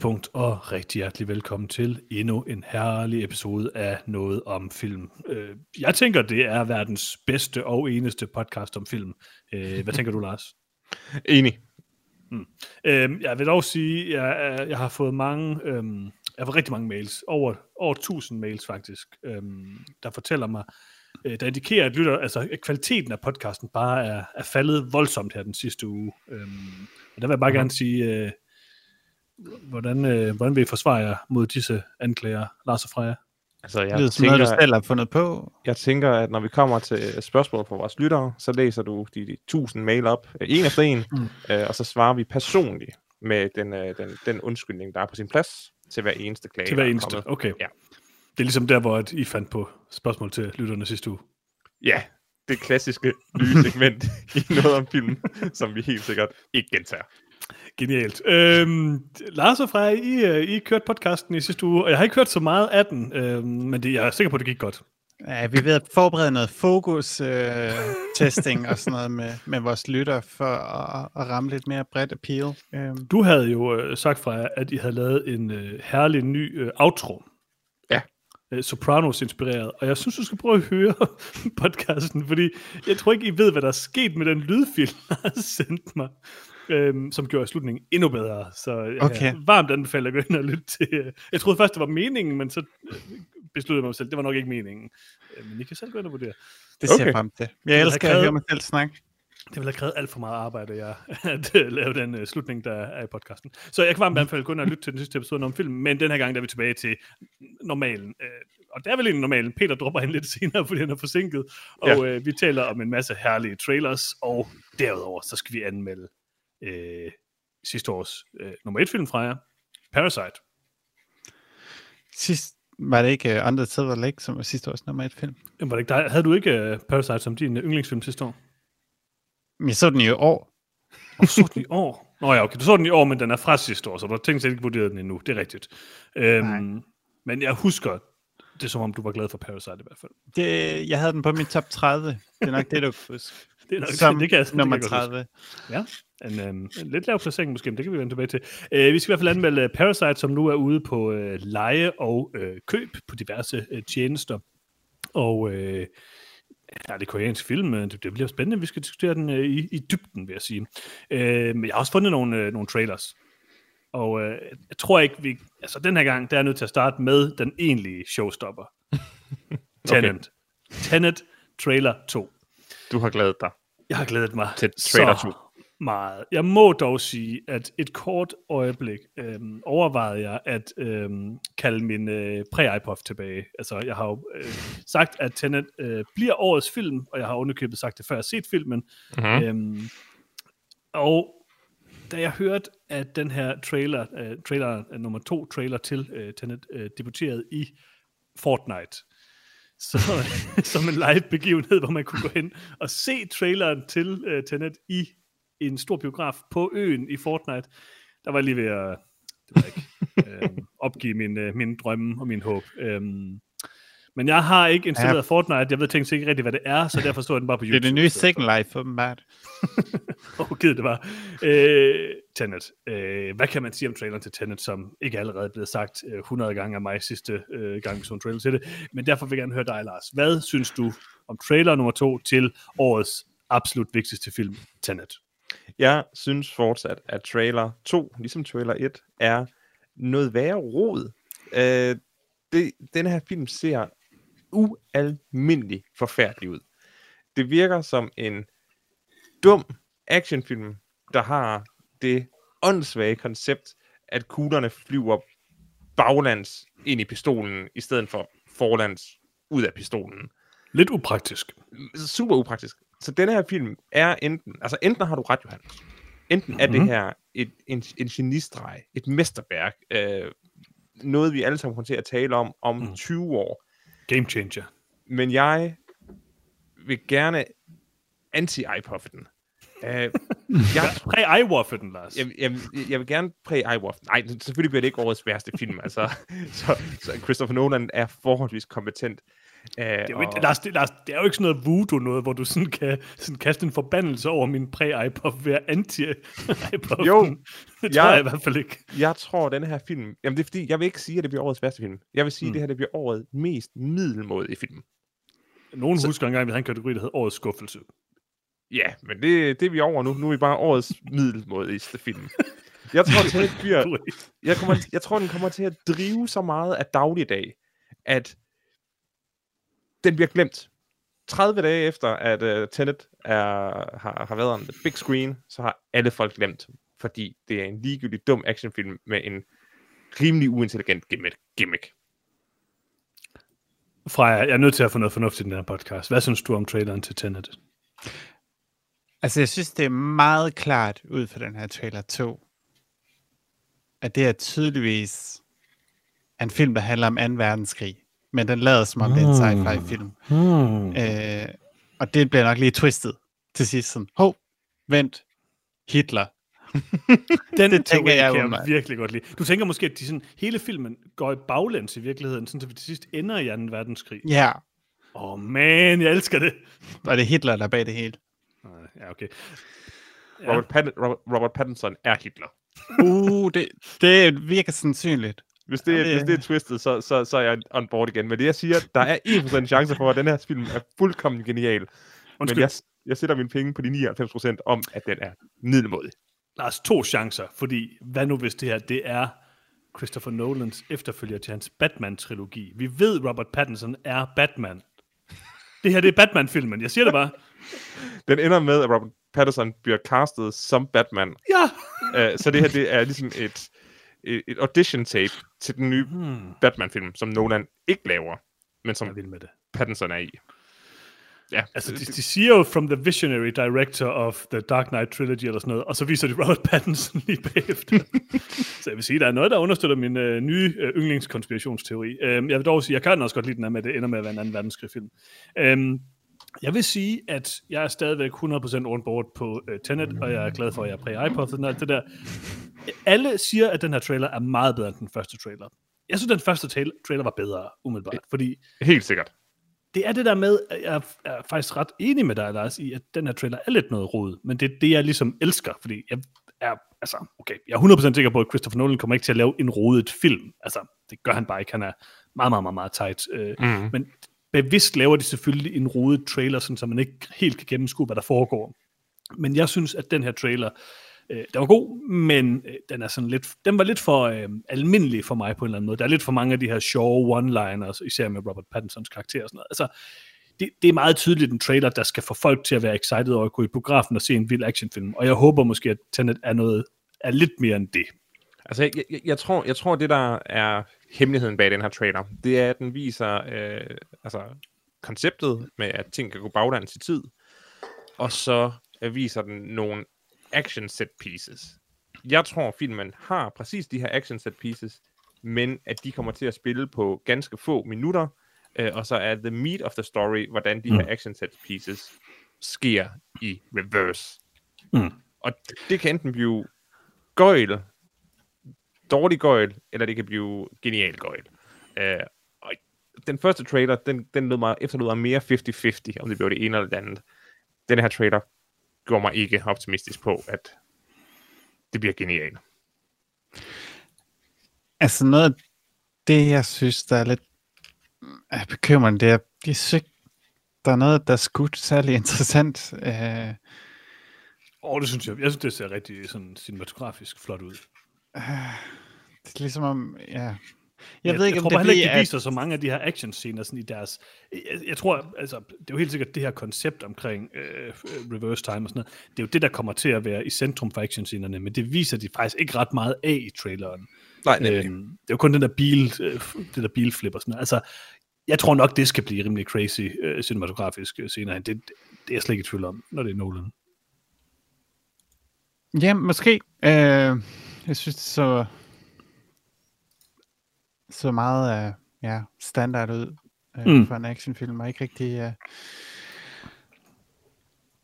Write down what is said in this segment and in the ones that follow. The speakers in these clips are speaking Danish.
Tidspunkt og rigtig hjertelig velkommen til endnu en herlig episode af Noget om film. Øh, jeg tænker, det er verdens bedste og eneste podcast om film. Øh, hvad tænker du, Lars? Enig. Hmm. Jeg vil dog sige, at jeg, har fået mange, øhm, jeg har fået rigtig mange mails, over, over 1000 mails faktisk, øhm, der fortæller mig, øh, der indikerer, at, lytter, altså, at kvaliteten af podcasten bare er, er faldet voldsomt her den sidste uge. Øhm, og der vil jeg bare mm. gerne sige, øh, hvordan vil I forsvare jer mod disse anklager, Lars og Freja? Altså, jeg det er tænker, noget, du selv har fundet på. Jeg tænker, at når vi kommer til spørgsmål fra vores lyttere, så læser du de, de tusind mail op, øh, en efter en, mm. øh, og så svarer vi personligt med den, øh, den, den undskyldning, der er på sin plads, til hver eneste klage. Til hver eneste, okay. Ja. Det er ligesom der, hvor I fandt på spørgsmål til lytterne sidste uge. Ja, det klassiske nye segment i noget om film, som vi helt sikkert ikke gentager. Genialt. Øhm, Lars og Freja, I, øh, I kørte podcasten i sidste uge, og jeg har ikke hørt så meget af den, øhm, men det, jeg er sikker på, at det gik godt. Ja, vi er ved at forberede noget fokus-testing øh, og sådan noget med, med vores lytter for at, at ramme lidt mere bredt appeal. Øhm. Du havde jo øh, sagt, Freja, at I havde lavet en øh, herlig ny øh, outro. Ja. Øh, Sopranos inspireret, og jeg synes, du skal prøve at høre podcasten, fordi jeg tror ikke, I ved, hvad der er sket med den lydfil, der har sendt mig øhm, som gjorde slutningen endnu bedre. Så jeg okay. varmt anbefaler at gå ind og lytte til. Øh, jeg troede først, det var meningen, men så øh, besluttede jeg mig selv, det var nok ikke meningen. Øh, men I kan selv gå ind og vurdere. Det ser okay. jeg frem til. Jeg elsker krævet, at høre mig selv snakke. Det vil have krævet alt for meget arbejde, ja, at uh, lave den uh, slutning, der er i podcasten. Så jeg kan varmt anbefale at ind og lytte til den sidste episode om film, men den her gang der er vi tilbage til normalen. Uh, og det er vel egentlig normalen. Peter dropper hen lidt senere, fordi han er forsinket. Og ja. uh, vi taler om en masse herlige trailers, og derudover så skal vi anmelde øh, sidste års øh, nummer et film fra jer, Parasite. Sidst, var det ikke uh, Under the Silver Lake, som var sidste års nummer et film? Jamen, var det ikke dig? Havde du ikke uh, Parasite som din uh, yndlingsfilm sidste år? Men jeg så den i år. Og så den i år? Nå ja, okay, du så den i år, men den er fra sidste år, så du har tænkt sig ikke vurderet den endnu. Det er rigtigt. Øhm, men jeg husker det som om, du var glad for Parasite i hvert fald. Det, jeg havde den på min top 30. Det er nok det, du kan huske. Det er nok som det, kan jeg, nummer det kan 30. Ja, en, øhm, en lidt lav placering måske, men det kan vi vende tilbage til. Uh, vi skal i hvert fald anmelde Parasite, som nu er ude på uh, leje og uh, køb på diverse uh, tjenester. Og uh, ja, det er koreansk film, det, det bliver spændende. Vi skal diskutere den uh, i, i dybden, vil jeg sige. Uh, men jeg har også fundet nogle, uh, nogle trailers. Og uh, jeg tror ikke, vi... Altså, den her gang, der er nødt til at starte med den egentlige showstopper. Tenet. okay. Tenet Trailer 2. Du har glædet dig. Jeg har glædet mig til Trailer 2 meget. Jeg må dog sige, at et kort øjeblik øhm, overvejede jeg at øhm, kalde min øh, pre-iPod tilbage. Altså, jeg har jo øh, sagt, at Tenet øh, bliver årets film, og jeg har underkøbet sagt det før jeg har set filmen. Mm-hmm. Øhm, og da jeg hørte, at den her trailer, øh, trailer øh, nummer to trailer til øh, Tenet øh, debuterede i Fortnite, så, som en live begivenhed, hvor man kunne gå hen og se traileren til uh, Tenet i en stor biograf på øen i Fortnite, der var lige ved at det var ikke, øh, opgive min, øh, min drømme og min håb. Øhm, men jeg har ikke installeret ja. Fortnite. Jeg ved tænkt ikke rigtig, hvad det er, så derfor står den bare på YouTube. Det er det nye Second Life, åbenbart. Åh, oh, det var. Øh, Tenet. Øh, hvad kan man sige om traileren til Tenet, som ikke allerede er blevet sagt øh, 100 gange af mig sidste øh, gang, vi så en trailer til det. Men derfor vil jeg gerne høre dig, Lars. Hvad synes du om trailer nummer to til årets absolut vigtigste film, Tenet? Jeg synes fortsat, at trailer 2, ligesom trailer 1, er noget værre rod. Øh, det, den her film ser ualmindelig forfærdelig ud. Det virker som en dum actionfilm, der har det åndssvage koncept, at kuglerne flyver baglands ind i pistolen, i stedet for forlands ud af pistolen. Lidt upraktisk. Super upraktisk så den her film er enten, altså enten har du ret, Johan, enten mm-hmm. er det mhm. her et, en, en genistreg, et mesterværk, øh, noget vi alle sammen kommer til at tale om om mm. 20 år. Game changer. Men jeg vil gerne anti-iPuffe den. Uh, jeg, præ-iWaffe den, Lars. Jeg, jeg, jeg vil gerne præ-iWaffe Nej, selvfølgelig bliver det ikke årets værste film. altså, så, så Christopher Nolan er forholdsvis kompetent. Uh, Det er, jo ikke, Lars, det, Lars, det er jo ikke sådan noget voodoo noget, hvor du sådan kan sådan kaste en forbandelse over min præ-iPod ved at anti-iPod. Jo, det tror jeg- jeg i hvert fald ikke. Jeg tror, at den her film... Jamen, det er fordi, jeg vil ikke sige, at det bliver årets værste film. Jeg vil sige, Mm. at det her det bliver årets mest middelmådige film. Nogen så... husker engang, vi havde en kategori, der hed Årets Skuffelse. Ja, men det, det er vi over nu. Nu er vi bare årets middelmådigste film. Jeg tror, Tenet bliver... Jeg, kommer, jeg tror, den kommer til at drive så meget af dagligdag, at den bliver glemt. 30 dage efter, at uh, Tenet er, har, har været on the big screen, så har alle folk glemt, fordi det er en ligegyldig dum actionfilm med en rimelig uintelligent gimmick. gimmick. Freja, jeg er nødt til at få noget fornuftigt i den her podcast. Hvad synes du om traileren til Tenet? Altså, jeg synes, det er meget klart ud fra den her trailer 2, at det er tydeligvis en film, der handler om 2. verdenskrig. Men den lader som om, det er en sci-fi film. Hmm. Øh, og det bliver nok lige twistet til sidst. Sådan, hov, vent, Hitler. Den det tænker jeg kan jeg virkelig godt lide. Du tænker måske, at de sådan, hele filmen går i baglæns i virkeligheden, sådan, så vi til sidst ender i 2. verdenskrig. Ja, Åh, oh, man, jeg elsker det. og det er Hitler, der er bag det hele. Nej, Ja, okay. Ja. Robert, Pat- Robert, Robert Pattinson er Hitler. Uh, det, det virker sandsynligt. Hvis det, Ja, er, det- hvis det er twistet, så, så, så er jeg on board igen. Men det jeg siger, der er 1% chance for, at den her film er fuldkommen genial. Undskyld, Men jeg, jeg sætter mine penge på de 99% om, at den er middelmådig. Lars, to chancer, fordi hvad nu hvis det her, det er Christopher Nolans efterfølger til hans Batman-trilogi. Vi ved, Robert Pattinson er Batman. Det her, det er Batman-filmen. Jeg siger det bare. Den ender med, at Robert Pattinson bliver castet som Batman. Ja. Uh, så det her, det er ligesom et, et, audition tape til den nye Hmm. Batman-film, som Nolan ikke laver, men som vil med det. Pattinson er i. Ja, Altså, de, de siger jo from the visionary director of the Dark Knight trilogy eller sådan noget, og så viser de Robert Pattinson lige bagefter. så jeg vil sige, der er noget, der understøtter min øh, nye øh, yndlingskonspirationsteori. Øhm, jeg vil dog sige, jeg kan også godt lide den her med, at det ender med at være en anden verdenskrigsfilm. Øhm, jeg vil sige, at jeg er stadigvæk 100% on board på øh, Tenet, og jeg er glad for, at jeg er præ-iPod og alt det der. Alle siger, at den her trailer er meget bedre end den første trailer. Jeg synes, den første tra- trailer var bedre, umiddelbart, fordi helt sikkert. det er det der med, at jeg er faktisk ret enig med dig, Lars, i, at den her trailer er lidt noget rod, men det er det, jeg ligesom elsker, fordi jeg er, altså, okay, jeg er 100% sikker på, at Christopher Nolan kommer ikke til at lave en rodet film. Altså, det gør han bare ikke. Han er meget, meget, meget, meget tight. Øh, Mm. men bevidst laver de selvfølgelig en rodet trailer, sådan, så man ikke helt kan gennemskue, hvad der foregår. Men jeg synes, at den her trailer, øh, den var god, men øh, den er sådan lidt, den var lidt for øh, almindelig for mig på en eller anden måde. Der er lidt for mange af de her sjove one-liners, især med Robert Pattinsons karakter og sådan noget. Altså, det, det er meget tydeligt en trailer, der skal få folk til at være excited over at gå i biografen og se en vild actionfilm. Og jeg håber måske, at Tenet er noget er lidt mere end det. Altså, jeg, jeg, jeg, tror, jeg tror, det der er hemmeligheden bag den her trailer, det er, at den viser øh, altså, konceptet med, at ting kan gå baglæns i tid, og så øh, viser den nogle action set pieces. Jeg tror, filmen har præcis de her action set pieces, men at de kommer til at spille på ganske få minutter, øh, og så er the meat of the story, hvordan de mm. her action set pieces sker i reverse. Mm. Og det kan enten blive gøjl, dårlig gøjl, eller det kan blive genial gøjl. Uh, og den første trailer, den, den lød mig, efterlod mig mere 50-50, om det blev det ene eller det andet. Den her trailer gjorde mig ikke optimistisk på, at det bliver genialt. Altså noget af det, jeg synes, der er lidt er bekymrende, det er, jeg synes der er noget, der er skudt særlig interessant. Øh, Åh, oh, det synes jeg. Jeg synes, det ser rigtig sådan cinematografisk flot ud. øh, det er ligesom om, ja... Jeg, Jeg, ved ikke, jeg om tror det bare ikke, de at... viser så mange af de her actionscener sådan i deres... Jeg, jeg tror, altså, det er jo helt sikkert det her koncept omkring øh, reverse time og sådan noget. Det er jo det, der kommer til at være i centrum for actionscenerne, men det viser de faktisk ikke ret meget af i traileren. Nej, Øhm, det er jo kun den der bil, øh, det der bilflip og sådan noget. Altså, jeg tror nok, det skal blive rimelig crazy øh, cinematografisk øh, senere det, det er jeg slet ikke i tvivl om, når det er Nolan. Ja, måske. Øh, jeg synes, det så, så meget uh, ja, standard ud uh, Mm. for en actionfilm, og ikke rigtig... Uh...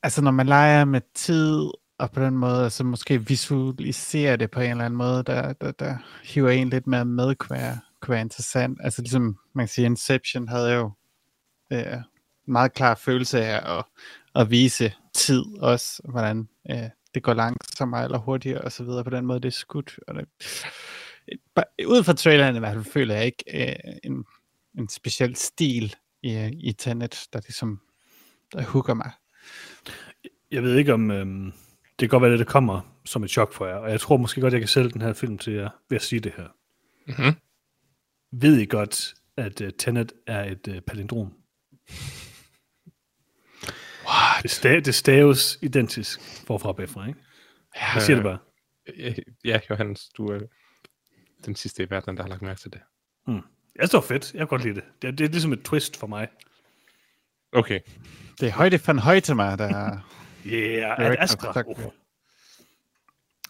Altså, når man leger med tid, og på den måde, altså måske visualiserer det på en eller anden måde, der, der, der hiver en lidt mere med, kunne være, kunne være interessant. Altså ligesom, man kan sige, Inception havde jo øh, meget klar følelse af at, at vise tid også, hvordan øh, det går langsommere eller hurtigere og så videre. På den måde, det er skudt. Og det, ud fra traileren i hvert fald føler jeg ikke øh, en, en speciel stil i, i Tenet, der ligesom der hooker mig. Jeg ved ikke om... Øhm, det kan godt være, at det kommer som et chok for jer, og jeg tror måske godt, jeg kan sælge den her film til jer ved at sige det her. Mhm. Ved I godt, at uh, Tenet er et uh, palindrom? What? Det, sta- det staves identisk forfra og bagfra, ikke? Jeg siger det bare. Ja, Johannes, du er den sidste i verden, der har lagt mærke til det. Jeg står fedt. Jeg kan godt lide det. Det er, det er ligesom et twist for mig. Okay. Det er Højde van Højtema, der Yeah, Director at of Astra. Uh.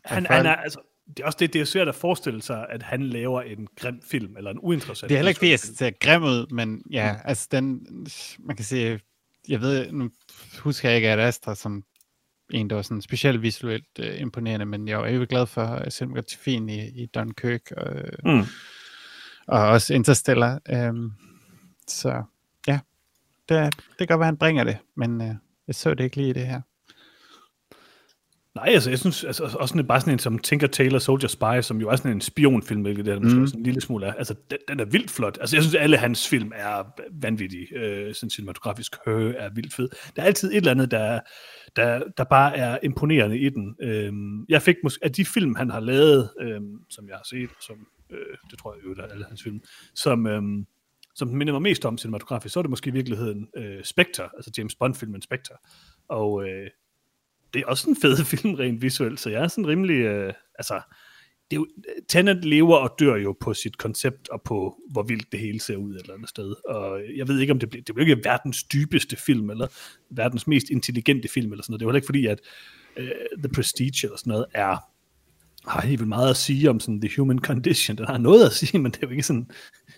Han, han er, altså, det er også det, det er svært at forestille sig, at han laver en grim film, eller en uinteressant Det er heller ikke, fordi jeg ser grim ud, men ja, mm. altså den, man kan sige, jeg ved, nu husker jeg ikke, at Astra som en, der var sådan specielt visuelt øh, imponerende, men jeg var jo glad for øh, cinematografien i, i Dunkirk, og, Mm. og også Interstellar. Øhm, så ja, det, det kan godt være, han bringer det, men øh, jeg så det ikke lige i det her. Nej, altså jeg synes altså, også sådan, bare sådan en som Tinker Tailor Soldier Spy, som jo er sådan en spionfilm, hvilket det er, måske Mm. også en lille smule er. Altså den, den er vildt flot. Altså jeg synes, alle hans film er vanvittige. Øh, sådan cinematografisk høje er vildt fed. Der er altid et eller andet, der, der, der bare er imponerende i den. Øhm, jeg fik måske, af de film, han har lavet, øhm, som jeg har set, som, øh, det tror jeg jo, der er alle hans film, som, øhm, som minder mig mest om cinematografisk, så er det måske i virkeligheden øh, Spectre, altså James Bond-filmen Spectre. Og øh, det er også en fed film rent visuelt, så jeg er sådan rimelig, øh, altså, det er jo, Tenet lever og dør jo på sit koncept og på, hvor vildt det hele ser ud et eller andet sted. Og jeg ved ikke, om det bliver, det bliver ikke verdens dybeste film, eller verdens mest intelligente film, eller sådan noget. Det er jo heller ikke fordi, at uh, The Prestige eller sådan noget er, har helt vildt meget at sige om sådan the human condition. Den har noget at sige, men det er jo ikke sådan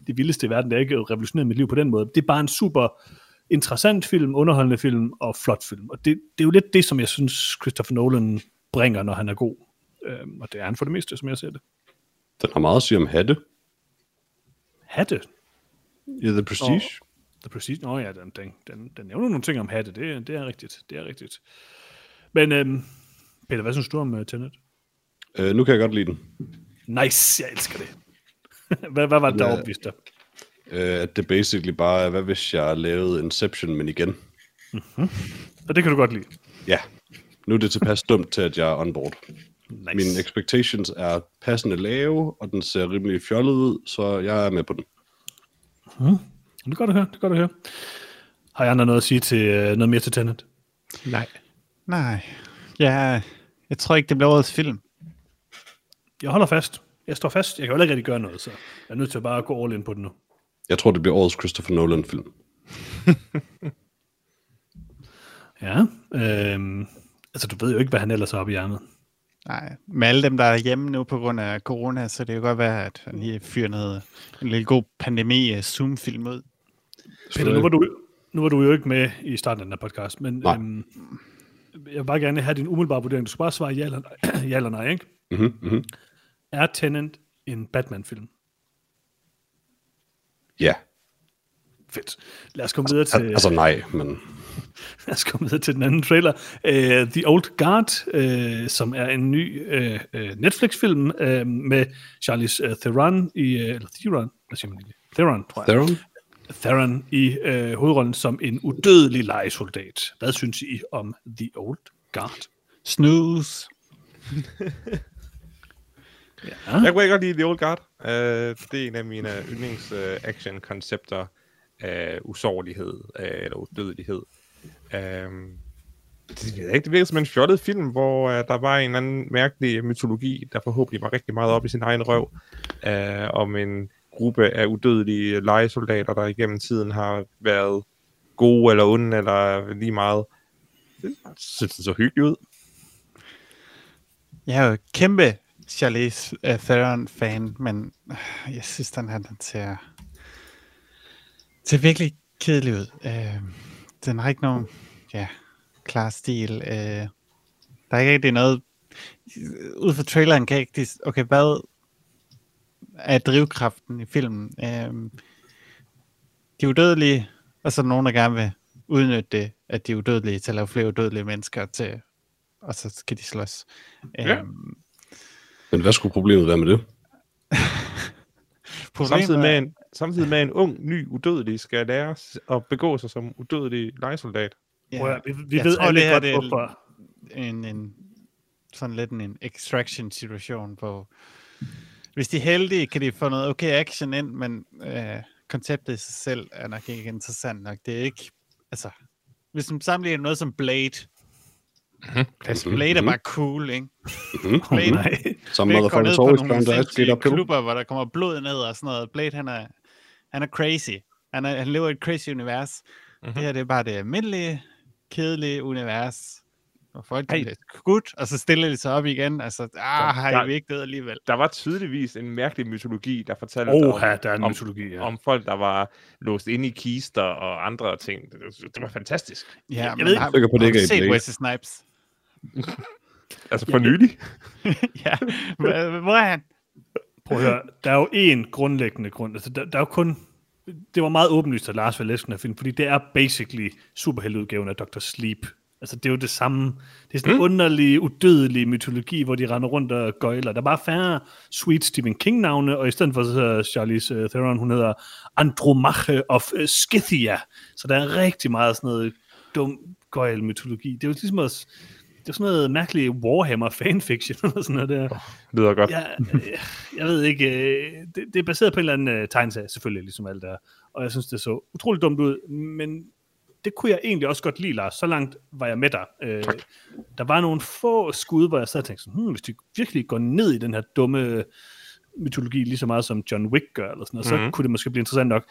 det vildeste i verden. Det er ikke revolutioneret mit liv på den måde. Det er bare en super interessant film, underholdende film og flot film. Og det, det er jo lidt det, som jeg synes, Christopher Nolan bringer, når han er god. Øhm, og det er han for det meste, som jeg ser det. Den har meget at sige om hatte Hatte. i The Prestige. The Prestige. Nå ja, den, den, den, den nævner nogle ting om hatte. Det, det er rigtigt. Det er rigtigt. Men øhm, Peter, hvad synes du om uh, Tenet? Øh, nu kan jeg godt lide den. Nice, jeg elsker det. hvad, hvad var det, der Ja. overbeviste dig? Øh, at det basically bare er, hvad hvis jeg lavede Inception, men igen? Og det kan du godt lide. Ja, nu er det tilpas dumt til, at jeg er on board. Nice. Mine expectations er passende lave, og den ser rimelig fjollet ud, så jeg er med på den. Det er godt at høre. Det er godt at høre. Har jeg andre noget at sige til uh, noget mere til Tenet? Nej. Nej. Ja, jeg tror ikke, det bliver årets film. Jeg holder fast. Jeg står fast. Jeg kan jo heller ikke rigtig gøre noget, så jeg er nødt til at bare gå all in på den nu. Jeg tror, det bliver årets Christopher Nolan-film. Ja. Øhm, altså, du ved jo ikke, hvad han ellers har oppe i hjernet. Nej, med alle dem, der er hjemme nu på grund af corona, så det kan godt være, at han lige fyrer noget, en lille god pandemi øh, Zoom-film ud. Peter, nu var, du, nu var du jo ikke med i starten af den her podcast, men Nej. øhm, jeg vil bare gerne have din umiddelbare vurdering. Du skal bare svare ja eller nej, ja eller nej ikke? Mm-hmm, mm-hmm. Er Tenant en Batman-film? Ja, Fedt. Lad os komme videre til, Al- altså nej, men lad os komme videre til den anden trailer. Uh, The Old Guard, uh, som er en ny uh, uh, Netflix-film uh, med Charlize uh, Theron i, uh, eller Theron, hvad siger man egentlig? Theron, tror jeg. Theron? Theron i øh, hovedrollen som en udødelig legesoldat. Hvad synes I om The Old Guard? Snooze. Ja. Jeg kunne ikke godt lide The Old Guard. Uh, det er en af mine yndlings uh, action-koncepter af usårlighed uh, eller udødelighed. Uh, det, ved jeg ikke, det virker som en fjollet film, hvor uh, der var en anden mærkelig mytologi, der forhåbentlig var rigtig meget op i sin egen røv, uh, om en gruppe af udødelige legesoldater, der igennem tiden har været gode eller onde, eller lige meget. Det synes det så hyggeligt ud. Jeg er jo kæmpe Charlize øh, Theron-fan, men jeg synes, den her, den ser, ser virkelig kedelig ud. Uh, den har ikke nogen ja, klar stil. Uh, der er ikke rigtig noget... Ud fra traileren kan jeg ikke... Okay, hvad er drivkraften i filmen? Uh, de er udødelige, Og så er der nogen, der gerne vil udnytte det, at de er udødelige, til at lave flere udødelige mennesker til, og så skal de slås. Ja. Øhm, Men hvad skulle problemet være med det? problemet Samtidig med, en, samtidig med en ung, ny, udødelig skal lære at begå sig som udødelig lejesoldat. ja, Prøv vi, vi Jeg ved tror, alle det her, godt, det er- hvorfor. en, en sådan lidt en, en extraction situation, hvor hvis de er heldige, kan de få noget okay action ind, men øh, konceptet i sig selv er nok ikke interessant nok. Det er ikke, altså, hvis man sammenligner noget som Blade, altså Blade er bare cool, ikke? Mm-hmm. Blade, Nej. Some Blade går ned på nogle klubber, hvor der kommer blod ned og sådan noget. Blade, han er, han er crazy. Han, er, han lever i et crazy univers. Mm-hmm. Det her, det er bare det almindelige, kedelige univers, hvor folk Hey. bliver skudt, og så stiller de sig op igen. Altså, ah, har der- I ikke død alligevel? Der var tydeligvis en mærkelig mytologi, der fortalte Oha, om, der er en om, mytologi, ja. om folk, der var låst inde i kister og andre ting. Det, det var fantastisk. Ja, jeg men ved ikke- har, på, det har set. Wesley Snipes? Altså for nylig. ja, Hvor- hvor er han? Prøv at høre, der er jo én grundlæggende grund. Altså, der, der er jo kun... Det var meget åbenlyst, at Lars elske den her film, fordi det er basically superhelteudgaven af Dr. Sleep. Altså, det er jo det samme. Det er sådan en mm. underlig, udødelig mytologi, hvor de render rundt og gøjler. Der er bare færre sweet Stephen King-navne, og i stedet for så hedder Charlize uh, Theron, hun hedder Andromache of uh, Scythia. Så der er rigtig meget sådan noget dum gøjl mytologi. Det er jo ligesom også, det er sådan noget mærkeligt Warhammer fanfiction, eller sådan noget der. Det lyder godt. Ja, øh, jeg ved ikke, øh, det, det er baseret på en eller anden øh, tegneserie, selvfølgelig, ligesom alt der. Og jeg synes, det så utroligt dumt ud, men det kunne jeg egentlig også godt lide, Lars. Så langt var jeg med dig. Øh, der var nogle få skud, hvor jeg sad og tænkte sådan, hmm, hvis de virkelig går ned i den her dumme mytologi, lige så meget som John Wick gør, eller sådan noget, Mhm. så kunne det måske blive interessant nok.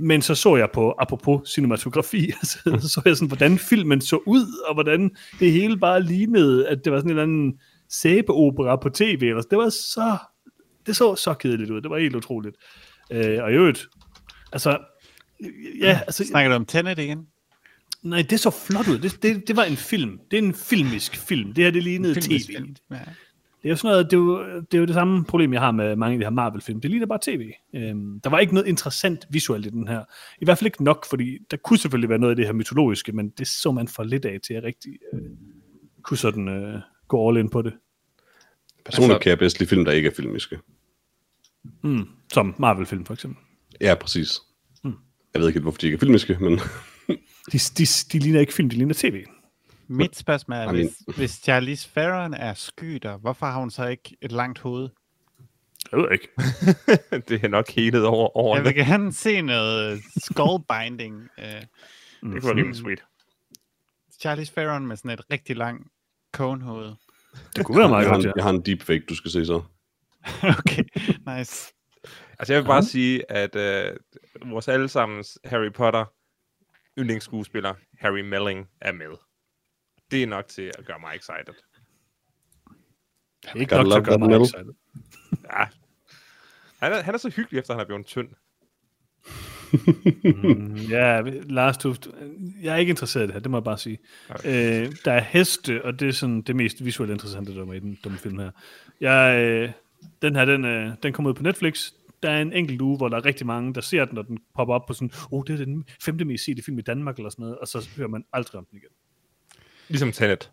Men så så jeg på, apropos cinematografi, altså, så så jeg sådan, hvordan filmen så ud, og hvordan det hele bare lignede, at det var sådan en eller anden sæbeopera på tv. Eller, det var så, det så så kedeligt ud. Det var helt utroligt. Øh, og i øvrigt, altså, ja, altså, Snakker du om Tenet igen? nej, det så flot ud. Det, det, det var en film. Det er en filmisk film. Det her, det lignede tv. film. Ja. Det er jo sådan noget, det er jo, det er jo det samme problem, jeg har med mange af de her Marvel-film. Det ligner bare tv. Øhm, der var ikke noget interessant visuelt i den her. I hvert fald ikke nok, fordi der kunne selvfølgelig være noget af det her mytologiske, men det så man for lidt af til at rigtig øh, kunne sådan øh, gå all in på det. Personligt Altså- kan jeg bedst lide film, der ikke er filmiske. Mm, som Marvel-film for eksempel. Ja, præcis. Hmm. Jeg ved ikke helt, hvorfor de ikke er filmiske, men De, de, de ligner ikke film, de ligner tv. Mit spørgsmål er, hvis, hvis Charlize Theron er skyder, hvorfor har hun så ikke et langt hoved? Jeg ved ikke. det er nok helet over over Jeg vil gerne se noget skullbinding. Uh, Det kunne være rimelig sweet. Charlize Theron med sådan et rigtig langt konehoved. Det kunne være meget godt, ja. jeg har en deepfake, du skal se så. okay, nice. Altså jeg vil bare sige, at øh, vores allesammens Harry Potter yndlingsskuespiller, Harry Melling, er med. Det er nok til at gøre mig excited. Ikke Gotta nok til at gøre mig excited. Ja. Han er, han er så hyggelig, efter han er blevet tynd. Mm, ja, Lars Tuft, jeg er ikke interesseret i det her, det må jeg bare sige. Øh, der er heste, og det er sådan det mest visuelt interessante, der er med i den dumme film her. Jeg, øh, den her, den, øh, den kommer ud på Netflix. Der er en enkelt uge, hvor der er rigtig mange, der ser den, og den popper op på sådan, oh, det er den femte mest sete film i Danmark, eller sådan noget, og så hører man aldrig om den igen. Ligesom Tenet.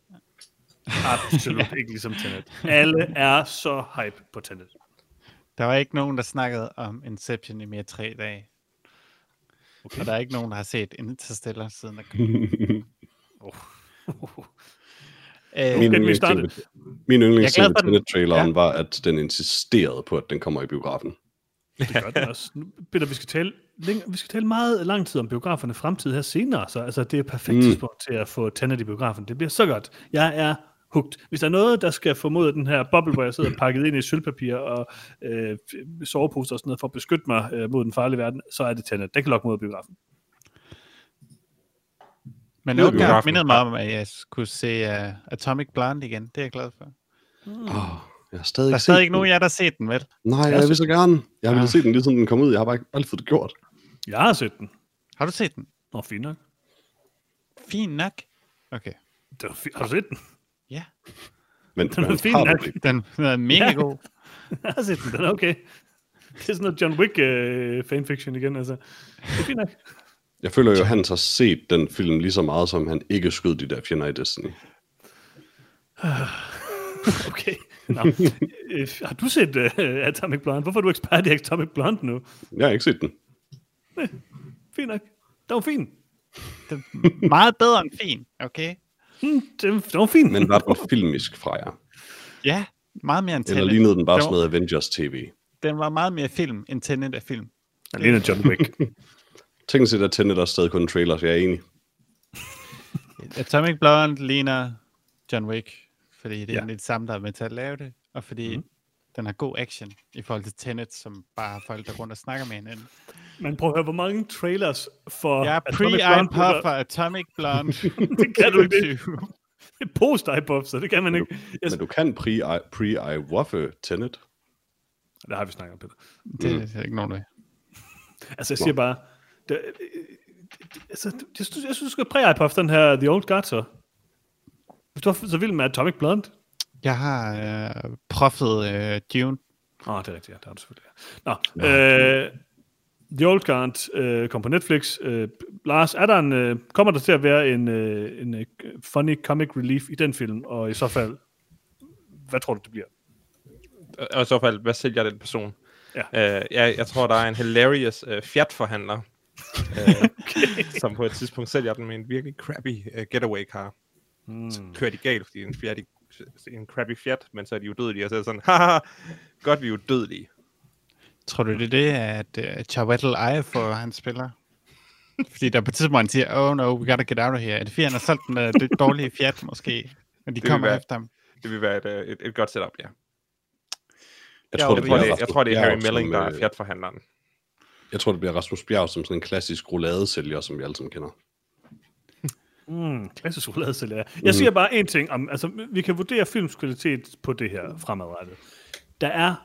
Absolut ikke ligesom Tenet. Alle er så hype på Tenet. Der var ikke nogen, der snakkede om Inception i mere tre dage. Okay. Og der er ikke nogen, der har set Interstellar siden der kom. Øh, Min den, vi startede. yndlingsting, min glad ved for den. Tenet-traileren Ja. var, at den insisterede på, at den kommer i biografen. Det gør den også. Nu, Peter, vi skal tale, længere, vi skal tale meget lang tid om biograferne fremtid her senere, så altså, det er et perfekt Mm. mm. tidspunkt til at få Tenet i biografen. Det bliver så godt. Jeg er hugt. Hvis der er noget, der skal få mod den her boble, hvor jeg sidder pakket ind i sølvpapir og øh, soveposer og sådan noget, for at beskytte mig øh, mod den farlige verden, så er det Tenet. Det kan lokke mod biografen. men Odegaard biografen. mindede mig om, at jeg skulle se uh, Atomic Blonde igen. Det er jeg glad for. Oh, jeg har stadig Der er ikke stadig ikke nogen af jer, der har set den, vel? den. Nej, Jeg jeg har vil så gerne. Jeg Ah. have set den lige siden den kom ud. Jeg har bare ikke aldrig fået det gjort. Jeg har set den. Har du set den? Nå, fint nok. Fint nok. Okay. Det var fi- har du set den? Ja, Men, Den er fin har nok. det? den er mega Ja. god. Jeg har set den. Den er okay. Det er sådan noget John Wick øh, fanfiction igen. Altså. Det er fint nok. Jeg føler jo, at han har set den film lige så meget, som han ikke skød de der fjender i Destiny. Okay. Nå. Øh, har du set uh, Atomic Blonde? Hvorfor er du ekspert i Atomic Blonde nu? Jeg har ikke set den. Fint nok. Det var fint. Det er meget bedre end fin, okay? Hmm, det, det var fint. Men var den filmisk fra jer? Ja, meget mere end Eller Tenet. lignede den bare sådan var- noget Avengers TV? Den var meget mere film, end Tenet er film. Alene John Wick. Tænk set, at Tenet er stadig kun en trailer, så jeg er enig. Atomic Blonde ligner John Wick, fordi det er Ja. ja. lidt samme, der er med til at lave det, og fordi mm. den har god action i forhold til Tenet, som bare har folk, der rundt og snakker med hinanden. Men prøv at høre, hvor mange trailers for Jeg er Atomic pre-eye Blonde puff for Atomic Blonde. Det kan du ikke. Et post puff, så det kan man ikke. Jeg, Men du kan pre-eye pre waffe Tenet. det har vi snakket om, Peter. Det er ikke nogen af. Altså, jeg siger bare, det, det, altså, det- jeg, synes, jeg synes, du skal præge på den her The Old Guard, så. Hvis du er så vild med Atomic Blonde. Jeg har øh, proffet øh, Dune. Åh, oh, det er rigtigt, ja, det har du selvfølgelig. ja. Nå, øh, The Old Guard øh, kom på Netflix. Øh, Lars, er der en, øh, kommer der til at være en, øh, en øh, funny comic relief i den film? Og i så fald, hvad tror du, det bliver? Og i så fald, hvad sælger den person? Ja. Øh, jeg, jeg tror, der er en hilarious øh, Fiat-forhandler, øh, okay. som på et tidspunkt sælger den med en virkelig crappy øh, getaway Hmm. Så kører de galt, fordi det er en, Fiat, en crappy Fiat, men så er de udødelige, og så er det sådan, haha, godt vi er udødelige. Tror du, det er det, at uh, Chiwetel Ejiofor, han spiller? Fordi der på et tidspunkt, han siger, oh no, we gotta get out of here. Er det fordi, han har solgt den uh, dårlige Fiat, måske? Men de vil kommer være- efter ham. Det vil være et, øh, et, et godt setup, ja. Jeg tror, Jeg det bliver det, jeg tror, det er Harry Melling, der er øh, Fiat-forhandleren. Jeg tror, det bliver Rasmus Bjerg som sådan en klassisk rouladesælger, som vi alle sammen kender. Mm, klassisk chokoladesælger. Jeg siger bare en ting om, altså vi kan vurdere films kvalitet på det her fremadrettet. Der er,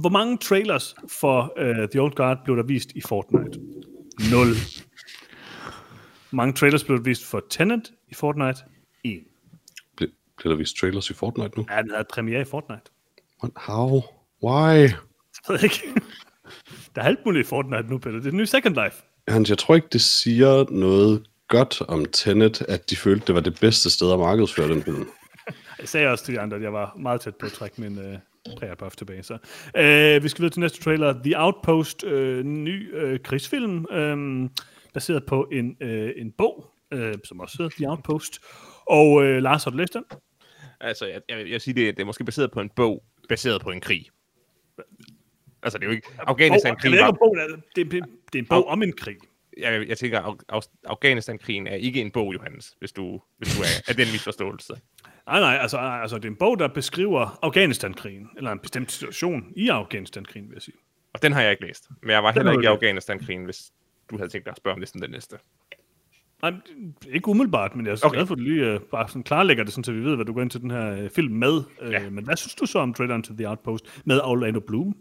hvor mange trailers for uh, The Old Guard blev der vist i Fortnite? Nul. Mange trailers blev der vist for Tenet i Fortnite? En. Bl- bliver der vist trailers i Fortnite nu? Ja, den havde premiere i Fortnite. What? How? Why? Jeg ved ikke. Der er alt muligt i Fortnite nu, Peter. Det er den nye Second Life. Hans, jeg tror ikke, det siger noget godt om Tenet, at de følte, det var det bedste sted at markedsføre den film. Jeg sagde også til de andre, at jeg var meget tæt på at trække min øh, prægerbuff tilbage. Så. Øh, vi skal videre til næste trailer. The Outpost, øh, ny øh, krigsfilm, øh, baseret på en, øh, en bog, øh, som også hedder The Outpost. Og øh, Lars, har du læst den? Altså, jeg, jeg, jeg vil sige, det, det er måske baseret på en bog, baseret på en krig. Altså, det er jo ikke... Afghanistan-krigen det, er var... det, er, det er en bog om en krig. Jeg, jeg tænker, Af- Af- Afghanistan-krigen er ikke en bog, Johannes, hvis du, hvis du er af den misforståelse. Nej, nej, altså, altså det er en bog, der beskriver Afghanistan-krigen, eller en bestemt situation i Afghanistan-krigen, vil jeg sige. Og den har jeg ikke læst. Men jeg var heller har ikke i Afghanistan-krigen, hvis du havde tænkt dig at spørge om det som den næste. Nej, ikke umiddelbart, men jeg er okay. Glad for, at du lige uh, bare sådan klarlægger det, sådan, så vi ved, hvad du går ind til den her uh, film med. Uh, Ja. Men hvad synes du så om traileren til The Outpost med Orlando Bloom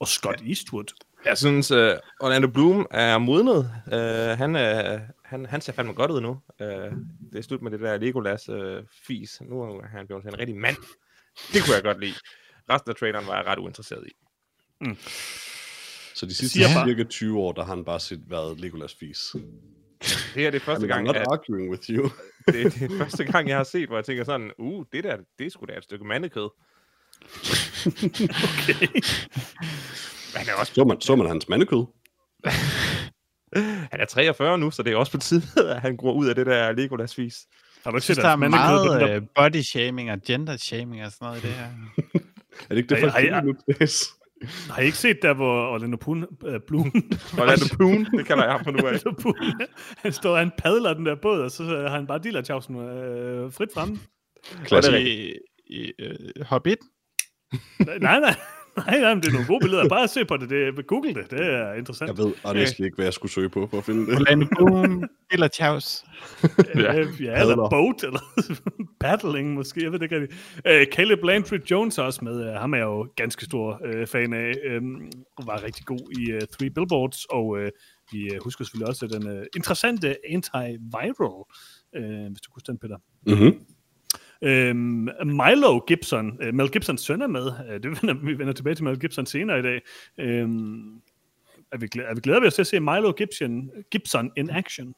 og Scott ja. Eastwood? Jeg synes, uh, Orlando Bloom er modnet. Uh, han, uh, han, han ser fandme godt ud nu. Uh, det er slut med det der Legolas-fis. nu er han blevet en rigtig mand. Det kunne jeg godt lide. Resten af traileren var jeg ret uinteresseret i. Så de sidste bare- cirka 20 år, der har han bare set været Legolas Fis. Det her det er I første mean, gang, not at, arguing with you. det, det er første gang, jeg har set, hvor jeg tænker sådan, uh, det der, det er sgu da et stykke mandekød. Okay. Han er også Så man, så man hans mandekød? han er 43 nu, så det er også på tide, at han går ud af det der Legolas-fis. Har du ikke set der er meget der... øh, body shaming og gender shaming og sådan noget i det her. Er det ikke det, folk til dags? Har I ikke set der, hvor Orlando Bloom... Uh, Bloom Orlando Bloom, det kalder jeg ham på nu af. Han står og han padler den der båd, og så har han bare dealer tjavsen øh, frit fremme. Klassisk. I, i uh, Hobbit? nej, nej, nej, nej, men det er nogle gode billeder. Bare se på det, det Google det, det er interessant. Jeg ved honestly ikke, hvad jeg skulle søge på for at finde det. Orlando Bloom, eller Chaus. Ja, Ja. ja eller boat, eller paddling måske, jeg ved det ikke rigtig. Uh, Caleb Landry Jones er også med, uh, ham er jeg jo ganske stor uh, fan af, um, var rigtig god i uh, Three Billboards, og uh, vi uh, husker selvfølgelig også den uh, interessante antiviral, uh, hvis du kunne den, Peter. Mm-hmm. Øhm, Milo Gibson, øh, Mel Gibsons søn er med. Øh, det vender, vi vender tilbage til Mel Gibson senere i dag. Øhm, er, vi, er vi glæder vi os til at se Milo Gibson, Gibson in action?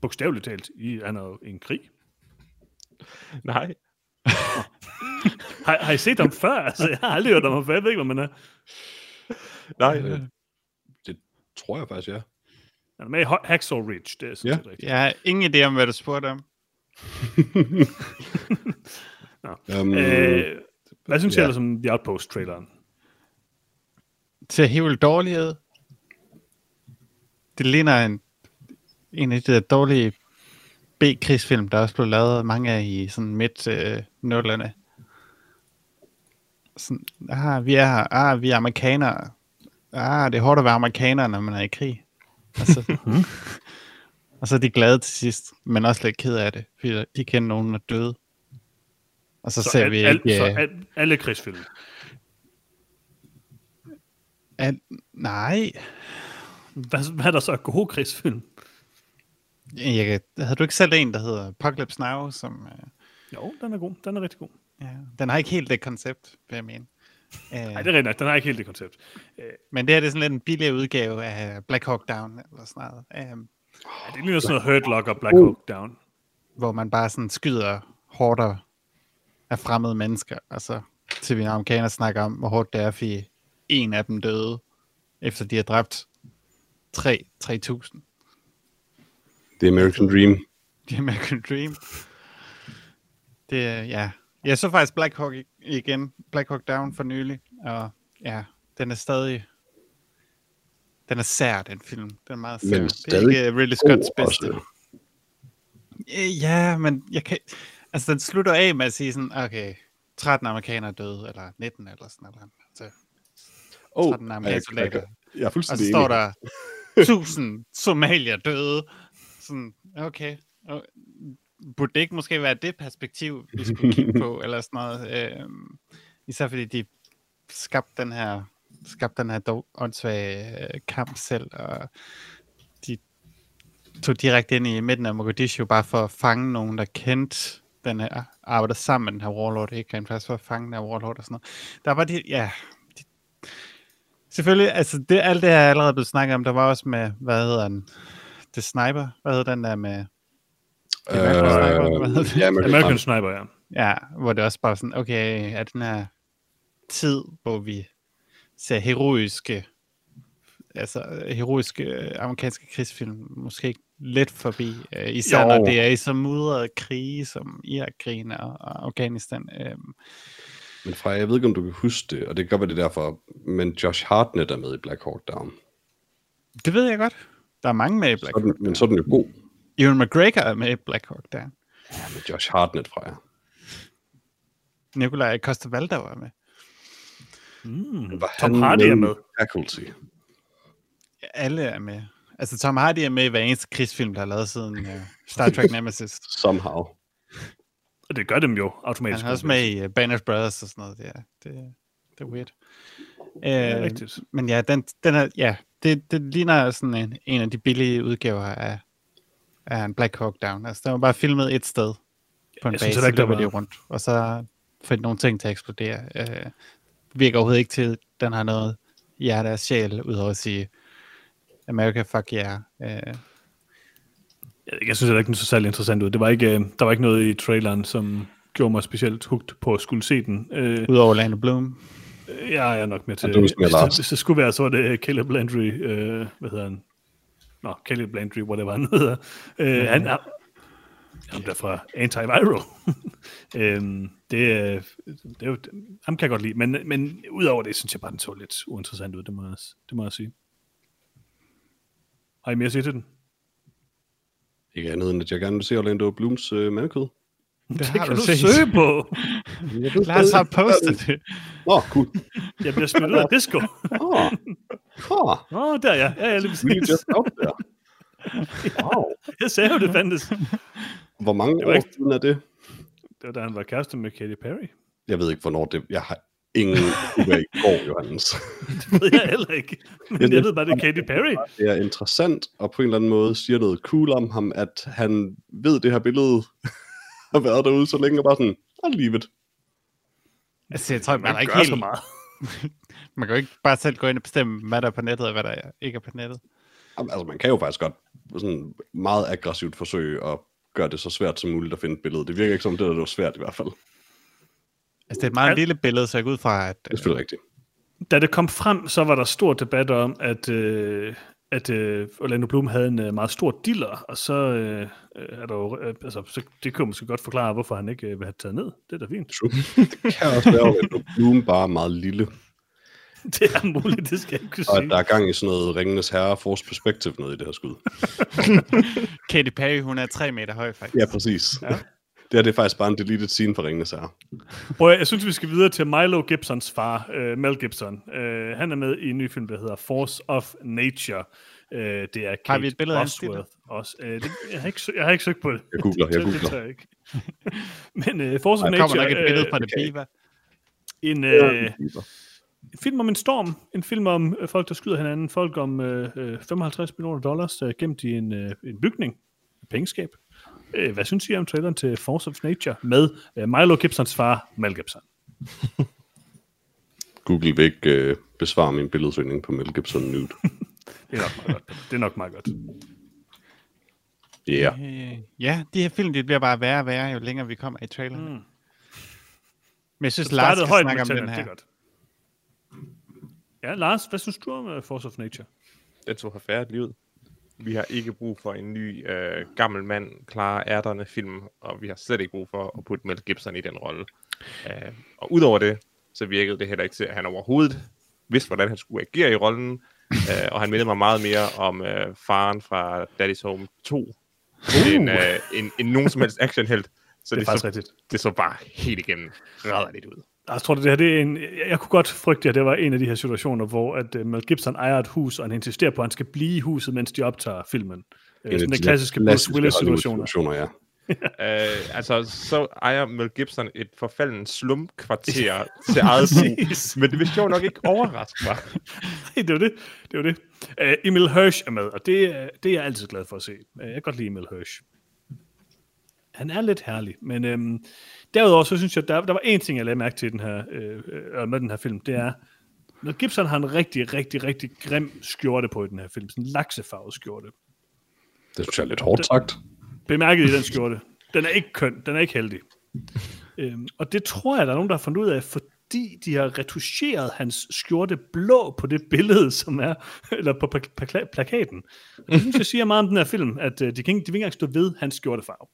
Bogstaveligt talt. I, han er jo i en krig. Nej. Har, har I set ham før? Altså, jeg har aldrig hørt om ham før. Jeg ved ikke, hvad man er. Nej. Øh, det tror jeg faktisk, ja. Han er med i Hacksaw Ridge. Det er sådan Ja. rigtigt. Jeg har ingen idé om, hvad du spurgte om. Um, Øh, hvad synes I Ja. ellers om The Outpost-traileren? Til helt vildt dårlighed. Det ligner en, en af de der dårlige B-krigsfilm, der også blev lavet mange af i sådan midt øh, nullerne. Sådan, ah, vi er her. Ah, vi er amerikanere. Ah, det er hårdt at være amerikaner, når man er i krig. Og så, og så er de glade til sidst, men også lidt ked af det, fordi de kender nogen, der er døde. Og så, så ser al, vi al, ikke... så øh, al, alle krigsfilm. al, nej, Hvad, hvad er der så af gode krigsfilm? Jeg, havde du ikke selv en, der hedder Apocalypse Now, som... Øh, Jo, den er god. Den er rigtig god. ja, den har ikke helt det koncept, vil jeg mene. Øh, Nej, det er rigtigt. Den har ikke helt det koncept. men det her det er sådan lidt en billig udgave af Black Hawk Down, eller sådan noget, øh, Ja, det ligner sådan noget Hurt Locker Black Hawk Down. hvor man bare sådan skyder hårdere af fremmede mennesker, og så til vi amerikanere snakker om, hvor hårdt det er, fordi en af dem døde, efter de har dræbt 3 3.000. The American Dream. The American Dream. Det er, ja. Jeg så faktisk Black Hawk igen, Black Hawk Down for nylig, og ja, den er stadig, den er sær, den film. Den er meget Men sær. Det er ikke uh, Ridley Scotts God bedste. også. Øh, Ja, men jeg kan, altså den slutter af med at sige sådan, okay, 13 amerikanere døde, eller 19 eller sådan noget. Altså, Oh, 13 amerikanske jeg, jeg, soldater. jeg er Og så fuldstændig står der 1000 somalier døde. Sådan, okay. Og burde det ikke måske være det perspektiv, vi skulle kigge på, eller sådan noget? Øhm, især fordi de skabte den her, skabte den her åndssvage øh, kamp selv, og de tog direkte ind i midten af Mogadishu, bare for at fange nogen, der kendte den her, arbejdede sammen med den her warlord, ikke rent faktisk for at fange den her warlord og sådan noget. Der var de, ja, de, selvfølgelig, altså det, alt det her er allerede blevet snakket om, der var også med, hvad hedder den, The Sniper, hvad hedder den der med, Øh, American Sniper, hvad hedder det? ja, American. Sniper, ja. ja, hvor det også bare sådan, okay, er den her tid, hvor vi ser heroiske, altså heroiske øh, amerikanske krigsfilm, måske ikke lidt forbi, øh, især Jo. når det er i så mudrede krige, som Irak-krigen og, og Afghanistan. Øh, Men Freja, jeg ved ikke, om du kan huske det, og det kan godt være det er derfor, men Josh Hartnett er med i Black Hawk Down. det ved jeg godt. Der er mange med i Black den, Hawk. men så er den jo god. Ewan McGregor er med i Black Hawk Down. Ja, med Josh Hartnett, Freja. Nikolaj Costa-Waldau er med. Mm. Var Tom han Hardy er med. Faculty. Alle er med. Altså Tom Hardy er med i hver eneste krigsfilm, der er lavet siden uh, Star Trek Nemesis. Somehow. Og det gør dem jo Han automatisk. er også med i uh, Band of Brothers og sådan noget. Det er, det, det er weird. Ja, Øh, rigtigt. men ja, den, den er, ja det, det ligner sådan en, en af de billige udgaver af, af en Black Hawk Down. Altså, den var bare filmet et sted på en Jeg synes base, heller så ikke, der de var- rundt, og så får de nogle ting til at eksplodere. Øh, virker overhovedet ikke til, den har noget hjerte og sjæl, udover at sige, America, fuck yeah. Øh, Jeg, jeg synes heller ikke, den så særlig interessant ud. Det var ikke, øh, der var ikke noget i traileren, som gjorde mig specielt hugt på at skulle se den. Øh, Udover Orlando Bloom. jeg er nok med til... Ja, er mere hvis, det, hvis det skulle være, så var det Caleb Landry. Øh, hvad hedder han? Nå, Caleb Landry, whatever han hedder. Øh, han er... Ham der fra Antiviral. øhm, det, er- det er jo, ham kan jeg godt lide, men, men udover det, synes jeg bare, den så lidt uinteressant ud, det må jeg, det må jeg sige. Har I mere at sige til den? Ikke andet end, at jeg gerne vil se Orlando Blooms øh, mandekød. Det, Det har kan du set. søge på. Lad os have postet det. Nå, cool. Jeg bliver smidt ud af disco. Åh, oh, Åh, oh, der ja. Ja, ja, lige præcis. just out there. Wow. Jeg sagde jo, det fandtes. Hvor mange Det var år ikke- siden er det? Det var da han var kæreste med Katy Perry. Jeg ved ikke, hvornår det... Jeg har ingen idé i går, Johannes. Det ved jeg heller ikke. Men jeg ved bare, det er Katy Perry. Det er interessant, og på en eller anden måde siger noget cool om ham, at han ved, det her billede har været derude så længe, og bare sådan, leave it. Altså, jeg tror, man Man er ikke helt... så meget. Man kan jo ikke bare selv gå ind og bestemme, hvad der er på nettet, og hvad der er- ikke er på nettet. Altså, man kan jo faktisk godt sådan meget aggressivt forsøge at gøre det så svært som muligt at finde et billede. Det virker ikke som, det er det var svært i hvert fald. Det Altså, det er et meget Ja. lille billede, så jeg går ud fra, at... er selvfølgelig rigtigt. Da det kom frem, så var der stor debat om, at, øh, at øh, Orlando Bloom havde en øh, meget stor diller, og så øh, øh, er der jo, øh, altså, så det kunne måske godt forklare, hvorfor han ikke øh, vil have taget ned. Det er da fint. True. Det kan også være, at Bloom bare er meget lille, Det er muligt, det skal jeg ikke kunne og sige. der er gang i sådan noget Ringenes Herre Force Perspective noget i det her skud. Katy Perry, hun er tre meter høj, faktisk. Ja, præcis. Ja. Det her det er faktisk bare en deleted scene fra Ringenes Herre. Prøv, jeg synes, vi skal videre til Milo Gibsons far, øh, Mel Gibson. Øh, han er med i en ny film, der hedder Force of Nature. Øh, det er Kate Har vi et billede af Bosworth også. Øh, det, jeg, har ikke, jeg har ikke søgt på det. Jeg googler, jeg Det- det googler. tør jeg ikke. Men øh, Force of Der Nature kommer nok et billede fra det okay. Biva. en, en film om en storm. En film om øh, folk, der skyder hinanden. Folk om øh, øh, 55 millioner dollars, er gemt i en, øh, en bygning. Et pengeskab. Øh, hvad synes I om traileren til Force of Nature med øh, Milo Gibsons far, Mel Gibson? Google vil ikke øh, besvare min billedsøgning på Mel Gibson nude. Det er nok meget godt. Det er nok meget godt. Ja. Yeah. Øh, ja, de her film, de bliver bare værre og værre, jo længere vi kommer i traileren. Mm. Men jeg synes, Lars skal højt snakke med om den Tenet, det her. er godt. Ja, Lars, hvad synes du om uh, Force of Nature? Den så forfærdelig ud. Vi har ikke brug for en ny øh, gammel mand, klar ærterne film, og vi har slet ikke brug for at putte Mel Gibson i den rolle. Øh, og udover det, så virkede det heller ikke til, at han overhovedet vidste, hvordan han skulle agere i rollen, øh, og han mindede mig meget mere om øh, faren fra Daddy's Home 2, uh. end, øh, end, end nogen som helst actionhelt. Så Det er det, faktisk så, rigtigt. det så bare helt igennem rædderligt ud. Jeg tror, det her det er en, jeg, kunne godt frygte, at det var en af de her situationer, hvor at, uh, Mel Gibson ejer et hus, og han insisterer på, at han skal blive i huset, mens de optager filmen. Uh, sådan den klassiske Bruce Willis-situationer. situationer ja. Øh, altså, så ejer Mel Gibson et forfaldent slumkvarter til eget brug. Men det vil sjovt nok ikke overraske mig. det var det. det, var det. Uh, Emil Hirsch er med, og det, det er jeg altid glad for at se. Uh, jeg kan godt lide Emil Hirsch. Han er lidt herlig, men øhm, derudover så synes jeg, der, der var en ting, jeg lagde mærke til den her, øh, øh, med den her film, det er, når Gibson har en rigtig, rigtig, rigtig grim skjorte på i den her film, sådan en laksefarvet skjorte. Det synes jeg er lidt hårdt sagt. Bemærket i den skjorte. Den er ikke køn, den er ikke heldig. Øhm, og det tror jeg, der er nogen, der har fundet ud af, fordi de har retuscheret hans skjorte blå på det billede, som er, eller på pla- pla- plakaten. Og Det synes jeg siger meget om den her film, at øh, de, kan ikke, de vil ikke engang stå ved hans skjortefarve.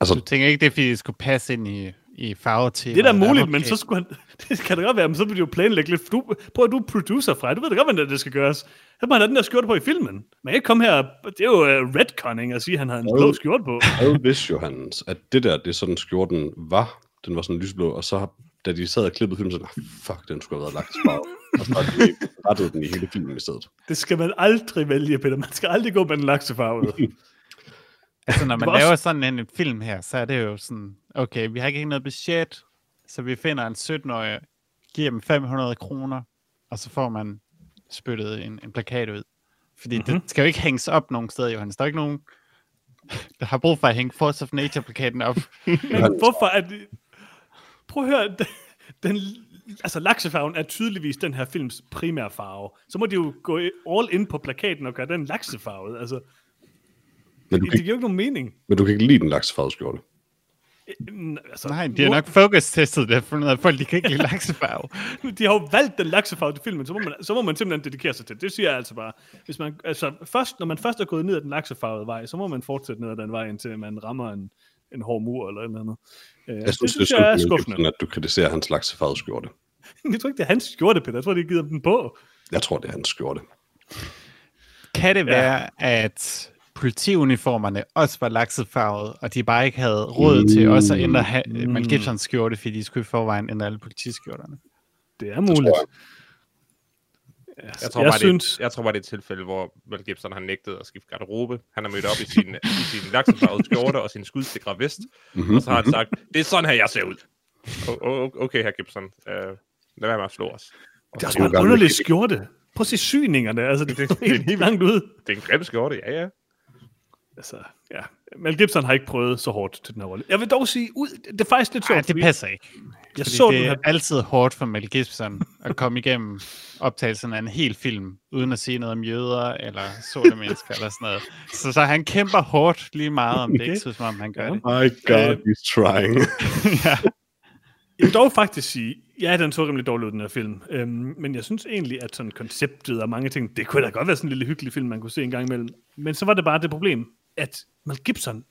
Altså, Du tænker ikke, det er, fordi det skulle passe ind i, i farvetemaet? Det er da muligt, okay. men så skulle han, det kan da godt være, men så vil de jo planlægge lidt. Du, prøv at du er producer fra, du ved da godt, hvordan det skal gøres. Så må han have den der skjorte på i filmen. Man kan ikke komme her, det er jo uh, redconning at sige, at han har en blå skjorte på. jeg vidste jo, Hans, at det der, det er sådan skjorten var. Den var sådan lysblå, og så da de sad og klippede filmen, så "Ah, fuck, den skulle have været lagt farve. Og så har de rettet den i hele filmen i stedet. Det skal man aldrig vælge, Peter. Man skal aldrig gå med den laksefarve. Altså, når man var også- laver sådan en, en film her, så er det jo sådan, okay, vi har ikke noget budget, så vi finder en 17-årig, giver dem 500 kroner, og så får man spyttet en, en plakat ud. Fordi mm-hmm. Mhm. det skal jo ikke hænges op nogen steder, Johannes. Der er ikke nogen, der har brug for at hænge Force of Nature-plakaten op. Men hvorfor er det... Prøv at høre, den, den, altså laksefarven er tydeligvis den her films primære farve. Så må de jo gå all in på plakaten og gøre den laksefarvet. Altså, Men du det, kan, det giver jo ikke nogen mening. men du kan ikke lide den laksefarvede skjorte. Mm, Altså, Nej, de har nok focus-testet det, af, at folk de kan ikke lide laksefarve. De har jo valgt den laksefarve til filmen, så må, man, så må man simpelthen dedikere sig til det. Det siger jeg altså bare. Hvis man, altså, først, når man først er gået ned ad den laksefarvede vej, så må man fortsætte ned ad den vej, indtil man rammer en, en hård mur eller et eller andet. Øh, Jeg det synes, synes det jeg er skuffende, at du kritiserer hans laksefarvede skjorte. Jeg tror ikke, det er hans skjorte, Peter. Jeg tror, de har givet ham den på. Jeg tror, det er hans skjorte. Kan det være, at politiuniformerne også var laksefarvet, og de bare ikke havde råd til også at ændre ha- Mm. Mel Gibsons skjorte, fordi de skulle i forvejen ændre alle politiskjorterne? Det er muligt. tror Jeg, Jeg tror, jeg bare, synes, det, jeg tror bare, det er et tilfælde, hvor Mel Gibson har nægtet at skifte garderobe. Han har mødt op i sin, i sin laksefarvede skjorte og sin skudsikre vest. Mm-hmm. Og så har han sagt, det er sådan her, jeg ser ud. O- okay, her Gibson. Uh, lad være med at slå os. det er også en underlig skjorte. Prøv at se syningerne. Altså, det, det er helt langt ud. Det er en grim skjorte, ja, ja. Altså, ja. Mel Gibson har ikke prøvet så hårdt til den her rolle. Jeg vil dog sige, ud, det er faktisk lidt Nej, sjovt. det fordi passer ikke. Jeg Fordi så det den er her... altid hårdt for Mel Gibson at komme igennem optagelsen af en hel film, uden at sige noget om jøder eller sorte mennesker eller sådan noget. Så, så han kæmper hårdt lige meget, om det ikke synes, som om han gør det. My God, he's trying. ja. Jeg vil dog faktisk sige, ja, den så rimelig dårlig ud, den her film. Øhm, men jeg synes egentlig, at sådan konceptet og mange ting, det kunne da godt være sådan en lille hyggelig film, man kunne se en gang imellem. Men så var det bare det problem, at Mel Gibson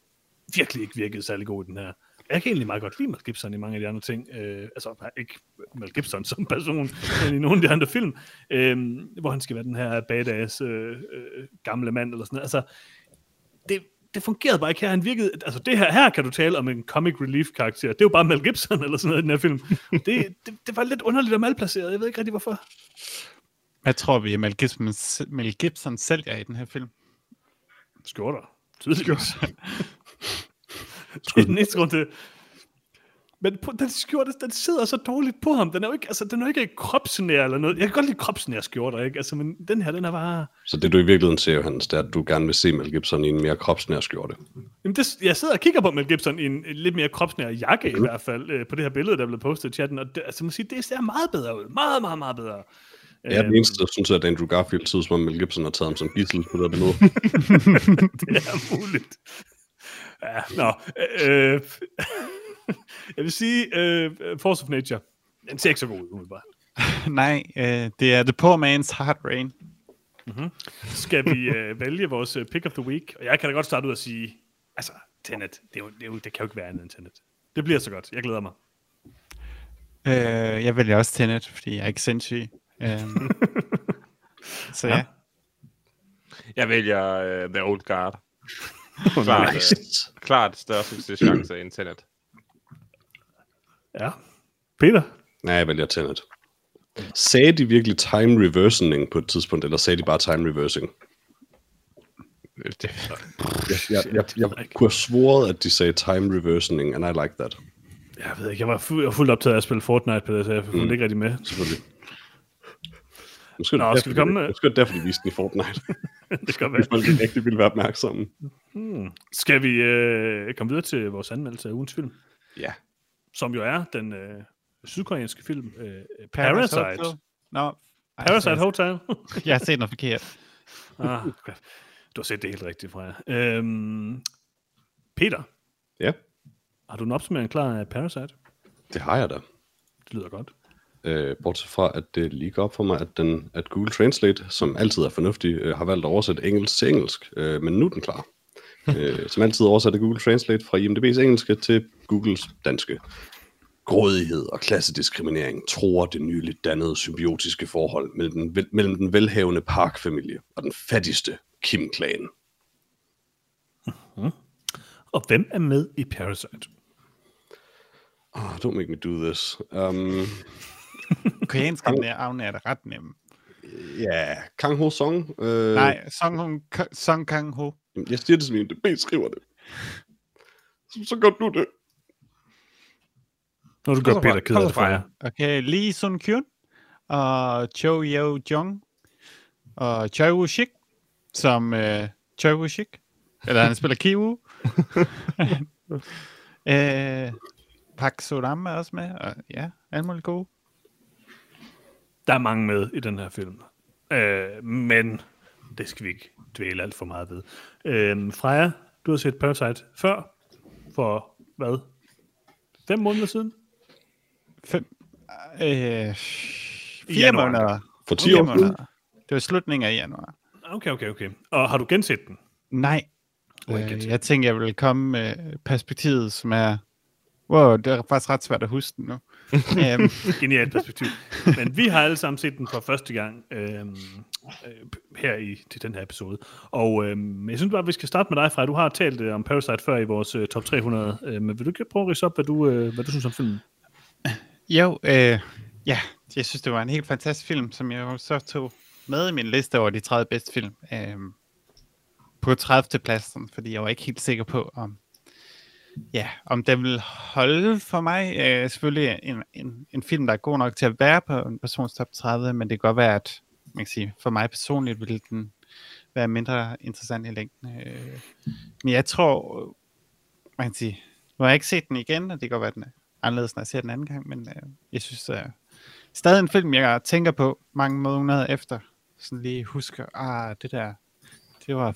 virkelig ikke virkede særlig god i den her. Jeg kan egentlig meget godt lide Mel Gibson i mange af de andre ting. Øh, altså, ikke Mel Gibson som person, men i nogle af de andre film, øh, hvor han skal være den her badass øh, øh, gamle mand eller sådan noget. Altså, det, det fungerede bare ikke her. Han virkede, altså det her, her kan du tale om en comic relief karakter. Det er jo bare Mel Gibson eller sådan noget i den her film. Det, det, det var lidt underligt og malplaceret. Jeg ved ikke rigtig hvorfor. Hvad tror vi, Mel Gibson, Mel Gibson sælger i den her film? Skjorter. Tydeligvis. det er den eneste grund til. Men på, den skjorte, den sidder så dårligt på ham. Den er jo ikke, altså, den er jo ikke kropsnær eller noget. Jeg kan godt lide kropsnær skjorter, ikke? Altså, men den her, den er bare... Så det du i virkeligheden ser, Hans, det er, at du gerne vil se Mel Gibson i en mere kropsnær skjorte. Jamen det, jeg sidder og kigger på Mel Gibson i en, en lidt mere kropsnær jakke i hvert fald, øh, på det her billede, der er blevet postet i chatten, og det, altså, man siger, det ser meget bedre ud. Meget, meget, meget bedre. Jeg er den eneste, der synes, at Andrew Garfield ser ud som om Mel Gibson har taget ham som gissel på det billede. det er muligt. Ja, nå. Øh, jeg vil sige, øh, Force of Nature, den ser ikke så god ud, umiddelbart. Nej, øh, det er The Poor Man's Heart Rain. Skal vi øh, vælge vores øh, pick of the week? Og jeg kan da godt starte ud og sige, altså, Tenet, det, er jo, det, er jo, det kan jo ikke være andet end Tenet. Det bliver så godt. Jeg glæder mig. Øh, jeg vælger også Tenet, fordi jeg er ikke sindssyg. Øhm, så ja. Jeg vælger uh, The Old Guard. Klart, uh, klart større succeschance end Tenet. Ja. Peter? Nej, jeg vælger Tenet. Sagde de virkelig time reversing på et tidspunkt, eller sagde de bare time reversing? Det, Jeg, jeg, jeg, jeg kunne have svoret, at de sagde time reversing, and I like that. Jeg ved ikke, jeg var, fu- jeg var fuldt optaget af at spille Fortnite på det, så jeg fulgte mm. ikke rigtig med. Selvfølgelig. Måske Nå, er det skal vi derfor, komme med- Måske er det derfor, de viste den i Fortnite. det skal Hvis være. folk ikke rigtig ville være opmærksomme. Hmm. Skal vi øh, komme videre til vores anmeldelse af ugens film? ja. Som jo er den øh, sydkoreanske film øh, Parasite. Nå, ej, Parasite jeg- Hotel. Jeg har set noget forkert. ah, okay. Du har set det helt rigtigt fra jer. Øhm, Peter, Ja, har du en opsummering klar af Parasite? det har jeg da. Det lyder godt. Øh, bortset fra, at det lige går op for mig, at, den, at Google Translate, som altid er fornuftig, øh, har valgt at oversætte engelsk til engelsk, øh, men nu er den klar. øh, som altid oversætter Google Translate fra IMDb's engelske til Googles danske. Grådighed og klassediskriminering tror det nyligt dannede symbiotiske forhold mellem den, vel, mellem den velhavende Park-familie og den fattigste Kim-klan. Og hvem er med i Parasite? Oh, don't make me do this. Um, Koreanske navne er da ret nemme. ja. Kang Ho Song. Øh, Nej, Song, Hong, Song Kang Ho. Jeg siger det som IMDb skriver det. Så, så gør du det. Når du gør Peter fra- ked af det fra jer. Okay, Lee Sun Kyun og Cho Yeo Jong og Choi Woo Shik som uh, Choi Woo Shik. Eller han spiller Kiwoo. uh, Park Sodam er også med. Og, ja, alle mulige gode. Der er mange med i den her film. Øh, men det skal vi ikke dvæle alt for meget ved. Øh, Freja, du har set Parasite før. For hvad? Fem måneder siden? Fem, øh, fire januar. måneder. For 10 Fire år siden. måneder. Det var slutningen af januar. Okay, okay, okay. Og har du genset den? Nej. Øh, jeg tænker, jeg vil komme med perspektivet, som er... Wow, det er faktisk ret svært at huske den nu. um, Genialt perspektiv. Men vi har alle sammen set den for første gang øhm, øh, her i til den her episode. Og øhm, jeg synes bare, at vi skal starte med dig, Freja. Du har talt øh, om Parasite før i vores øh, top 300. Øh, men vil du ikke prøve at rise op, hvad du, øh, hvad du synes om filmen? jo, øh, ja, jeg synes, det var en helt fantastisk film, som jeg så tog med i min liste over de 30 bedste film. Øh, på 30. pladsen, fordi jeg var ikke helt sikker på, om ja, om den vil holde for mig. Øh, selvfølgelig en, en, en film, der er god nok til at være på en persons top 30, men det kan godt være, at man kan sige, for mig personligt vil den være mindre interessant i længden. Øh, men jeg tror, øh, man kan sige, nu har jeg ikke set den igen, og det kan godt være, at den er anderledes, når jeg ser den anden gang, men øh, jeg synes, øh, stadig en film, jeg tænker på mange måneder efter. Sådan lige husker, ah, det der, det var,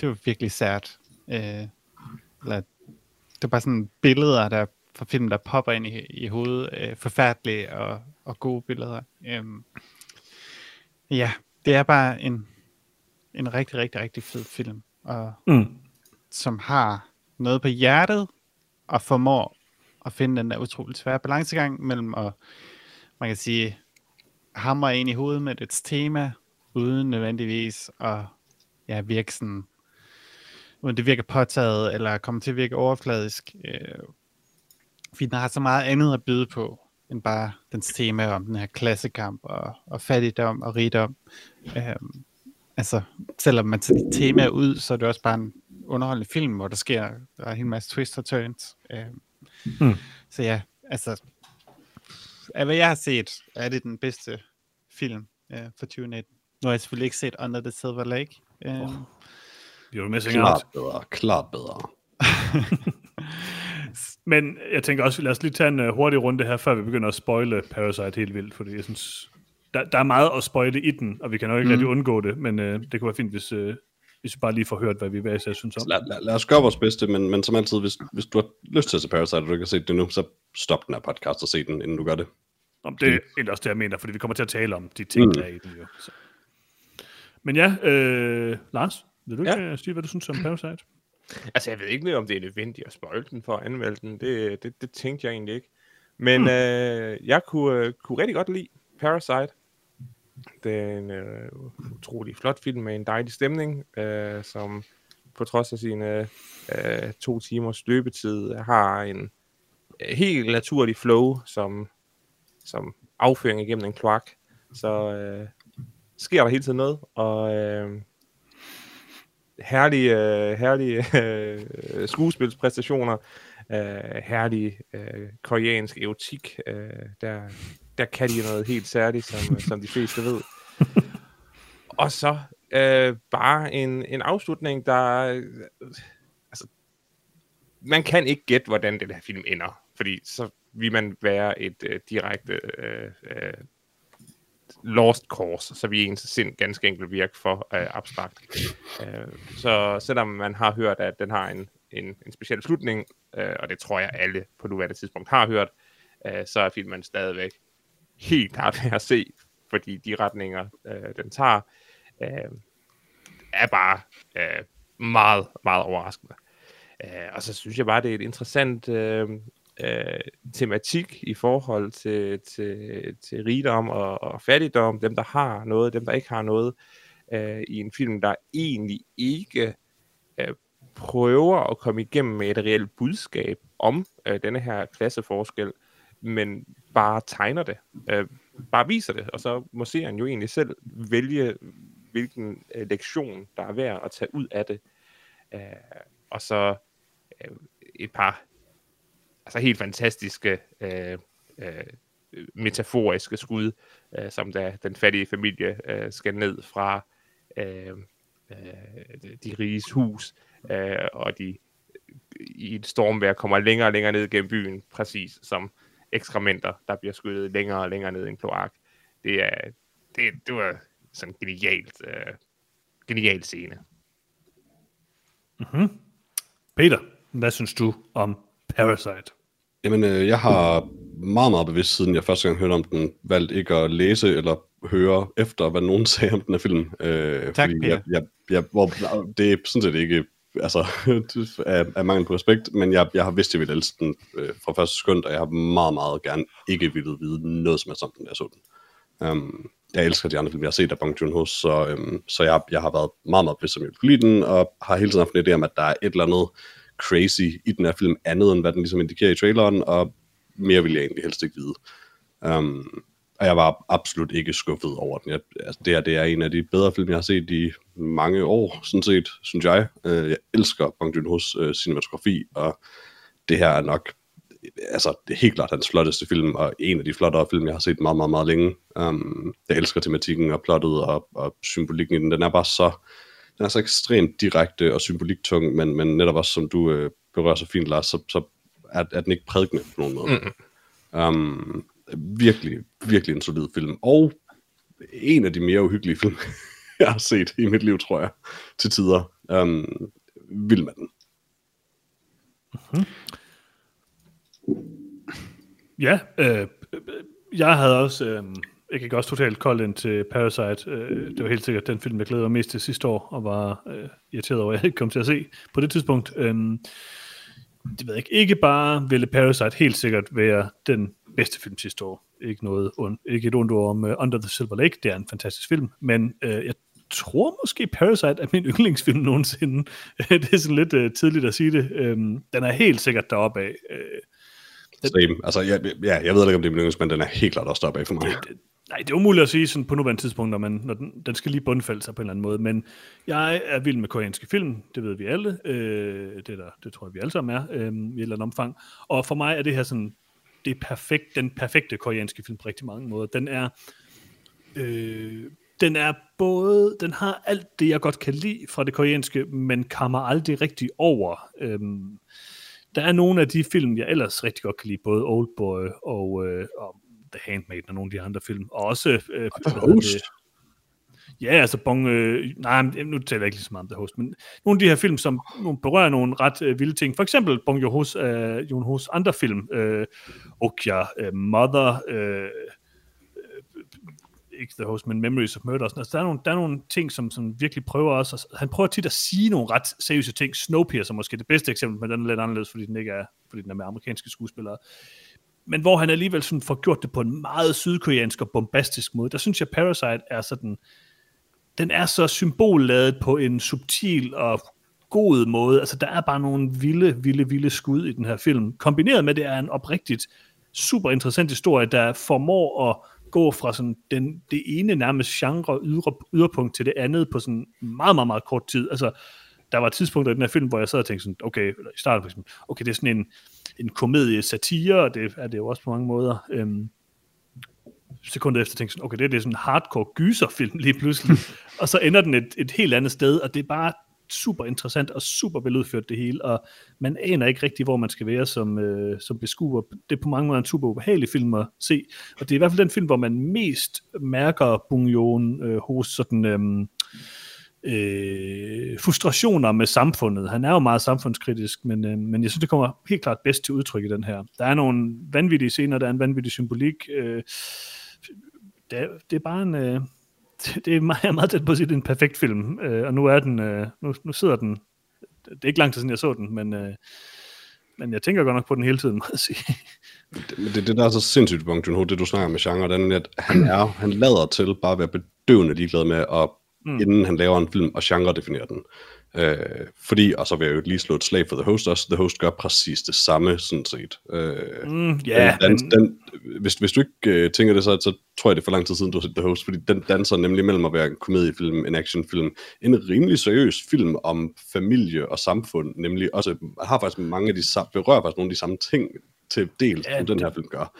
det var virkelig sært. Øh, eller, det var bare sådan billeder, der fra filmen, der popper ind i, i hovedet. Øh, forfærdelige og, og gode billeder. Øh, ja, det er bare en, en rigtig, rigtig, rigtig fed film. Og, Mm. som har noget på hjertet, og formår at finde den der utrolig svære balancegang mellem at, man kan sige, hamre ind i hovedet med dets tema, uden nødvendigvis at ja, virke sådan, uden det virker påtaget, eller kommer til at virke overfladisk. Øh, fordi den har så meget andet at byde på, end bare dens tema om den her klassekamp og, og fattigdom og rigdom. Øhm, altså, selvom man tager de temaer ud, så er det også bare en underholdende film, hvor der sker der er en hel masse twists og turns. Øhm, Hmm. Så ja, altså, af hvad jeg har set, er det den bedste film øh, for 2019. Nu har jeg selvfølgelig ikke set Under the Silver Lake. Øh, Oh. You're missing Klart out. bedre, klart bedre. Men jeg tænker også, lad os lige tage en uh, hurtig runde her, før vi begynder at spoile Parasite helt vildt, fordi jeg synes, der, der er meget at spoile i den, og vi kan nok ikke Mm. mm. rigtig undgå det, men uh, det kunne være fint, hvis, uh, hvis vi bare lige får hørt, hvad vi hver især synes om. Lad, lad, lad os gøre vores bedste, men, men som altid, hvis, hvis du har lyst til at se Parasite, og du ikke har set det nu, så stop den her podcast og se den, inden du gør det. Om det er egentlig også det, jeg mener, fordi vi kommer til at tale om de ting, Mm. mm. der er i den jo. Så. Men ja, øh, Lars, vil du ikke Ja. ja. sige, hvad du synes om Parasite? Altså, jeg ved ikke, om det er nødvendigt at spoil den for at anmelde den. Det, det, det tænkte jeg egentlig ikke. Men hmm. øh, jeg kunne, øh, kunne rigtig godt lide Parasite. Det er en øh, utrolig flot film med en dejlig stemning, øh, som på trods af sine øh, to timers løbetid har en øh, helt naturlig flow, som, som afføring igennem en kloak. Så øh, sker der hele tiden noget, og øh, herlige, øh, herlige øh, skuespilspræstationer, øh, herlig øh, koreansk erotik, øh, der, der kan de noget helt særligt, som, som de fleste ved. Og så øh, bare en, en afslutning, der... Øh, altså, man kan ikke gætte, hvordan den her film ender, fordi så vil man være et øh, direkte øh, øh, lost course, så vi ens sind ganske enkelt virke for øh, abstrakt. Øh, så selvom man har hørt, at den har en, en, en speciel slutning, øh, og det tror jeg alle på nuværende tidspunkt har hørt, øh, så er filmen stadigvæk helt klart at se, fordi de retninger, øh, den tager, øh, er bare øh, meget, meget overraskende. Øh, og så synes jeg bare, det er et interessant øh, øh, tematik i forhold til, til, til rigdom og, og fattigdom, dem der har noget, dem der ikke har noget, øh, i en film, der egentlig ikke øh, prøver at komme igennem med et reelt budskab om øh, denne her klasseforskel, men bare tegner det, øh, bare viser det, og så må seeren jo egentlig selv vælge, hvilken øh, lektion, der er værd at tage ud af det. Øh, og så øh, et par altså helt fantastiske øh, øh, metaforiske skud, øh, som da den fattige familie øh, skal ned fra øh, øh, de riges hus, øh, og de i et stormvejr kommer længere og længere ned gennem byen, præcis som ekskrementer, der bliver skyllet længere og længere ned i en kloak. Det er det, det var sådan en genialt, øh, genial scene. Mm-hmm. Peter, hvad synes du om Parasite? Jamen, øh, jeg har meget, meget bevidst, siden jeg første gang hørte om den, valgt ikke at læse eller høre efter, hvad nogen sagde om den her film. Øh, Tak, fordi jeg, jeg, jeg, hvor, det er sådan set ikke altså, af, af mangel på respekt, men jeg, jeg har vidst, at jeg ville elske den øh, fra første sekund, og jeg har meget, meget gerne ikke ville vide noget som helst om den, da jeg så den. Um, jeg elsker de andre film, jeg har set af Bong Joon-ho, så, um, så jeg, jeg har været meget, meget bevidst, om jeg ville kunne lide den, og har hele tiden haft en idé om, at der er et eller andet crazy i den her film, andet end hvad den ligesom indikerer i traileren, og mere vil jeg egentlig helst ikke vide. Um, og jeg var absolut ikke skuffet over den. Jeg, altså, det, her, det er en af de bedre film, jeg har set i mange år, sådan set, synes jeg. Uh, jeg elsker Bong Joon-ho's uh, cinematografi, og det her er nok altså, det er helt klart hans flotteste film, og en af de flottere film, jeg har set meget, meget, meget længe. Um, jeg elsker tematikken og plottet og, og symbolikken i den. Den er bare så, den er så ekstremt direkte og symboliktung, men, men netop også, som du øh, berører så fint, Lars, så, så er, er den ikke prædikende på nogen måde. Mm. Um, virkelig, virkelig en solid film. Og en af de mere uhyggelige film, jeg har set i mit liv, tror jeg, til tider. Um, vild med den. Ja, øh, jeg havde også, øh, jeg gik også totalt koldt ind til Parasite. Øh, det var helt sikkert den film, jeg glæder mig mest til sidste år, og var øh, irriteret over, at jeg ikke kom til at se på det tidspunkt. Øh, det ved jeg ikke. Ikke bare ville Parasite helt sikkert være den bedste film sidste år. Ikke, noget und, ikke et ondt ord om uh, Under the Silver Lake. Det er en fantastisk film. Men uh, jeg tror måske Parasite er min yndlingsfilm nogensinde. det er sådan lidt uh, tidligt at sige det. Um, den er helt sikkert deroppe af. Uh, Same. Altså, jeg, ja, jeg ved ikke, om det er min yndlings, men den er helt klart også deroppe af for mig. det, nej, det er umuligt at sige sådan på nuværende tidspunkt, når, man, når den, den skal lige bundfælde sig på en eller anden måde. Men jeg er vild med koreanske film. Det ved vi alle. Øh, det, der, det tror jeg, vi alle sammen er øh, i et eller andet omfang. Og for mig er det her sådan det er perfekt, den perfekte koreanske film på rigtig mange måder. Den er, øh, den er både, den har alt det, jeg godt kan lide fra det koreanske, men kommer aldrig rigtig over. Øh, der er nogle af de film, jeg ellers rigtig godt kan lide, både Oldboy og, øh, og The Handmaid og nogle af de andre film. Og også... Øh, The Host. Ja, altså Bong... Øh, nej, nu taler jeg ikke lige så meget om The Host, men nogle af de her film, som nogle berører nogle ret øh, vilde ting. For eksempel Bong Joon-ho's øh, Joon-ho's andre film. Øh, Okja, øh, Mother... Øh, ikke The Host, men Memories of Murder. Og sådan. Altså, der, er nogle, der er nogle ting, som, som virkelig prøver også. Han prøver tit at sige nogle ret seriøse ting. Snowpiercer er måske det bedste eksempel, men den er lidt anderledes, fordi den ikke er, fordi den er med amerikanske skuespillere. Men hvor han alligevel sådan får gjort det på en meget sydkoreansk og bombastisk måde. Der synes jeg, Parasite er sådan... Den er så symbolladet på en subtil og god måde. Altså, der er bare nogle vilde, vilde, vilde skud i den her film. Kombineret med, det er en oprigtigt super interessant historie, der formår at gå fra sådan den, det ene nærmest genre ydre, yderpunkt til det andet på sådan meget, meget, meget kort tid. Altså, der var tidspunkter i den her film, hvor jeg sad og tænkte sådan, okay, eller i starten for eksempel, okay, det er sådan en, en komedie satire, og det er det jo også på mange måder. Øhm, sekunder efter tænkte sådan, okay, det, er, det er sådan en hardcore gyserfilm lige pludselig, og så ender den et, et helt andet sted, og det er bare super interessant og super veludført det hele, og man aner ikke rigtig, hvor man skal være som, øh, som beskuer. Det er på mange måder en super ubehagelig film at se, og det er i hvert fald den film, hvor man mest mærker Bong Joon øh, hos sådan... Øh, øh, frustrationer med samfundet. Han er jo meget samfundskritisk, men, øh, men jeg synes, det kommer helt klart bedst til udtryk i den her. Der er nogle vanvittige scener, der er en vanvittig symbolik. Øh, det, er, det er bare en... Øh, det er meget, meget tæt på at sige, det er en perfekt film, øh, og nu er den, øh, nu, nu sidder den, det er ikke lang tid siden jeg så den, men, øh, men jeg tænker godt nok på den hele tiden, må jeg sige. Det, det, det der er så sindssygt, Bong Joon-ho, det du snakker med genre, den, at han er, han lader til bare at være bedøvende ligeglad med, at mm. inden han laver en film, og genre definerer den. Øh, fordi, og så vil jeg jo lige slå et slag for The Host også, The Host gør præcis det samme, sådan set. Øh, mm, yeah, den, den, den, hvis, hvis du ikke øh, tænker det, så, så tror jeg, det er for lang tid siden, du har set The Host, fordi den danser nemlig mellem at være en komediefilm, en actionfilm, en rimelig seriøs film om familie og samfund, nemlig også har faktisk mange af de samme, berører faktisk nogle af de samme ting til del, ja, som den her film gør.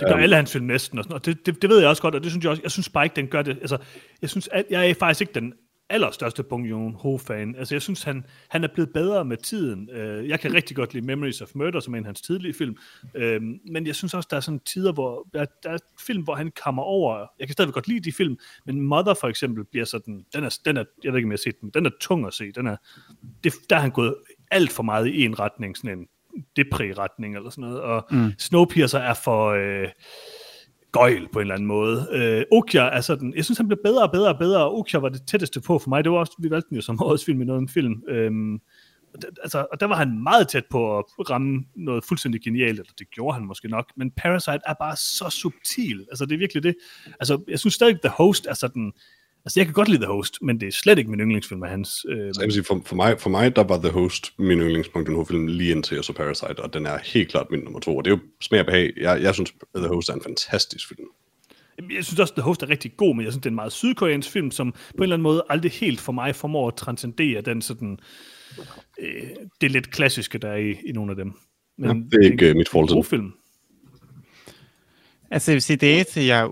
Det gør um, alle hans film næsten, og, sådan, og det, det, det ved jeg også godt, og det synes jeg også, jeg synes bare ikke, den gør det, altså, jeg synes, at jeg er faktisk ikke den allerstørste Bong Joon-ho-fan. Altså, jeg synes, han, han er blevet bedre med tiden. Uh, jeg kan rigtig godt lide Memories of Murder, som er en af hans tidlige film. Uh, men jeg synes også, der er sådan tider, hvor der, der er film, hvor han kommer over. Jeg kan stadigvæk godt lide de film, men Mother for eksempel bliver sådan, den er, den er jeg ved ikke, om jeg har set den, den er tung at se. Den er, det, der er han gået alt for meget i en retning, sådan en depri-retning eller sådan noget. Og mm. Snowpiercer er for... Øh, gøjl på en eller anden måde. Øh, Okja er sådan, jeg synes han blev bedre og bedre og bedre, og Okja var det tætteste på for mig. Det var også, vi valgte den jo som årets film i noget film. Øhm, altså, og der var han meget tæt på at ramme noget fuldstændig genialt, eller det gjorde han måske nok, men Parasite er bare så subtil. Altså, det er virkelig det. Altså, jeg synes stadig, The Host er sådan, Altså, jeg kan godt lide The Host, men det er slet ikke min yndlingsfilm af hans. Øh... Så jeg vil sige, for, for, mig, for mig, der var The Host min yndlingspunkt film lige indtil jeg så Parasite, og den er helt klart min nummer to, og det er jo smag og behag. Jeg, jeg synes, The Host er en fantastisk film. Jeg synes også, The Host er rigtig god, men jeg synes, det er en meget sydkoreansk film, som på en eller anden måde aldrig helt for mig formår at transcendere den sådan, øh, det lidt klassiske, der er i, i nogle af dem. Men ja, det er ikke uh, mit forhold til film. Altså, jeg vil sige, det eneste, jeg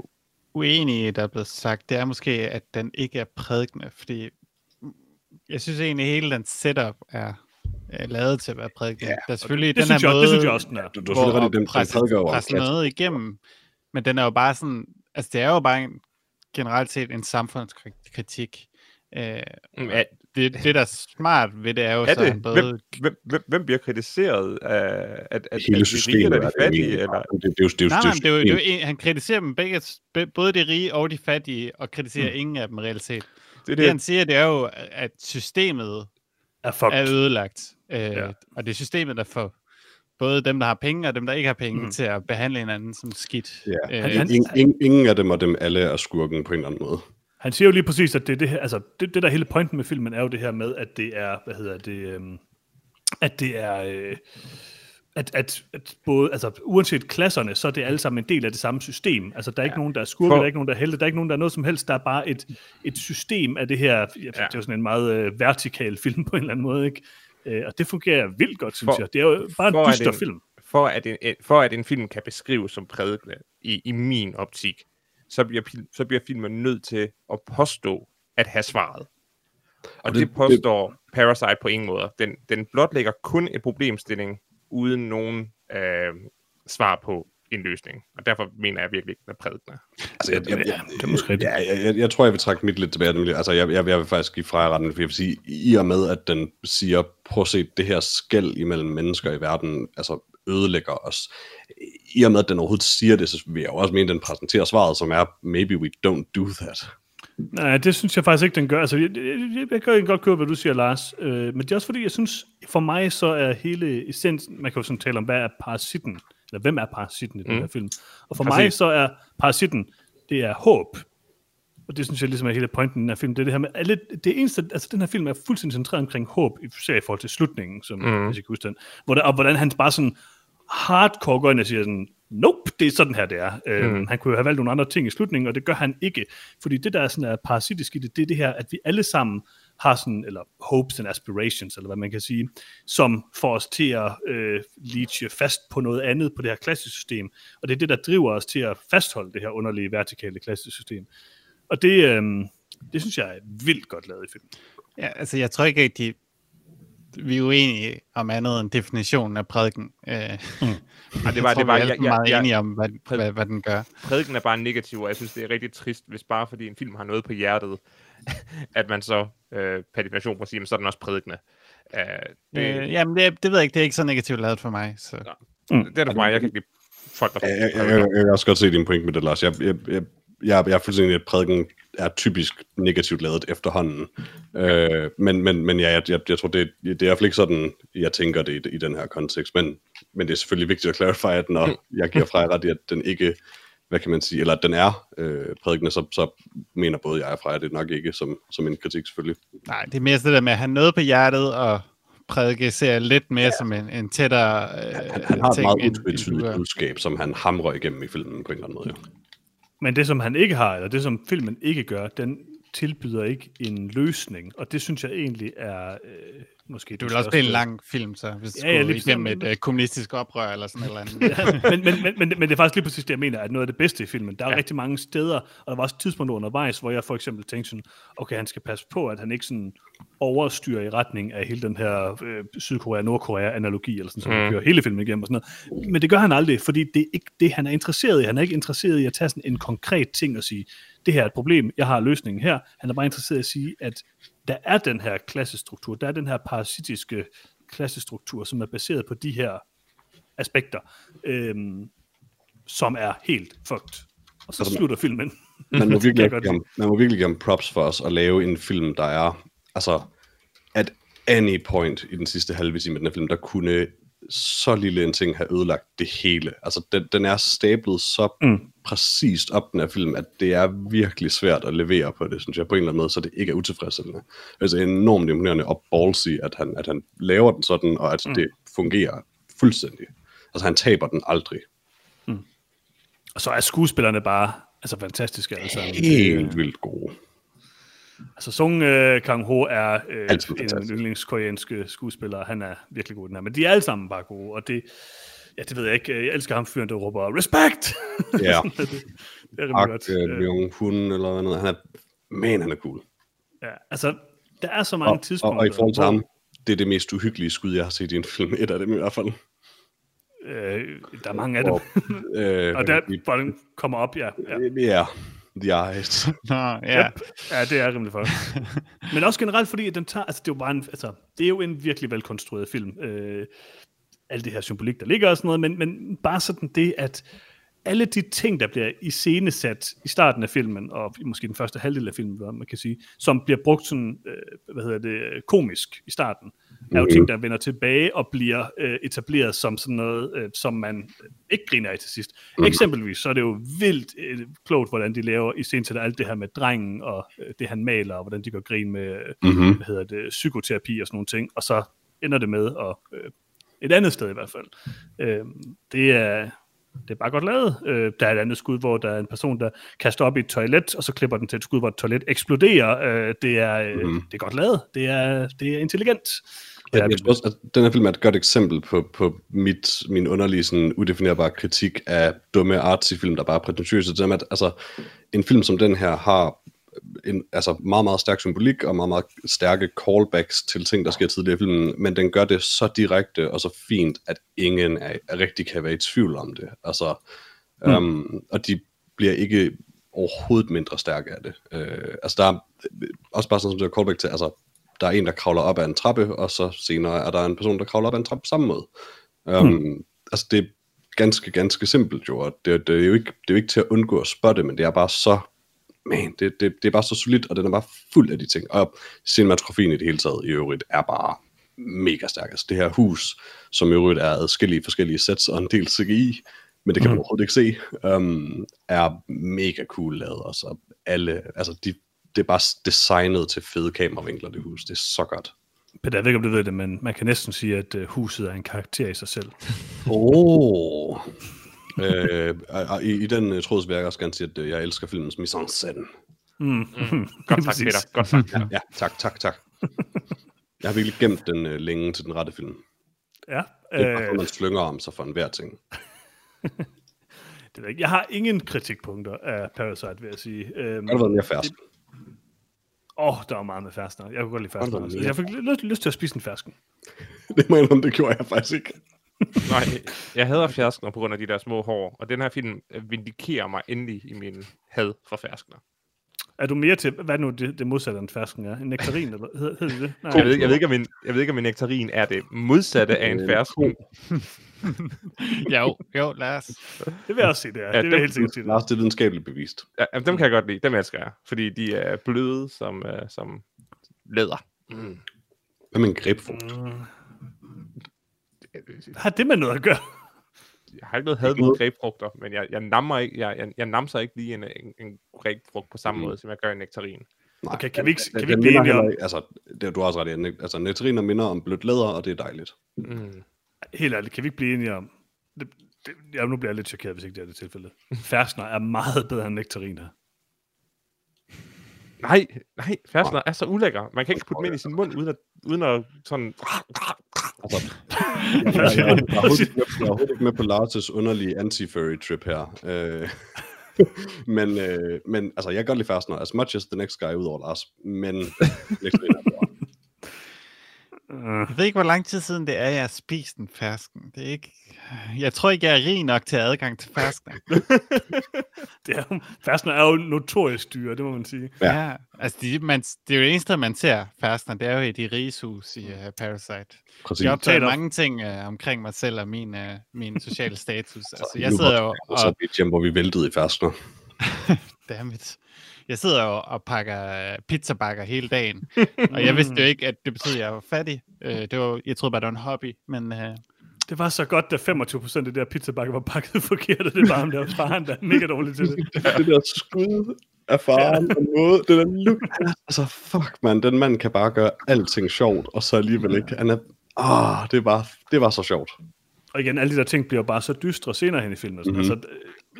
uenige, der er blevet sagt, det er måske, at den ikke er prædikende, fordi jeg synes egentlig, at hele den setup er, lavet til at være prædiken. Ja, Ja, der er selvfølgelig Det den synes, her jeg, måde, det synes jeg også, den er. Du, du selvfølgelig ret i, den, prædiker presse klasse. noget igennem, men den er jo bare sådan, altså det er jo bare en, generelt set en samfundskritik. Øh, Mm, Er, det, det, der er smart ved det, er jo er så, det? både... Hvem, hvem, hvem, bliver kritiseret af at, at, Hele at de rige eller er de det fattige? egentlig. Eller? Det, det, det, jo- det, jo- Nej, det, er det jo, det han kritiserer dem begge, be- både de rige og de fattige, og kritiserer mm. ingen af dem reelt set. Det Det, det, han siger, det er jo, at systemet Er fucked. er ødelagt. Øh, Ja. Og det er systemet, der får både dem, der har penge, og dem, der ikke har penge, Mm. til at behandle hinanden som skidt. Ja. Øh, Han- han- Ingen, ingen, ingen af dem og dem alle er skurken på en eller anden måde. Han siger jo lige præcis, at det, er det her, altså det, det der hele pointen med filmen er jo det her med, at det er, hvad hedder det, øhm, at det er, øh, at, at, at både, altså uanset klasserne, så er det alle sammen en del af det samme system. Altså der er ikke nogen, der er skurke, For- der er ikke nogen, der er helte, der er ikke nogen, der er noget som helst. Der er bare et, et system af det her, ja. det er jo sådan en meget øh, vertikal film på en eller anden måde, ikke? Øh, og det fungerer vildt godt, synes For- jeg. Det er jo bare en dyster en- film. for at, en, for at en film kan beskrives som prædikende i, i min optik, så bliver, så bliver filmen nødt til at påstå at have svaret. Og, Og det, det- det påstår Parasite på ingen måde. Den, den blotlægger kun en problemstilling uden nogen øh, svar på en løsning. Og derfor mener jeg virkelig ikke, den er. Altså, jeg, jeg, jeg, Ja, det er måske rigtigt. ja, jeg, jeg, jeg tror, jeg vil trække mit lidt tilbage. Nemlig, altså, jeg, jeg, jeg vil faktisk give retten, for jeg vil sige, i og med, at den siger, prøv at se, det her skæld imellem mennesker i verden, altså ødelægger os. I og med, at den overhovedet siger det, så vil jeg jo også mene, at den præsenterer svaret, som er, maybe we don't do that. Nej, det synes jeg faktisk ikke, den gør. Altså, jeg, jeg, jeg, kan godt købe, hvad du siger, Lars. Øh, men det er også fordi, jeg synes, for mig så er hele essensen, man kan jo sådan tale om, hvad er parasitten, eller hvem er parasitten i den Mm. her film. Og for Præcis. mig så er parasitten, det er håb. Og det synes jeg ligesom er hele pointen i den her film. Det er det her med, alle, det eneste, altså den her film er fuldstændig centreret omkring håb, især i forhold til slutningen, som mm. hvis jeg kan huske den. Hvor der, og hvordan han bare sådan hardcore går ind og siger sådan, nope, det er sådan her, det er. Mm. Øhm, han kunne jo have valgt nogle andre ting i slutningen, og det gør han ikke. Fordi det, der er sådan er parasitisk i det, det er det her, at vi alle sammen har sådan, eller hopes and aspirations, eller hvad man kan sige, som får os til at øh, leache fast på noget andet på det her klassesystem. Og det er det, der driver os til at fastholde det her underlige vertikale klassesystem. Og det, øh, det synes jeg er vildt godt lavet i filmen. Ja, altså jeg tror ikke, at de, vi er uenige om andet end definitionen af prædiken. Øh, Og det jeg var, tror, det var, vi er jeg, alle meget jeg, enige jeg, om, hvad, hvad, hvad den gør. prædiken er bare negativ, og jeg synes, det er rigtig trist, hvis bare fordi en film har noget på hjertet, at man så øh, per definition må sige, men så er den også prædikende. Uh, det, Øh, jamen, det, det ved jeg ikke, det er ikke så negativt lavet for mig. Så. det er det for mig, jeg kan ikke lide folk, der Jeg, jeg, jeg, jeg, jeg kan også godt se din point med det, Lars. Jeg, jeg, jeg, jeg, jeg er fuldstændig, at prædiken er typisk negativt lavet efterhånden. Øh, men, men, men ja, jeg, jeg, jeg tror, det, det er i hvert fald ikke sådan, jeg tænker det i, i den her kontekst. Men, men det er selvfølgelig vigtigt at clarify, at når jeg giver fra ret i, at den ikke, hvad kan man sige, eller at den er øh, prædikende, så, så mener både jeg og Freja det nok ikke som, som en kritik selvfølgelig. Nej, det er mere det der med at have noget på hjertet, og prædike ser lidt mere ja. som en, en tættere øh, Han, han har et ting, meget end du utvetydigt budskab, som han hamrer igennem i filmen på en eller anden måde. Jo. Men det, som han ikke har, eller det, som filmen ikke gør, den tilbyder ikke en løsning. Og det synes jeg egentlig er øh, måske Det vil også blive en lang film, så hvis Ja, ja, ja, skulle lige igennem et øh, kommunistisk oprør eller sådan eller andet. men, men, men, men, men det er faktisk lige præcis det, jeg mener, at noget af det bedste i filmen. Der er ja. rigtig mange steder, og der var også tidspunkter undervejs, hvor jeg for eksempel tænkte sådan, okay, han skal passe på, at han ikke sådan overstyrer i retning af hele den her øh, Sydkorea-Nordkorea-analogi, eller sådan, som mm. kører hele filmen igennem og sådan noget. Men det gør han aldrig, fordi det er ikke det, han er interesseret i. Han er ikke interesseret i at tage sådan en konkret ting og sige, det her er et problem, jeg har løsningen her. Han er bare interesseret i at sige, at der er den her klassestruktur, der er den her parasitiske klassestruktur, som er baseret på de her aspekter, øhm, som er helt fucked. Og så Altså, slutter filmen. man må, virkelig give, man må virkelig give ham props for os at lave en film, der er, altså, at any point i den sidste halve time af den her film, der kunne så lille en ting have ødelagt det hele. Altså, den, den er stablet så mm. præcist op, den her film, at det er virkelig svært at levere på det, synes jeg, på en eller anden måde, så det ikke er utilfredsstillende. Altså, enormt imponerende og ballsy, at han, at han laver den sådan, og at mm. det fungerer fuldstændig. Altså, han taber den aldrig. Og så er skuespillerne bare altså fantastiske sammen. Helt vildt gode. Altså Sung uh, Kang Ho er Altid en fantastisk. yndlingskoreanske skuespiller. Han er virkelig god den her. Men de er alle sammen bare gode, og det, ja, det ved jeg ikke. Jeg elsker ham fyren, der råber, respect! Ja. det, det er rimelig godt. Øh, Myung Hun, eller noget. Han er, man, han er cool. ja, altså, der er så mange Og, og, tidspunkter. og i forhold til ham, det er det mest uhyggelige skud, jeg har set i en film. Et af dem i hvert fald. Øh, der er mange af dem. Og, øh, Og der, hvor den kommer op, ja. ja. Ja, the eyes. Nå, ja. Yep. Ja, det er rimelig for. Men også generelt, fordi at den tager, altså det er jo bare en, altså, det er jo en virkelig velkonstrueret film. Øh, alt det her symbolik, der ligger og sådan noget, men, men bare sådan det, at alle de ting, der bliver iscenesat i starten af filmen, og måske den første halvdel af filmen, hvad man kan sige, som bliver brugt sådan, øh, hvad hedder det, komisk i starten, er jo ting, der vender tilbage og bliver øh, etableret som sådan noget, øh, som man ikke griner af til sidst. Mm. Eksempelvis, så er det jo vildt øh, klogt, hvordan de laver i scenen til alt det her med drengen, og øh, det han maler, og hvordan de gør grin med, Mm-hmm. hvad hedder det, psykoterapi og sådan nogle ting, og så ender det med, og øh, et andet sted i hvert fald. Øh, det er det er bare godt lavet. Øh, der er et andet skud, hvor der er en person, der kaster op i et toilet, og så klipper den til et skud, hvor et toilet eksploderer. Øh, det, er, øh, Mhm. det er godt lavet. Det er, det er intelligent. Ja, jeg tror også, at den her film er et godt eksempel på, på mit, min underlige sådan, udefinerbare kritik af dumme artsy film, der bare er prætentiøse. Det er, med, at altså, en film som den her har en altså, meget, meget stærk symbolik og meget, meget stærke callbacks til ting, der sker tidligere i filmen, men den gør det så direkte og så fint, at ingen er, er rigtig kan være i tvivl om det. Altså, mm. um, og de bliver ikke overhovedet mindre stærke af det. Uh, altså der er også bare sådan som det er callback til, altså der er en, der kravler op ad en trappe, og så senere er der en person, der kravler op ad en trappe på samme måde. Um, hmm. Altså det er ganske, ganske simpelt jo, og det, det, er jo ikke, det er jo ikke til at undgå at spotte, men det er bare så, man, det, det, det er bare så solidt, og den er bare fuld af de ting. Og cinematografien i det hele taget i øvrigt er bare mega stærk. Altså det her hus, som i øvrigt er adskillige forskellige sets og en del CGI, men det kan man overhovedet ikke se, um, er mega cool lavet. Og så alle, altså de, det er bare designet til fede kameravinkler, det hus. Det er så godt. Peter, jeg ved ikke, om du ved det, men man kan næsten sige, at uh, huset er en karakter i sig selv. Oh. Øh, og- i, I den uh, tråd vil jeg også gerne sige, at øh, jeg elsker filmens mise en scène. Mm. Mm. Godt Præcis. Peter. Godt sagt, Peter. Ja, tak, tak, tak. Jeg har virkelig gemt den uh, længe til den rette film. Ja, Det er bare, øh, man slynger om sig for enhver ting. det ved jeg, ikke. jeg har ingen kritikpunkter af Parasite, vil jeg sige. Øhm, Det har været mere færst. Åh, oh, der var meget med fersken. Jeg kunne godt lide fersken. Hold da også. mere. Jeg fik lyst, lyst til at spise en fersken. Det må jeg indrømme, det gjorde jeg faktisk ikke. Nej, jeg hader ferskner på grund af de der små hår, og den her film øh, vindikerer mig endelig i min had for ferskner. Er du mere til, hvad nu det, det modsatte af en fersken er? En nektarin, eller hedder, hedder det? Nej, Jeg ved, jeg, ved ikke, om en, jeg ved ikke, om en nektarin er det modsatte af en Øh, fersken. Jo, jo, lad os. det vil jeg også sige, det er. Ja, det vil jeg dem- helt sikkert sige, det er. Lars, det er videnskabeligt bevist. Ja, jamen, dem kan jeg godt lide. Dem elsker jeg, fordi de er bløde som, uh, som læder. Mm. Hvad med en grapefrugt? Mm. Har det med noget at gøre? Jeg har ikke noget had mod grebfrugter, men jeg, jeg, nammer ikke, jeg, jeg, jeg namser ikke lige en, en, en grebfrugt på samme Mm. måde, som jeg gør en nektarin. Nej, Okay, kan vi ikke- kan vi ikke blive enige om- Altså, det, du har også ret i. Altså, nektariner minder om blødt læder, og det er dejligt. Mm. Helt ærligt, kan vi ikke blive enige om... Det, det, ja, nu bliver jeg lidt chokeret, hvis ikke det er det tilfælde. Ferskner er meget bedre end nektariner. Nej, nej, ferskener er så ulækker. Man kan ikke putte dem ind i sin mund, uden at, uden at sådan... Altså, jeg, jeg, jeg, jeg, er overhovedet ikke med, ikke på Lars' underlige anti-furry trip her. Øh, men, øh, men altså, jeg kan godt lide Fastner, as much as the next guy ud over Lars. Men nektariner er bedre. Uh, Jeg ved ikke, hvor lang tid siden det er, jeg har spist en fersken. Det er ikke... Jeg tror ikke, jeg er rig nok til adgang til fersken. det er, jo- ferskner er jo notorisk dyre, det må man sige. Ja. Ja. Altså, de, man, det er jo det eneste, man ser fersken. Det er jo i de riges hus i uh, Parasite. Præcis. Jeg optager Taler- mange ting uh, omkring mig selv og min, uh, min sociale status. Altså, jeg sidder jo det så og... et hjem, hvor vi væltede i Fastner. Dammit. Jeg sidder jo og pakker øh, pizzabakker hele dagen, og jeg vidste jo ikke, at det betød, at jeg var fattig. Øh, det var, jeg troede bare, det var en hobby, men øh, Det var så godt, da 25 procent af det der pizzabakke var pakket forkert, og det var ham der faren, der er mega dårlig til det. det der skud af faren, den måde, det der look. Altså, fuck, man, den mand kan bare gøre alting sjovt, og så alligevel ikke. Han er, ah, det var, det var så sjovt. Og igen, alle de der ting bliver bare så dystre senere hen i filmen. Og. Mhm. Mm-hmm. Altså,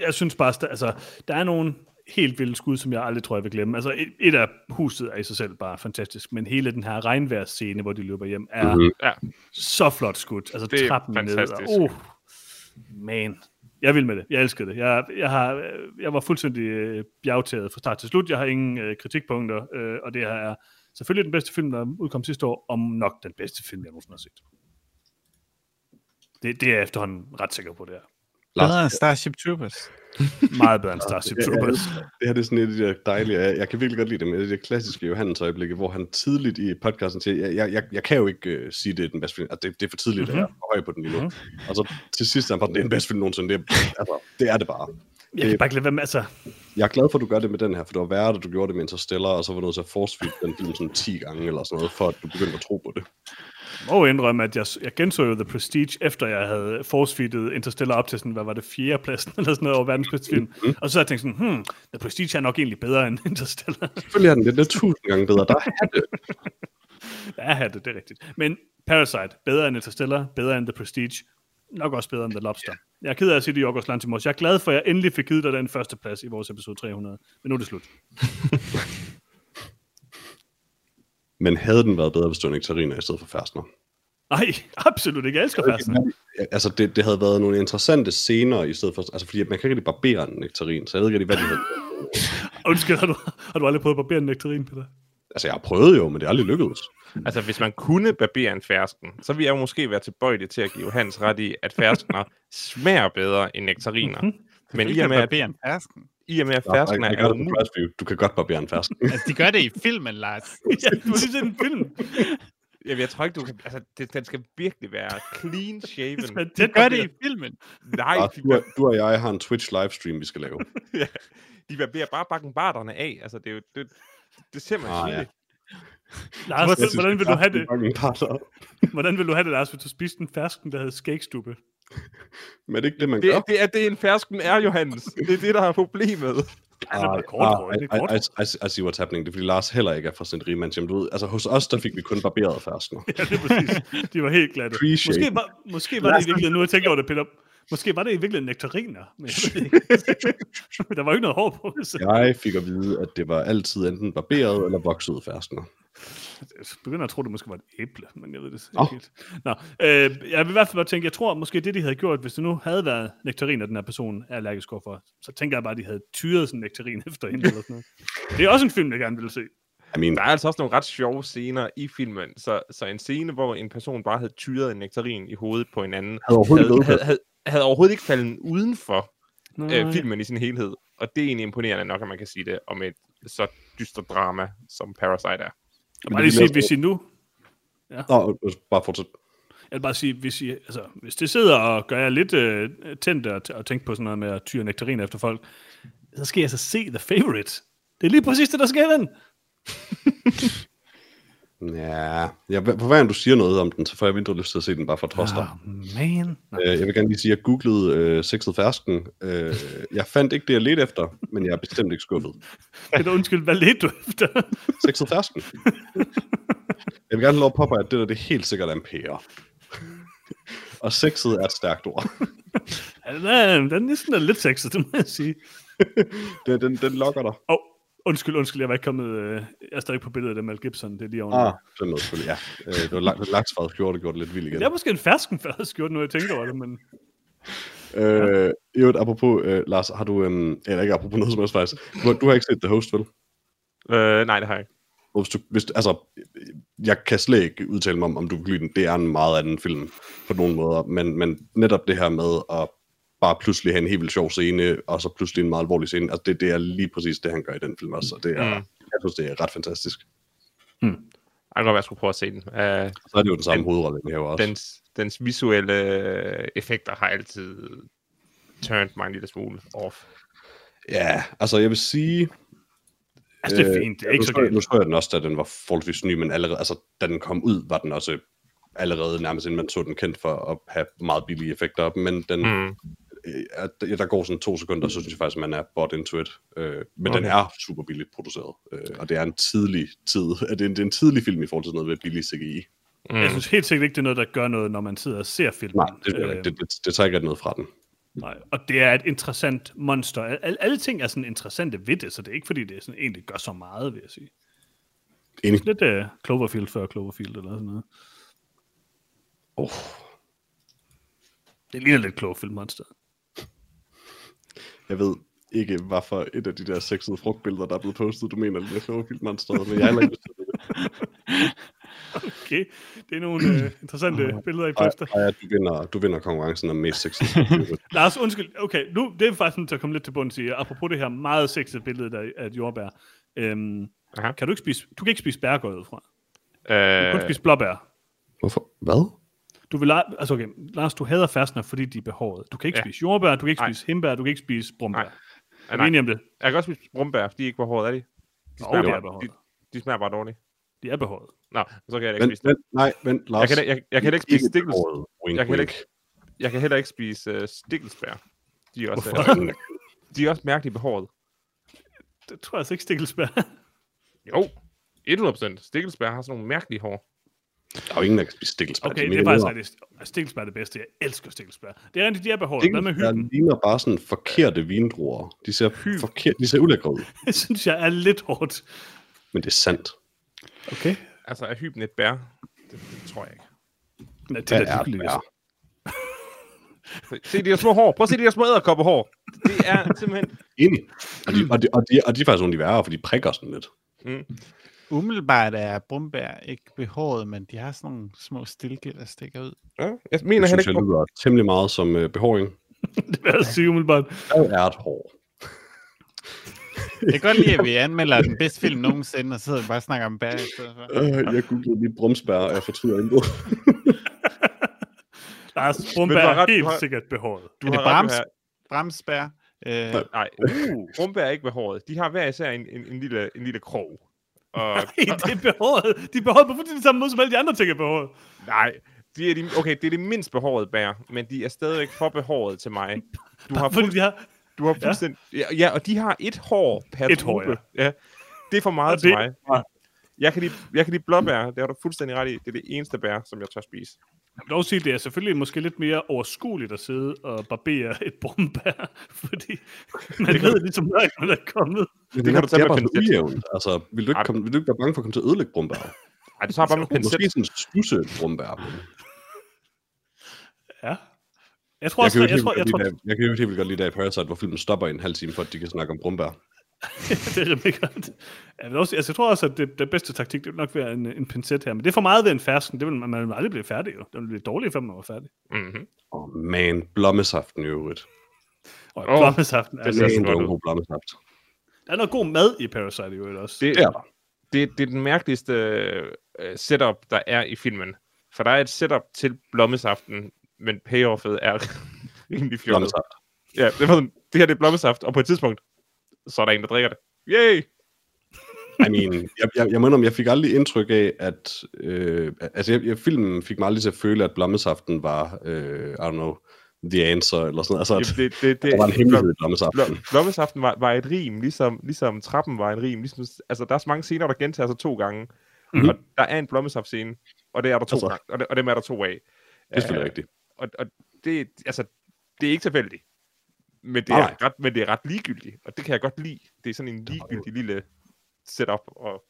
jeg synes bare, altså, der er nogle helt vilde skud, som jeg aldrig tror, jeg vil glemme. Altså, et, et af huset er i sig selv bare fantastisk, men hele den her regnvejrsscene, hvor de løber hjem, er Mhm. mm-hmm. Ja, så flot skudt. Altså, Det er trappen ned. fantastisk. Og, uh, man. Jeg vil med det. Jeg elsker det. Jeg, jeg, har, jeg var fuldstændig øh, bjergtaget fra start til slut. Jeg har ingen øh, kritikpunkter, øh, og det her er selvfølgelig den bedste film, der udkom sidste år, om nok den bedste film, jeg nogensinde har set. Det, det er jeg efterhånden ret sikker på, det er. Bedre end Starship Troopers. Meget bedre end Starship Ja, ja, Troopers. Det her det er sådan et af de der dejlige, jeg, jeg kan virkelig godt lide det, men det det klassiske Johannes øjeblikke, hvor han tidligt i podcasten siger, jeg, jeg, jeg, jeg kan jo ikke uh, sige, det er den bedste film, altså det, det er for tidligt, mm-hmm. at jeg er høj på den lige nu. Mm-hmm. Og så til sidst er han bare, det er den bedste film nogensinde, det er, altså, det er det bare. Jeg kan bare ikke lade være med, altså, Jeg er glad for, at du gør det med den her, for det var værre, at du gjorde det med Interstellar, og så var du nødt til at force den film sådan 10 gange eller sådan noget, for at du begyndte at tro på det. Må indrømme, at jeg, jeg genså jo The Prestige, efter jeg havde force Interstellar op til sådan, hvad var det, fjerde pladsen, eller sådan noget over verdens bedste film. Mm. Og så har jeg tænkt sådan, hmm, The Prestige er nok egentlig bedre end Interstellar. Selvfølgelig er den det, det er tusind gange bedre. Der er det. ja, ja, det, det er rigtigt. Men Parasite, bedre end Interstellar, bedre end The Prestige, nok også bedre end The Lobster. Jeg er ked af at sige det, Jorgos Lantimos. Jeg er glad for, at jeg endelig fik givet dig den første plads i vores episode 300. Men nu er det slut. Men havde den været bedre, hvis det var Nektarina i stedet for Færstner? Nej, absolut ikke. Jeg elsker Færsen. Ja, Altså, det, det havde været nogle interessante scener i stedet for... Altså, fordi man kan ikke rigtig barbere en nektarin, så jeg ved ikke rigtig, hvad de havde. Undskyld, har du, har du aldrig prøvet at barbere en nektarin, Peter? Altså, jeg har prøvet jo, men det er aldrig lykkedes. Altså, hvis man kunne barbere en fersken, så ville jeg jo måske være tilbøjelig til at give Hans ret i, at ferskener smager bedre end nektariner. Mhm. Men i og med, at, barbere en fersken. I og med, at jeg er det View. Du kan godt barbere en fersken. Altså, de gør det i filmen, Lars. ja, du har lige set en film. Jamen, jeg tror ikke, du kan... Altså, det, den skal virkelig være clean shaven. Men De det gør det i filmen. Nej, Og de, du, og- du og jeg har en Twitch livestream, vi skal lave. de barberer bare bakkenbarterne af. Altså, det er jo... Det, det ser man Ah, ja. ja. Lars, Jeg synes, hvordan vil du have det? Hvordan vil du have det, Lars, hvis du spiste en fersken, der havde skægstube? Men er det ikke det, man Det, gør? det er det, en fersken er, Johannes. Det er det, der er problemet. Er Ah, er I, see what's happening. Det er fordi Lars heller ikke er fra St. Rimanshjem. Du ved, altså hos os, der fik vi kun barberet ferskener. Ja, det er præcis. De var helt glatte. Appreciate. Måske var, måske var det i virkeligheden, nu jeg tænkt over det, Peter, måske var det i virkeligheden nektariner. Men der var jo ikke noget hår på. Så Jeg fik at vide, at det var altid enten barberet eller voksede ferskener. Jeg begynder at tro, det måske var et æble, men jeg ved det Nå. ikke helt. Nå, øh, jeg vil i hvert fald bare tænke, jeg tror måske det, de havde gjort, hvis det nu havde været nektariner, den her person er allergisk overfor, så tænker jeg bare, at de havde tyret sådan nektarin efter hende eller sådan noget. Det er også en film, jeg gerne vil se. I mean, Der er altså også nogle ret sjove scener i filmen. Så, så en scene, hvor en person bare havde tyret en nektarin i hovedet på en anden, havde overhovedet havde, ikke havde, havde, havde overhovedet ikke faldet uden for Nej. øh, filmen i sin helhed. Og det er egentlig imponerende nok, at man kan sige det om et så dystert drama, som Parasite er. Men bare lige sige, hvis I nu Nå, bare fortsæt. Jeg vil bare sige, hvis, I, altså, hvis det sidder og gør jer lidt øh, tændt og, og tænke på sådan noget med at tyre nektariner efter folk, så skal jeg altså se The Favorite. Det er lige præcis det, der sker i den. Ja, ja på hver du siger noget om den, så får jeg mindre lyst til at se den bare for trods dig. Oh, man. Øh, Jeg vil gerne lige sige, at jeg googlede øh, sexet fersken. Øh, jeg fandt ikke det, jeg ledte efter, men jeg er bestemt ikke skuffet. Peter, undskyld, hvad ledte du efter? Sexet fersken. Jeg vil gerne lov at påpege, at det der det er helt sikkert er en pære. Og sexet er et stærkt ord. Ja, den, er, den er næsten lidt sexet, det må jeg sige. Den, den, den lokker dig. Åh, oh, undskyld, undskyld, jeg var ikke kommet... Øh, jeg er stadig på billedet af Mel Gibson, det er lige over. Ah, den måde selvfølgelig, ja. Øh, det var laks, laksfarvet skjorte, der gjorde det lidt vildt igen. Det er måske en fersken før skjort, nu jeg tænker over det, men... Øh, øvrigt, apropos, øh, Lars, har du, øhm, eller ikke apropos noget som helst faktisk, du, du har ikke set The Host, vel? Øh, nej, det har jeg ikke. Hvis du, hvis, altså, jeg kan slet ikke udtale mig om, om du kan lide den. Det er en meget anden film på nogle måder, men, men netop det her med at bare pludselig have en helt vildt sjov scene, og så pludselig en meget alvorlig scene, altså det, det er lige præcis det, han gør i den film også, og det er, Mm. mm. jeg synes, det er ret fantastisk. Jeg kan godt være, jeg skulle prøve at se den. Uh, Så er det jo den samme hovedrolle, den her også. dens, dens visuelle øh, effekter har altid turned mig en lille smule off. Ja, altså jeg vil sige, Altså, det er fint, det er ikke nu så så, nu galt. så jeg den også, da den var forholdsvis ny, men allerede, altså, da den kom ud, var den også allerede nærmest inden man så den kendt for at have meget billige effekter, men den, mm. Mm. at, ja, der går sådan to sekunder, så synes jeg faktisk, at man er bought into it. Øh, men okay. den er super billigt produceret, øh, og det er en tidlig tid, at det, er en, det er en tidlig film i forhold til noget med billig CGI. Mm. Jeg synes helt sikkert ikke, det er noget, der gør noget, når man sidder og ser filmen. Nej, det, Øh, det, det, det, det tager ikke noget fra den. Nej, og det er et interessant monster. Al- alle ting er sådan interessante ved det, så det er ikke fordi, det sådan egentlig gør så meget, vil jeg sige. Enig. Lidt uh, Cloverfield før Cloverfield eller sådan noget. Oh, Det ligner lidt Cloverfield monster. Jeg ved ikke, hvad for et af de der sexede frugtbilleder, der er blevet postet, du mener, det er Cloverfield monsteret, men jeg har ikke. Okay, det er nogle uh, interessante billeder i Ej, poster. ej, du, vinder, du vinder konkurrencen om mest sexy. Lars, undskyld. Okay, nu det er faktisk nødt til at komme lidt til bunds i. Apropos det her meget sexede billede der af et jordbær. Øhm, Aha. kan du ikke spise, du kan ikke spise bær, går jeg ud fra. Du kan kun Øh, spise blåbær. Hvorfor? Hvad? Du vil, altså okay, Lars, du hader fastner, fordi de er behåret. Du kan ikke Ja. spise jordbær, du kan ikke Nej. spise himbær, du kan ikke spise brumbær. Nej. Er vi enige om det? jeg kan også spise brumbær, fordi de ikke var hårdt, er de? De Nå, smager, de er bare, behåret. de, de smager bare dårligt. De er behåret. Nå, så kan jeg ikke Vent, spise det. vent, nej, vent, Lars. Jeg kan, heller- jeg, jeg kan ikke spise stikkels, behåret. Jeg kan heller wink. jeg kan heller ikke spise uh, stikkelsbær. De er også, øh, de er også mærkeligt behåret. Det tror jeg altså ikke stikkelsbær. Jo, 100%. Stikkelsbær har sådan nogle mærkelige hår. Der er jo ingen, der kan spise stikkelsbær. Okay, De det er faktisk rigtigt. Stikkelsbær er det bedste. Jeg elsker stikkelsbær. Det er rigtigt, de er behåret. Hvad med hyggen? ligner bare sådan forkerte vindruer. De ser, forkert, de ser ulækre ud, Det synes jeg er lidt hårdt. men det er sandt. Okay. Altså, er hyben et bær? Det, det tror jeg ikke. Nej, det Hvad er da er? Se de her små hår. Prøv at se de her små æderkoppehår. Det er simpelthen... Enig. Og de, og, de, og, de, og de er faktisk nogle af de værre, for de prikker sådan lidt. Mm. Umiddelbart er brumbær ikke behåret, men de har sådan nogle små stilke, der stikker ud. Ja, jeg Det mener synes heller jeg ikke... lyder temmelig meget som uh, behåring. Det vil jeg sige umiddelbart. Hvad er et hår? Jeg kan godt lide, at vi anmelder den bedste film nogensinde, og så sidder vi bare og snakker om bær i stedet for. Uh, jeg googlede lige brumsbær, og jeg fortryder intet. Lars har er helt har- sikkert behåret. Du Er det? Johan. Bramsbær. Øh, Nej, uh, brumbær er ikke behåret. De har hver især en, en, en, lille, en lille krog. Og, Nej, det er behåret. De er behåret på fuldstændig samme måde, som alle de andre ting er behåret. nej, de er de, okay, det er det mindst behårede bær, men de er stadigvæk for behåret til mig. Du har, fuld, de har... du har fuldstændig... Ja. ja, og de har et hår per Et hår, drube. ja. Det er for meget Og til det- mig. Jeg kan, lide, jeg kan lide blåbær, det har du fuldstændig ret i. Det er det eneste bær, som jeg tør spise. Jeg vil dog sige, det er selvfølgelig måske lidt mere overskueligt at sidde og barbere et brumbær, fordi man ved ligesom, når man er kommet. Men kan du tage det er med pincet. Altså, vil du, ikke komme, vil du ikke være bange for at komme til at ødelægge brumbær? Ej, det tager bare med pincet. Måske sådan stusse brumbær. Ja. Jeg tror Jeg også, kan jo jeg, helt tror, jeg vildt tror, godt lide det- jeg kan jo helt vildt godt lide det i Parasite, hvor filmen stopper i en halv time, for at de kan snakke om brumbær. det er rimelig godt. Jeg, vil også, altså, jeg tror også, at det, det bedste taktik, det vil nok være en, en pincet her. Men det er for meget ved en fersken. Det vil, man, man vil aldrig blive færdig, jo. Den vil blive dårlig, før man var færdig. Mm-hmm. Oh, man, blommesaften i øvrigt. Og oh, blommersaften. det Altså, det godt var en god blommesaft. der er noget god mad i Parasite i øvrigt også. Det, Det er der. det, det er den mærkeligste øh, setup, der er i filmen. For der er et setup til blommesaften, men payoffet er rimelig fjollet. Blommesaft. Ja, det, var sådan, det her det er blommesaft, og på et tidspunkt, så er der en, der drikker det. Yay! I mean, jeg, jeg, jeg mener, om jeg fik aldrig indtryk af, at... Øh, altså, jeg, jeg, filmen fik mig aldrig til at føle, at blommesaften var, øh, I don't know, the answer, eller sådan. Altså, at Jamen, det, det, det, der var en hemmelighed i blommesaften. Blom- Blommesaften var, var et rim, ligesom, ligesom trappen var en rim. Ligesom, altså, der er så mange scener, der gentager sig to gange. Mhm. Mm-hmm. Og der er en blommesaft-scene, og det er der to Altså. gange, og, det, og dem er der to af. Det er selvfølgelig Øh, rigtigt. Og, og det, altså, det er ikke tilfældigt. Men det, Nej, er ret, men det er ret ligegyldigt, og det kan jeg godt lide. Det er sådan en ligegyldig lille setup og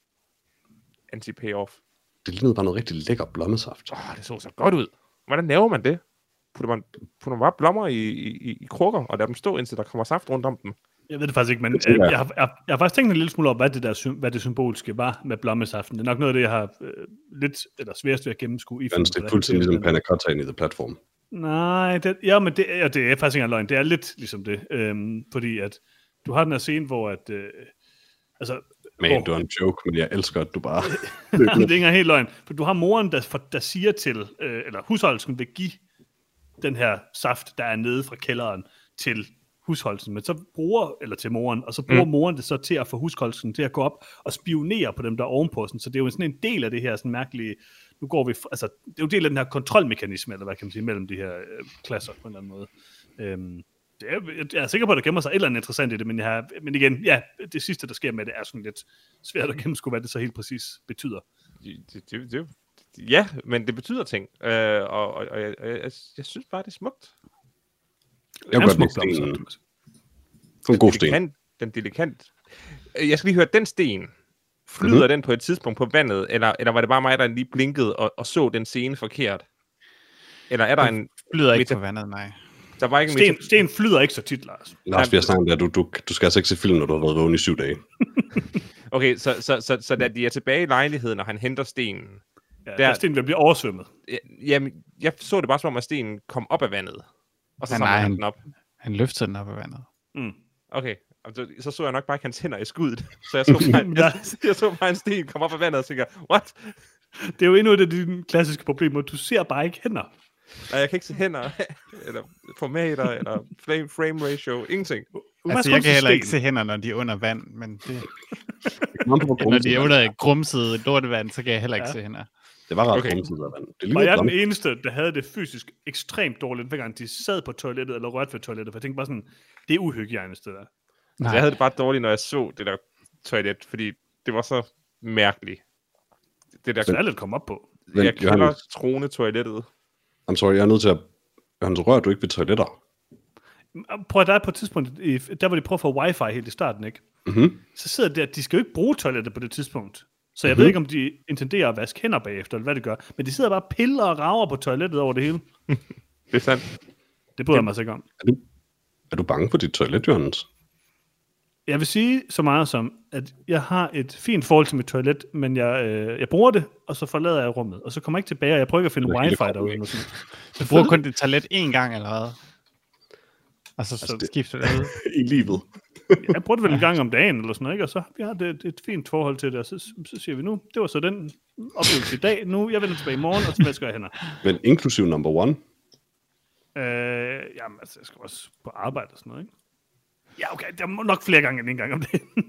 anti-payoff. Det lignede bare noget rigtig lækker blommesaft. Åh, det så så godt ud. Hvordan laver man det? Putter man, putter man bare blommer i, i, i krukker, og lader dem stå, indtil der kommer saft rundt om dem? Jeg ved det faktisk ikke, men øh, jeg. jeg, har, jeg, jeg har faktisk tænkt en lille smule over, hvad det, der, hvad det symbolske var med blommesaften. Det er nok noget af det, jeg har øh, lidt eller sværest ved at gennemskue i Men det er fuldstændig ligesom panna cotta ind i The Platform. Nej, det, ja, men det, ja, det er faktisk ikke engang løgn. Det er lidt ligesom det. Øhm, fordi at du har den her scene, hvor at... Øh, altså, Men Åh. det var en joke, men jeg elsker, at du bare... det er ikke helt løgn. For du har moren, der, for, der siger til, øh, eller husholdsken vil give den her saft, der er nede fra kælderen, til husholdelsen, men så bruger, eller til moren, og så bruger mm. moren det så til at få husholdelsen til at gå op og spionere på dem, der er ovenpå. Sådan. Så det er jo sådan en del af det her sådan mærkelige, nu går vi, altså, det er jo del af den her kontrolmekanisme, eller hvad kan man sige, mellem de her øh, klasser på en eller anden måde. Øhm, det er, jeg er sikker på, at der gemmer sig et eller andet interessant i det, men, jeg har, men igen, ja, det sidste, der sker med det, er sådan lidt svært at gennemskue, hvad det så helt præcis betyder. Det, det, det, ja, men det betyder ting. Øh, og og, og jeg, jeg, jeg, synes bare, det er smukt. Jeg er kan godt lide stenen. også. Det er en god sten. Den delikant. Øh, Jeg skal lige høre, den sten, flyder Mhm. mm-hmm. den på et tidspunkt på vandet, eller, eller var det bare mig, der lige blinkede og, og så den scene forkert? Eller er der en... Flyder ikke Meta- på vandet, nej. Der var ikke en Sten, meta- sten flyder ikke så tit, Lars. Lars, vi har snakket at du, du, du skal altså ikke se film, når du har været vågen i syv dage. Okay, så, så, så, så da de er tilbage i lejligheden, og han henter stenen, Ja, Der- der, stenen vil blive oversvømmet. ja, jamen, jeg så det bare som om, at stenen kom op af vandet. Og så Men samler nej, han den op. Han løfter den op af vandet. Mm. Okay, og så, så jeg nok bare ikke hans hænder i skuddet. Så jeg så bare, jeg, jeg så bare en sten komme op af vandet og tænker, what? Det er jo endnu et af de klassiske problemer. Du ser bare ikke hænder. Nej, jeg kan ikke se hænder, eller formater, eller flame, frame ratio, ingenting. Man Altså, skal jeg kan se heller ikke se hænder, når de er under vand, men det, Når de er under et grumset lortevand, så kan jeg heller ikke Ja. se hænder. Det var ret Okay. af vand. Det ligner jeg er den eneste, der havde det fysisk ekstremt dårligt, hver gang de sad på toilettet eller rørte ved toilettet. For jeg tænkte bare sådan, det er uhygiejnisk, det der. Altså, jeg havde det bare dårligt, når jeg så det der toilet, fordi det var så mærkeligt. Det der alle kom op på. Men, jeg kalder Johannes, trone toilettet. I'm sorry, jeg er nødt til at... Johannes, rører du ikke ved toiletter? Prøv at der er på et tidspunkt, der hvor de prøver at få wifi helt i starten, ikke? Mhm. Så sidder der, de skal jo ikke bruge toilettet på det tidspunkt. Så jeg Mhm. ved ikke, om de intenderer at vaske hænder bagefter, eller hvad det gør. Men de sidder bare piller og rager på toilettet over det hele. Det er sandt. Det bryder jeg mig så ikke om. Er du bange for dit toilet, Johannes? Jeg vil sige så meget som, at jeg har et fint forhold til mit toilet, men jeg, øh, jeg bruger det, og så forlader jeg rummet. Og så kommer jeg ikke tilbage, og jeg prøver ikke at finde wifi derude. Eller sådan. noget. Du bruger kun det toilet én gang eller hvad? Og så, så Altså, det- skifter det ud. I livet. Jeg bruger det vel en gang om dagen, eller sådan noget, ikke? og så vi har det et fint forhold til det, og så, så siger vi nu, det var så den oplevelse i dag, nu jeg vender tilbage i morgen, og så vasker jeg hænder. Men inklusiv number one. Øh, jamen, altså, jeg skal også på arbejde og sådan noget, ikke? Ja, okay, det er nok flere gange end en gang om dagen.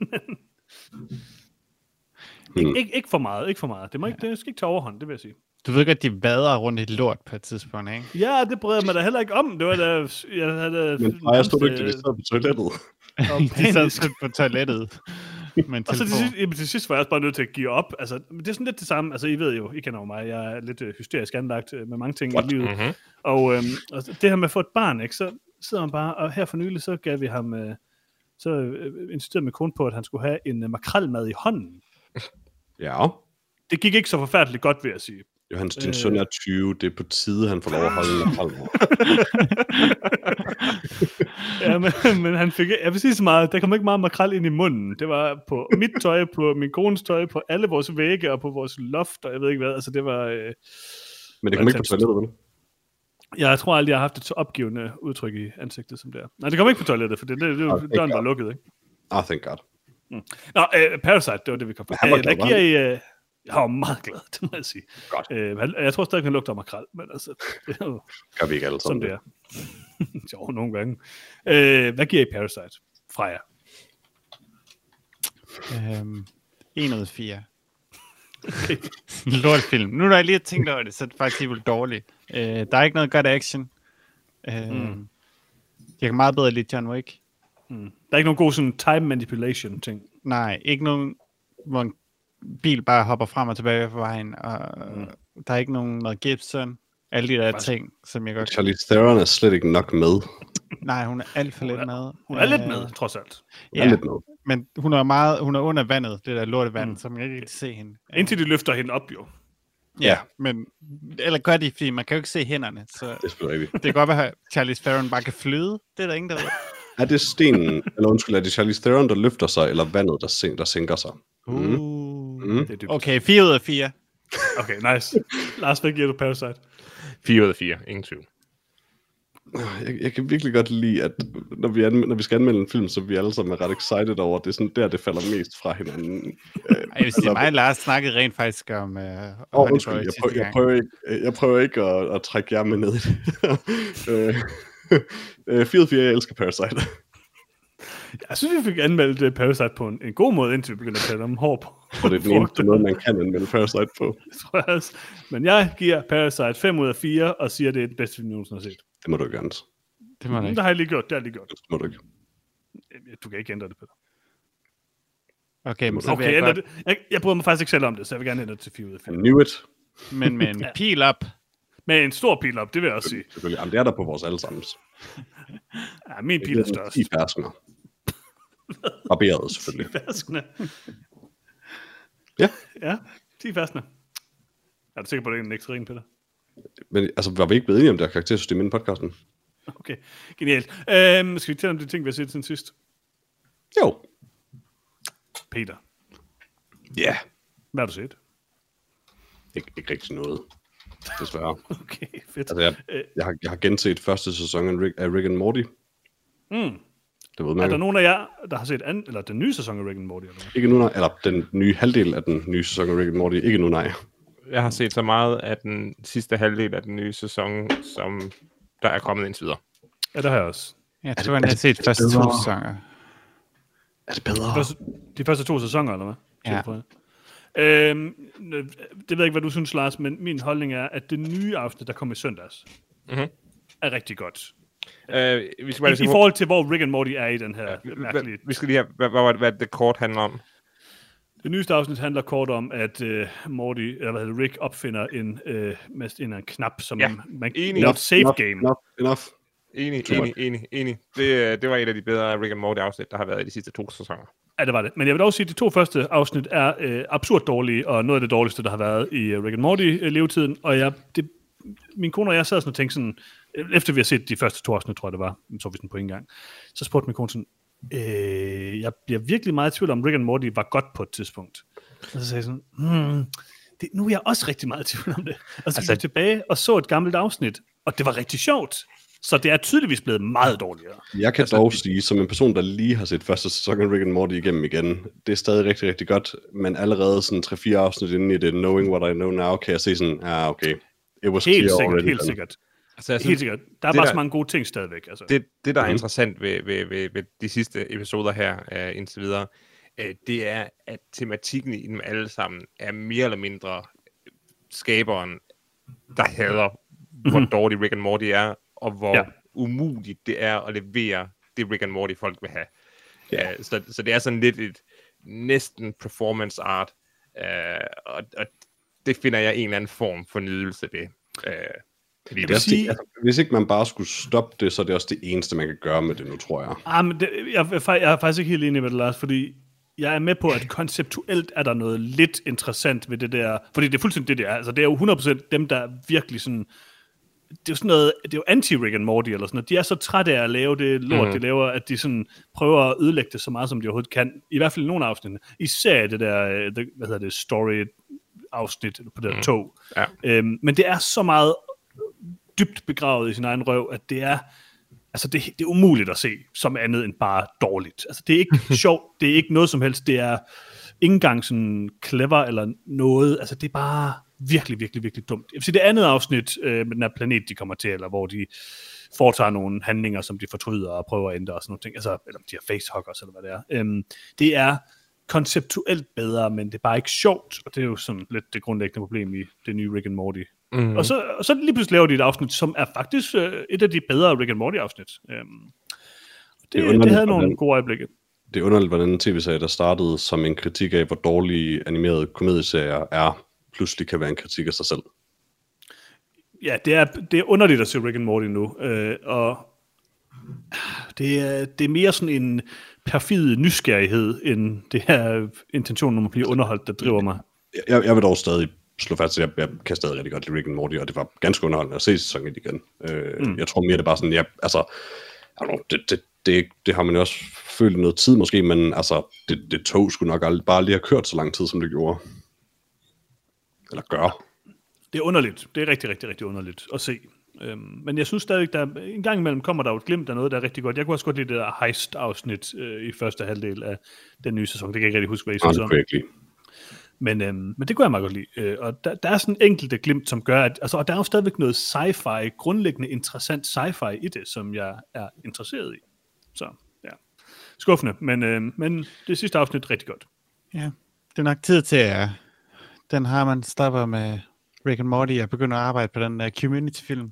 Hmm. ikke, ikke for meget, ikke for meget. Det, må ikke, det skal ikke tage overhånd, det vil jeg sige. Du ved godt, de vader rundt i lort på et tidspunkt, ikke? Ja, det bryder mig da heller ikke om. Det var da... Jeg havde, Men nej, jeg stod ikke, det sad på toilettet. og De sad på toilettet med en Og så til sidst, jamen, til sidst var jeg også bare nødt til at give op. Altså, men det er sådan lidt det samme. Altså, I ved jo, I kender jo mig, jeg er lidt øh, hysterisk anlagt øh, med mange ting What? i livet. Mm-hmm. Og, øhm, og det her med at få et barn, ikke, så sidder man bare, og her for nylig, så gav vi ham, øh, så øh, insisterede min kone på, at han skulle have en øh, makrelmad i hånden. Ja. Det gik ikke så forfærdeligt godt, vil jeg sige. Johannes, din Øh. søn er 20. Det er på tide, han får lov at holde halv Ja, men, men han fik, jeg vil sige så meget, der kom ikke meget makrel ind i munden. Det var på mit tøj, på min kones tøj, på alle vores vægge og på vores loft, og jeg ved ikke hvad. Altså, det var... Øh, Men det kommer ikke på toilettet, vel? Jeg tror aldrig, jeg har haft et så opgivende udtryk i ansigtet som det er. Nej, det kom ikke på toilettet, for det, det, det, det døren ikke var lukket, ikke? Ah, thank god. Nå, øh, Parasite, det var det, vi kom på. Han var Øh, glad, hvad var giver I... Øh, jeg var meget glad, det må jeg sige. Godt. Øh, han- jeg tror stadig, han lugter af makrel, men altså, det er jo Gør vi ikke alle sådan, sammen det er. jo, nogle gange. Øh, hvad giver I Parasite? Freja. Øhm, 1 ud af 4. Lortfilm. Nu når jeg lige har tænkt over det, så er det faktisk helt dårligt. Øh, der er ikke noget godt action. Øh, mm. Jeg kan meget bedre lide John Wick. Mm. Der er ikke nogen god sådan time manipulation ting. Nej, ikke nogen, hvor en bil bare hopper frem og tilbage på vejen. Og mm. Der er ikke nogen noget Gibson. Alle de der Faktisk- ting, som jeg godt... Charlize Theron er slet ikke nok med. Nej, hun er alt for lidt Hun med. Hun er lidt Øh, med, trods alt. Hun er Ja, lidt med. men hun er meget, hun er under vandet, det der lortevand, Mm. mm. som jeg ikke kan se hende. Indtil de løfter hende op, jo. Ja, men, eller gør de, fordi man kan jo ikke se hænderne, så Det er rigtigt. det kan godt være, at Charlize Theron bare kan flyde. Det er der ingen, der ved. Er det stenen, eller undskyld, er det Charlize Theron, der løfter sig, eller vandet, der, sink, der sænker sig? Uh. Mm. Det er dybt. Okay, 4 ud af 4. Okay, nice. Lars, hvad giver du Parasite? 4 ud af 4, ingen tvivl. Jeg, jeg kan virkelig godt lide, at når vi, anmeld, når vi skal anmelde en film, så er vi alle sammen er ret excited over, at det er sådan der, det falder mest fra hinanden. Øh, Jeg vil sige, mig og Lars snakkede rent faktisk om uh, Åh, undskyld, jeg, prøver, jeg, prøver ikke, jeg prøver ikke at, at trække jer med ned i det. øh, øh, 4 4, jeg elsker Parasite. Jeg synes, vi fik anmeldt uh, Parasite på en, en god måde, indtil vi begyndte at tale om hår på. Det er den eneste måde, man kan anmelde Parasite på. Det tror jeg også. Men jeg giver Parasite 5 ud af 4, og siger, at det er den bedste film, jeg nogensinde har set. Det må du ikke, Anders. Det må du Det ikke. har jeg lige gjort, det har jeg lige gjort. Det må du ikke. Du kan ikke ændre det, Peter. Okay, men så vil Okay, jeg ændre godt, det. Jeg, jeg bryder mig faktisk ikke selv om det, så jeg vil gerne ændre det til 4 ud af 4. I knew it. men med en pil op. Med en stor pil op, det vil jeg også sige. Selvfølgelig. Jamen, det er der på vores allesammens. Ja, min pil er størst. 10 ferskener. Barberet, selvfølgelig. Færskene. Ja. Ja, 10 færskene. Er du sikker på, at det er en nektarin, Peter? Men altså, var vi ikke blevet enige om det her karaktersystem inden podcasten? Okay, genialt. Øhm, skal vi tale om de ting, vi har set siden sidst? Jo. Peter, Ja, yeah. Hvad har du set? ikke, ikke rigtig noget. Desværre. Okay, fedt. Altså, jeg, Øh. jeg, har, jeg har genset første sæson af Rick, af Rick and Morty. Mm. Det ved Er man der nogen af jer, der har set an, eller den nye sæson af Rick and Morty? Eller? Ikke nu, nej. Eller den nye halvdel af den nye sæson af Rick and Morty. Ikke nu, nej. Jeg har set så meget af den sidste halvdel af den nye sæson, som der er kommet indtil videre. Ja, det har jeg også. Jeg det- tror, er har set er det første to bedre? sæsoner. Er det bedre? De første, de første to sæsoner, eller hvad? Ja. Øhm, øh, det ved jeg ikke, hvad du synes, Lars, men min holdning er, at det nye afsnit, der kom i søndags, Mhm. er rigtig godt. Øh, vi skal bare I, sige, I forhold til, hvor Rick and Morty er i den her Hva- mærkelige... Vi skal lige have, hvad, hvad, hvad, hvad det kort handler om. Det nyeste afsnit handler kort om, at uh, Morty, eller hvad hedder Rick opfinder en, uh, mest en, en knap, som Ja, man enig. laver et save enough, game. Enough, enough. Enig, enig, enig, enig. Det, øh, det var et af de bedre Rick and Morty afsnit, der har været i de sidste to sæsoner. Ja, det var det. Men jeg vil dog sige, at de to første afsnit er øh, absurd dårlige, og noget af det dårligste, der har været i uh, Rick and Morty-levetiden. Og jeg, det, min kone og jeg sad sådan og tænkte sådan, øh, efter vi har set de første to afsnit, tror jeg det var, så vi sådan på en gang, så spurgte min kone sådan, øh, jeg bliver virkelig meget i tvivl om, Rick and Morty var godt på et tidspunkt. Og så sagde jeg sådan, hmm, det, nu er jeg også rigtig meget i tvivl om det. Og så altså, jeg tilbage og så et gammelt afsnit, og det var rigtig sjovt. Så det er tydeligvis blevet meget dårligere. Jeg kan altså, dog sige, som en person, der lige har set første sæson af Rick and Morty igennem igen, det er stadig rigtig, rigtig godt, men allerede sådan 3-4 afsnit inde i det, knowing what I know now, kan jeg se sådan, ah, okay, it was Helt clear sikkert, already helt sikkert. Altså, jeg Helt sikkert. Der er det bare der- så mange gode ting stadigvæk. Altså. det, det, der er Mhm. interessant ved, ved, ved, ved de sidste episoder her uh, indtil videre, uh, det er, at tematikken i dem alle sammen er mere eller mindre skaberen, der hader, hvor dårlig Rick and Morty er, og hvor Mhm. Ja. umuligt det er at levere det Rick and Morty folk vil have. Ja. Uh, så, så det er sådan lidt et næsten performance art, uh, og, og det finder jeg en eller anden form for nydelse ved. Uh, fordi Det er sige- det, altså, hvis ikke man bare skulle stoppe det, så er det også det eneste, man kan gøre med det nu, tror jeg. Ah, men det, jeg, jeg, jeg er faktisk ikke helt enig med det, Lars, fordi jeg er med på, at konceptuelt er der noget lidt interessant ved det der, fordi det er fuldstændig det, er. Altså, det er jo 100% dem, der virkelig sådan, det er jo sådan noget, det er jo anti-Rick and Morty eller sådan noget. De er så trætte af at lave det lort, mm. de laver, at de sådan prøver at ødelægge det så meget, som de overhovedet kan. I hvert fald i nogle afsnit. Især det der, øh, det, hvad hedder det, story afsnit på det der tog. Ja. Øhm, men det er så meget dybt begravet i sin egen røv, at det er, altså det, det er umuligt at se som andet end bare dårligt. Altså det er ikke sjovt, det er ikke noget som helst, det er ikke engang sådan clever eller noget, altså det er bare virkelig, virkelig, virkelig dumt. Jeg vil sige, det andet afsnit øh, med den her planet, de kommer til, eller hvor de foretager nogle handlinger, som de fortryder og prøver at ændre og sådan nogle ting, altså, eller de her facehuggers, eller hvad det er. Øhm, det er konceptuelt bedre, men det er bare ikke sjovt, og det er jo sådan lidt det grundlæggende problem i det nye Rick and Morty. Mm. Og, så, og så lige pludselig laver de et afsnit, som er faktisk øh, et af de bedre Rick and Morty-afsnit. Øhm, det, Det er underligt, det havde nogle hvordan- gode øjeblikke. Det er underligt, hvordan en tv-serie, der startede som en kritik af, hvor dårlige animerede komedieserier er, pludselig kan være en kritik af sig selv. Ja, det er, det er underligt at se Rick and Morty nu, øh, og det er, det er mere sådan en perfid nysgerrighed, end det her intention om at blive underholdt, der driver mig. Jeg, jeg vil dog stadig slå fast, at jeg, jeg kan stadig rigtig godt lide Rick and Morty, og det var ganske underholdende at se sæson 1 igen. Øh, mm. Jeg tror mere, det er bare sådan, jeg, altså, jeg ved, det, det, det, det har man jo også følt noget tid måske, men altså, det, det tog skulle nok aldrig, bare lige have kørt så lang tid, som det gjorde. Eller gør. Det er underligt. Det er rigtig, rigtig, rigtig underligt at se. Øhm, men jeg synes stadigvæk, der en gang imellem kommer der jo et glimt af noget, der er rigtig godt. Jeg kunne også godt lide det der heist-afsnit øh, i første halvdel af den nye sæson. Det kan jeg ikke rigtig huske, hvad I synes om. kunne jeg ikke lide. Men, øhm, men det kunne jeg meget godt lide. Øh, og der, der er sådan enkelte glimt, som gør, at altså, og der er jo stadigvæk noget sci-fi, grundlæggende interessant sci-fi i det, som jeg er interesseret i. Så ja, skuffende, men, øh, men det sidste afsnit er rigtig godt. Ja, det er nok tid til, at den har man stopper med Rick and Morty og begynder at arbejde på den der community-film.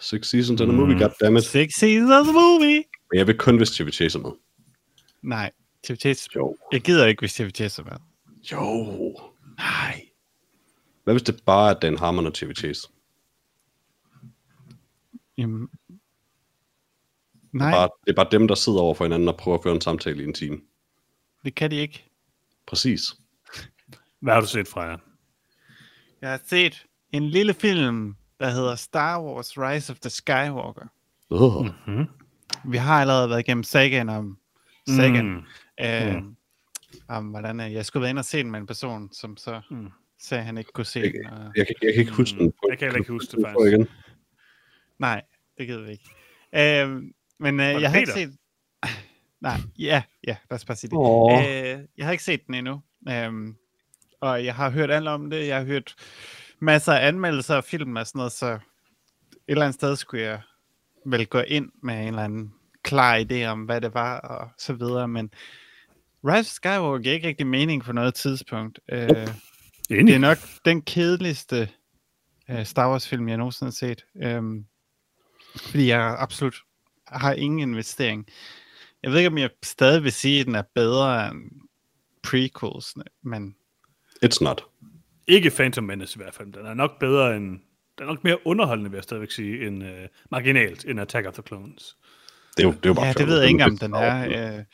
Six seasons in a movie, goddammit. Six seasons of the movie! Men jeg vil kun, hvis Chevy Chase er med. Nej, Chevy Chase. Jo. Jeg gider ikke, hvis Chevy Chase er med. Jo. Nej. Hvad hvis det bare er Dan Harmon og Chase? Jamen, nej, Bare, det er bare dem, der sidder over for hinanden og prøver at føre en samtale i en time. det kan de ikke. Præcis. Hvad har du set fra jer? Jeg har set en lille film, der hedder Star Wars Rise of the Skywalker. Uh. Mm. Vi har allerede været igennem sagaen om sagaen. Mm. Øh, Mm. Om hvordan øh, jeg skulle være inde og se den med en person, som så Mm. sagde, at han ikke kunne se Ikke. den. Og... Jeg kan, jeg kan ikke huske den. Mm, jeg kan heller ikke huske det, faktisk. Igen. Nej, det gider vi ikke. Øh, men øh, jeg har ikke set... Nej, ja, ja, lad os bare sige det. Øh, jeg har ikke set den endnu. Øhm, og jeg har hørt alt om det. Jeg har hørt masser af anmeldelser af film og sådan noget, så et eller andet sted skulle jeg vel gå ind med en eller anden klar idé om, hvad det var og så videre, men Rise of Skywalker giver ikke rigtig mening på noget tidspunkt. Øh, det Enig. er nok den kedeligste uh, Star Wars film, jeg nogensinde har set. Um, fordi jeg absolut har ingen investering. Jeg ved ikke, om jeg stadig vil sige, at den er bedre end prequels, men It's not. Ikke Phantom Menace i hvert fald. Den er nok bedre end... Den er nok mere underholdende, vil jeg stadigvæk sige, end uh, marginalt, end Attack of the Clones. Det er jo, det er jo bare ja, det ved jeg ikke, om den er. Uh,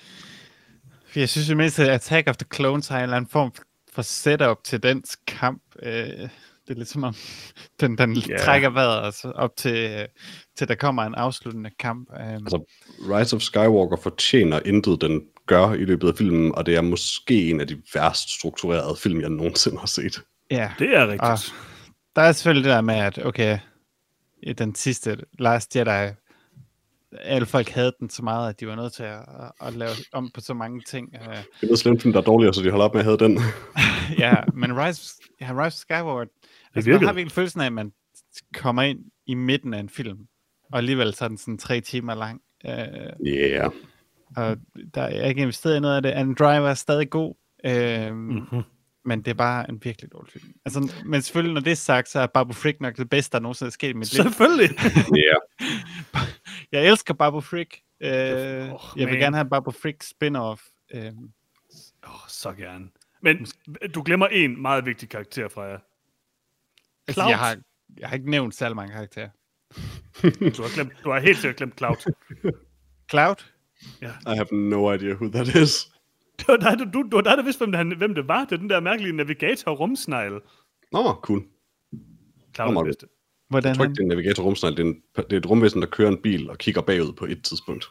for jeg synes jo mindst, at Attack of the Clones har en eller anden form for setup til dens kamp. Uh, det er lidt som om, den, den yeah. trækker vejret og så op til, til der kommer en afsluttende kamp. Um, Altså, Rise of Skywalker fortjener intet, den gør i løbet af filmen, og det er måske en af de værst strukturerede film, jeg nogensinde har set. ja. Det er rigtigt. Ah. Der er selvfølgelig det der med, at okay, i den sidste Last Jedi, alle folk havde den så meget, at de var nødt til at, at lave om på så mange ting. Det er sådan en film, der er dårligere, så de holder op med at have den. ja, men Rise, ja, Rise Skywalker, altså, man har virkelig følelsen af, at man kommer ind i midten af en film, og alligevel så er den sådan tre timer lang. Uh, Yeah. og der er ikke investeret i noget af det. Anden Driver er stadig god, uh, Mm-hmm. men det er bare en virkelig dårlig film. Altså, men selvfølgelig, når det er sagt, så er Babu Frick nok det bedste, der nogensinde er sket i mit liv. Selvfølgelig. Yeah. Jeg elsker Babu Frick. Øh, Oh, jeg vil gerne have en Babu Frick spin-off. Øh, Oh, så gerne. Men du glemmer en meget vigtig karakter fra jer. altså, Cloud. jeg, har, jeg har ikke nævnt særlig mange karakterer. Du har, glemt, du har helt sikkert glemt Cloud. Cloud? I have no idea who that is. Det var dig, du, du, du var dig, der vidste, hvem, han, hvem det var. Det er den der mærkelige navigator rumsnegl. Nå, cool. Cloud er vidste. Hvordan Jeg tror ikke, det er en navigator rumsnegl. Det er, en, det er et rumvæsen, der kører en bil og kigger bagud på et tidspunkt.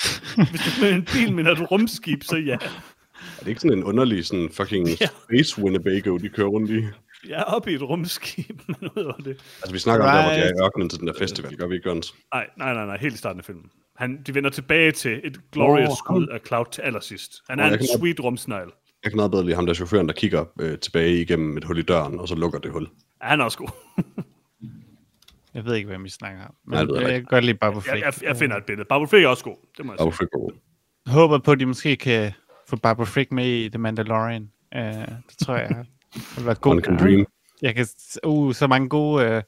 Hvis du med en bil mener et rumskib, så ja. Er det ikke sådan en underlig sådan fucking Ja. space Winnebago, de kører rundt i? Jeg er oppe i et rumskib, men ud over det. Altså, vi snakker om der, hvor de er Right. i ørkenen til den der festival, gør vi ikke, Jørgens? Nej, nej, nej, nej, helt i starten af filmen. Han, de vender tilbage til et glorious Åh, skud af Cloud til allersidst. Han er jeg en kan sweet rumsnegl. Jeg kan meget bedre lide ham, der er chaufføren, der kigger øh, tilbage igennem et hul i døren, og så lukker det hul. Ja, han er også god. Jeg ved ikke, hvem vi snakker om. Men Nej, det ved jeg jeg, jeg kan godt lide Babu Jeg, Frick. jeg, jeg finder et billede. Barbara Frick er også god. Det må jeg sige. Frick var god. Jeg håber på, at de måske kan få Babu Frick med i The Mandalorian. Uh, det tror jeg vil være One can god. dream. Jeg kan... Uh, så mange gode, uh,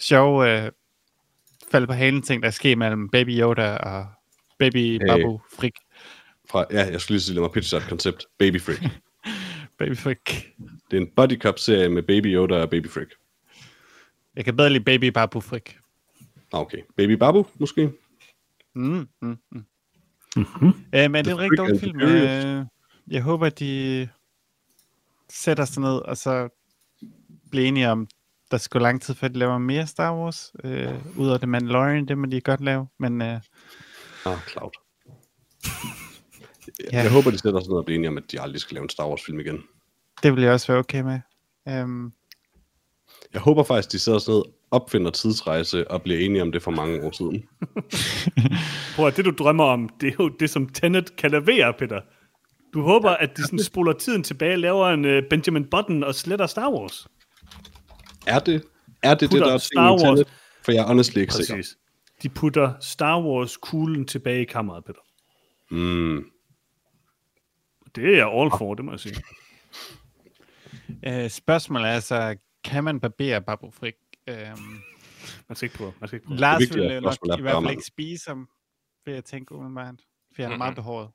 sjove uh, fald på halen ting, der sker mellem Baby Yoda og Baby Hey. Babu Frick. Fra, ja, jeg skulle lige sige, lad mig pitche et koncept. Baby Frick. Baby Frick. Det er en buddy cop serie med Baby Yoda og Baby Frick. Jeg kan bedre lide Baby Babu Frick. Ah, okay. Baby Babu, måske? Mm, mm, mm. Mm-hmm. Uh, men det er en rigtig and film. Uh, jeg håber, at de sætter sig ned, og så bliver enige om, der skal gå lang tid, før de laver mere Star Wars. Uh, ud af The Mandalorian, det må de godt lave. Men uh, Ah, Cloud. Jeg, Ja. jeg håber, de sætter sig ned og bliver enige om, at de aldrig skal lave en Star Wars-film igen. det vil jeg også være okay med. Um, Jeg håber faktisk, de sætter sig ned, opfinder tidsrejse og bliver enige om det for mange år siden. Prøv at det, du drømmer om, det er jo det, som Tenet kan levere, Peter. Du håber, at de sådan spoler tiden tilbage, laver en uh, Benjamin Button og sletter Star Wars. Er det er det, det Putter der er Star Wars- Tenet? For jeg er honestly ikke sikker. Præcis. De putter Star Wars-kuglen tilbage i kammeret, Peter. Mm. Det er jeg all for, det må jeg sige. uh, spørgsmålet er altså, kan man barbere Babu Frick? Um, Man skal ikke prøve. Man skal ikke prøve. Lars ville nok i hvert fald bør man? ikke spise ham, vil jeg tænke umiddelbart. For han er meget behåret.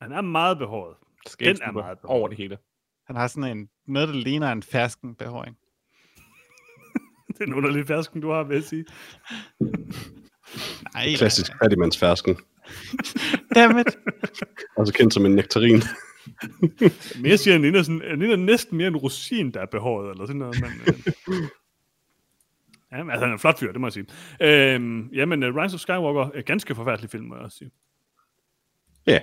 Han er meget behåret. Den er meget behåret. over det hele. Han har sådan en, noget, der ligner en fersken behåring. Det er en underlig fersken, du har, vil jeg sige. Nej, Klassisk fattigmandsfersken. Dammit. Også kendt som en nektarin. Mere siger, han ligner, sådan, han ligner næsten mere en rosin, der er behåret, eller sådan noget. Men, øh. ja, men, altså, han er en flot fyr, det må jeg sige. Øhm, jamen, uh, Rise of Skywalker er ganske forfærdelig film, må jeg også sige. Ja.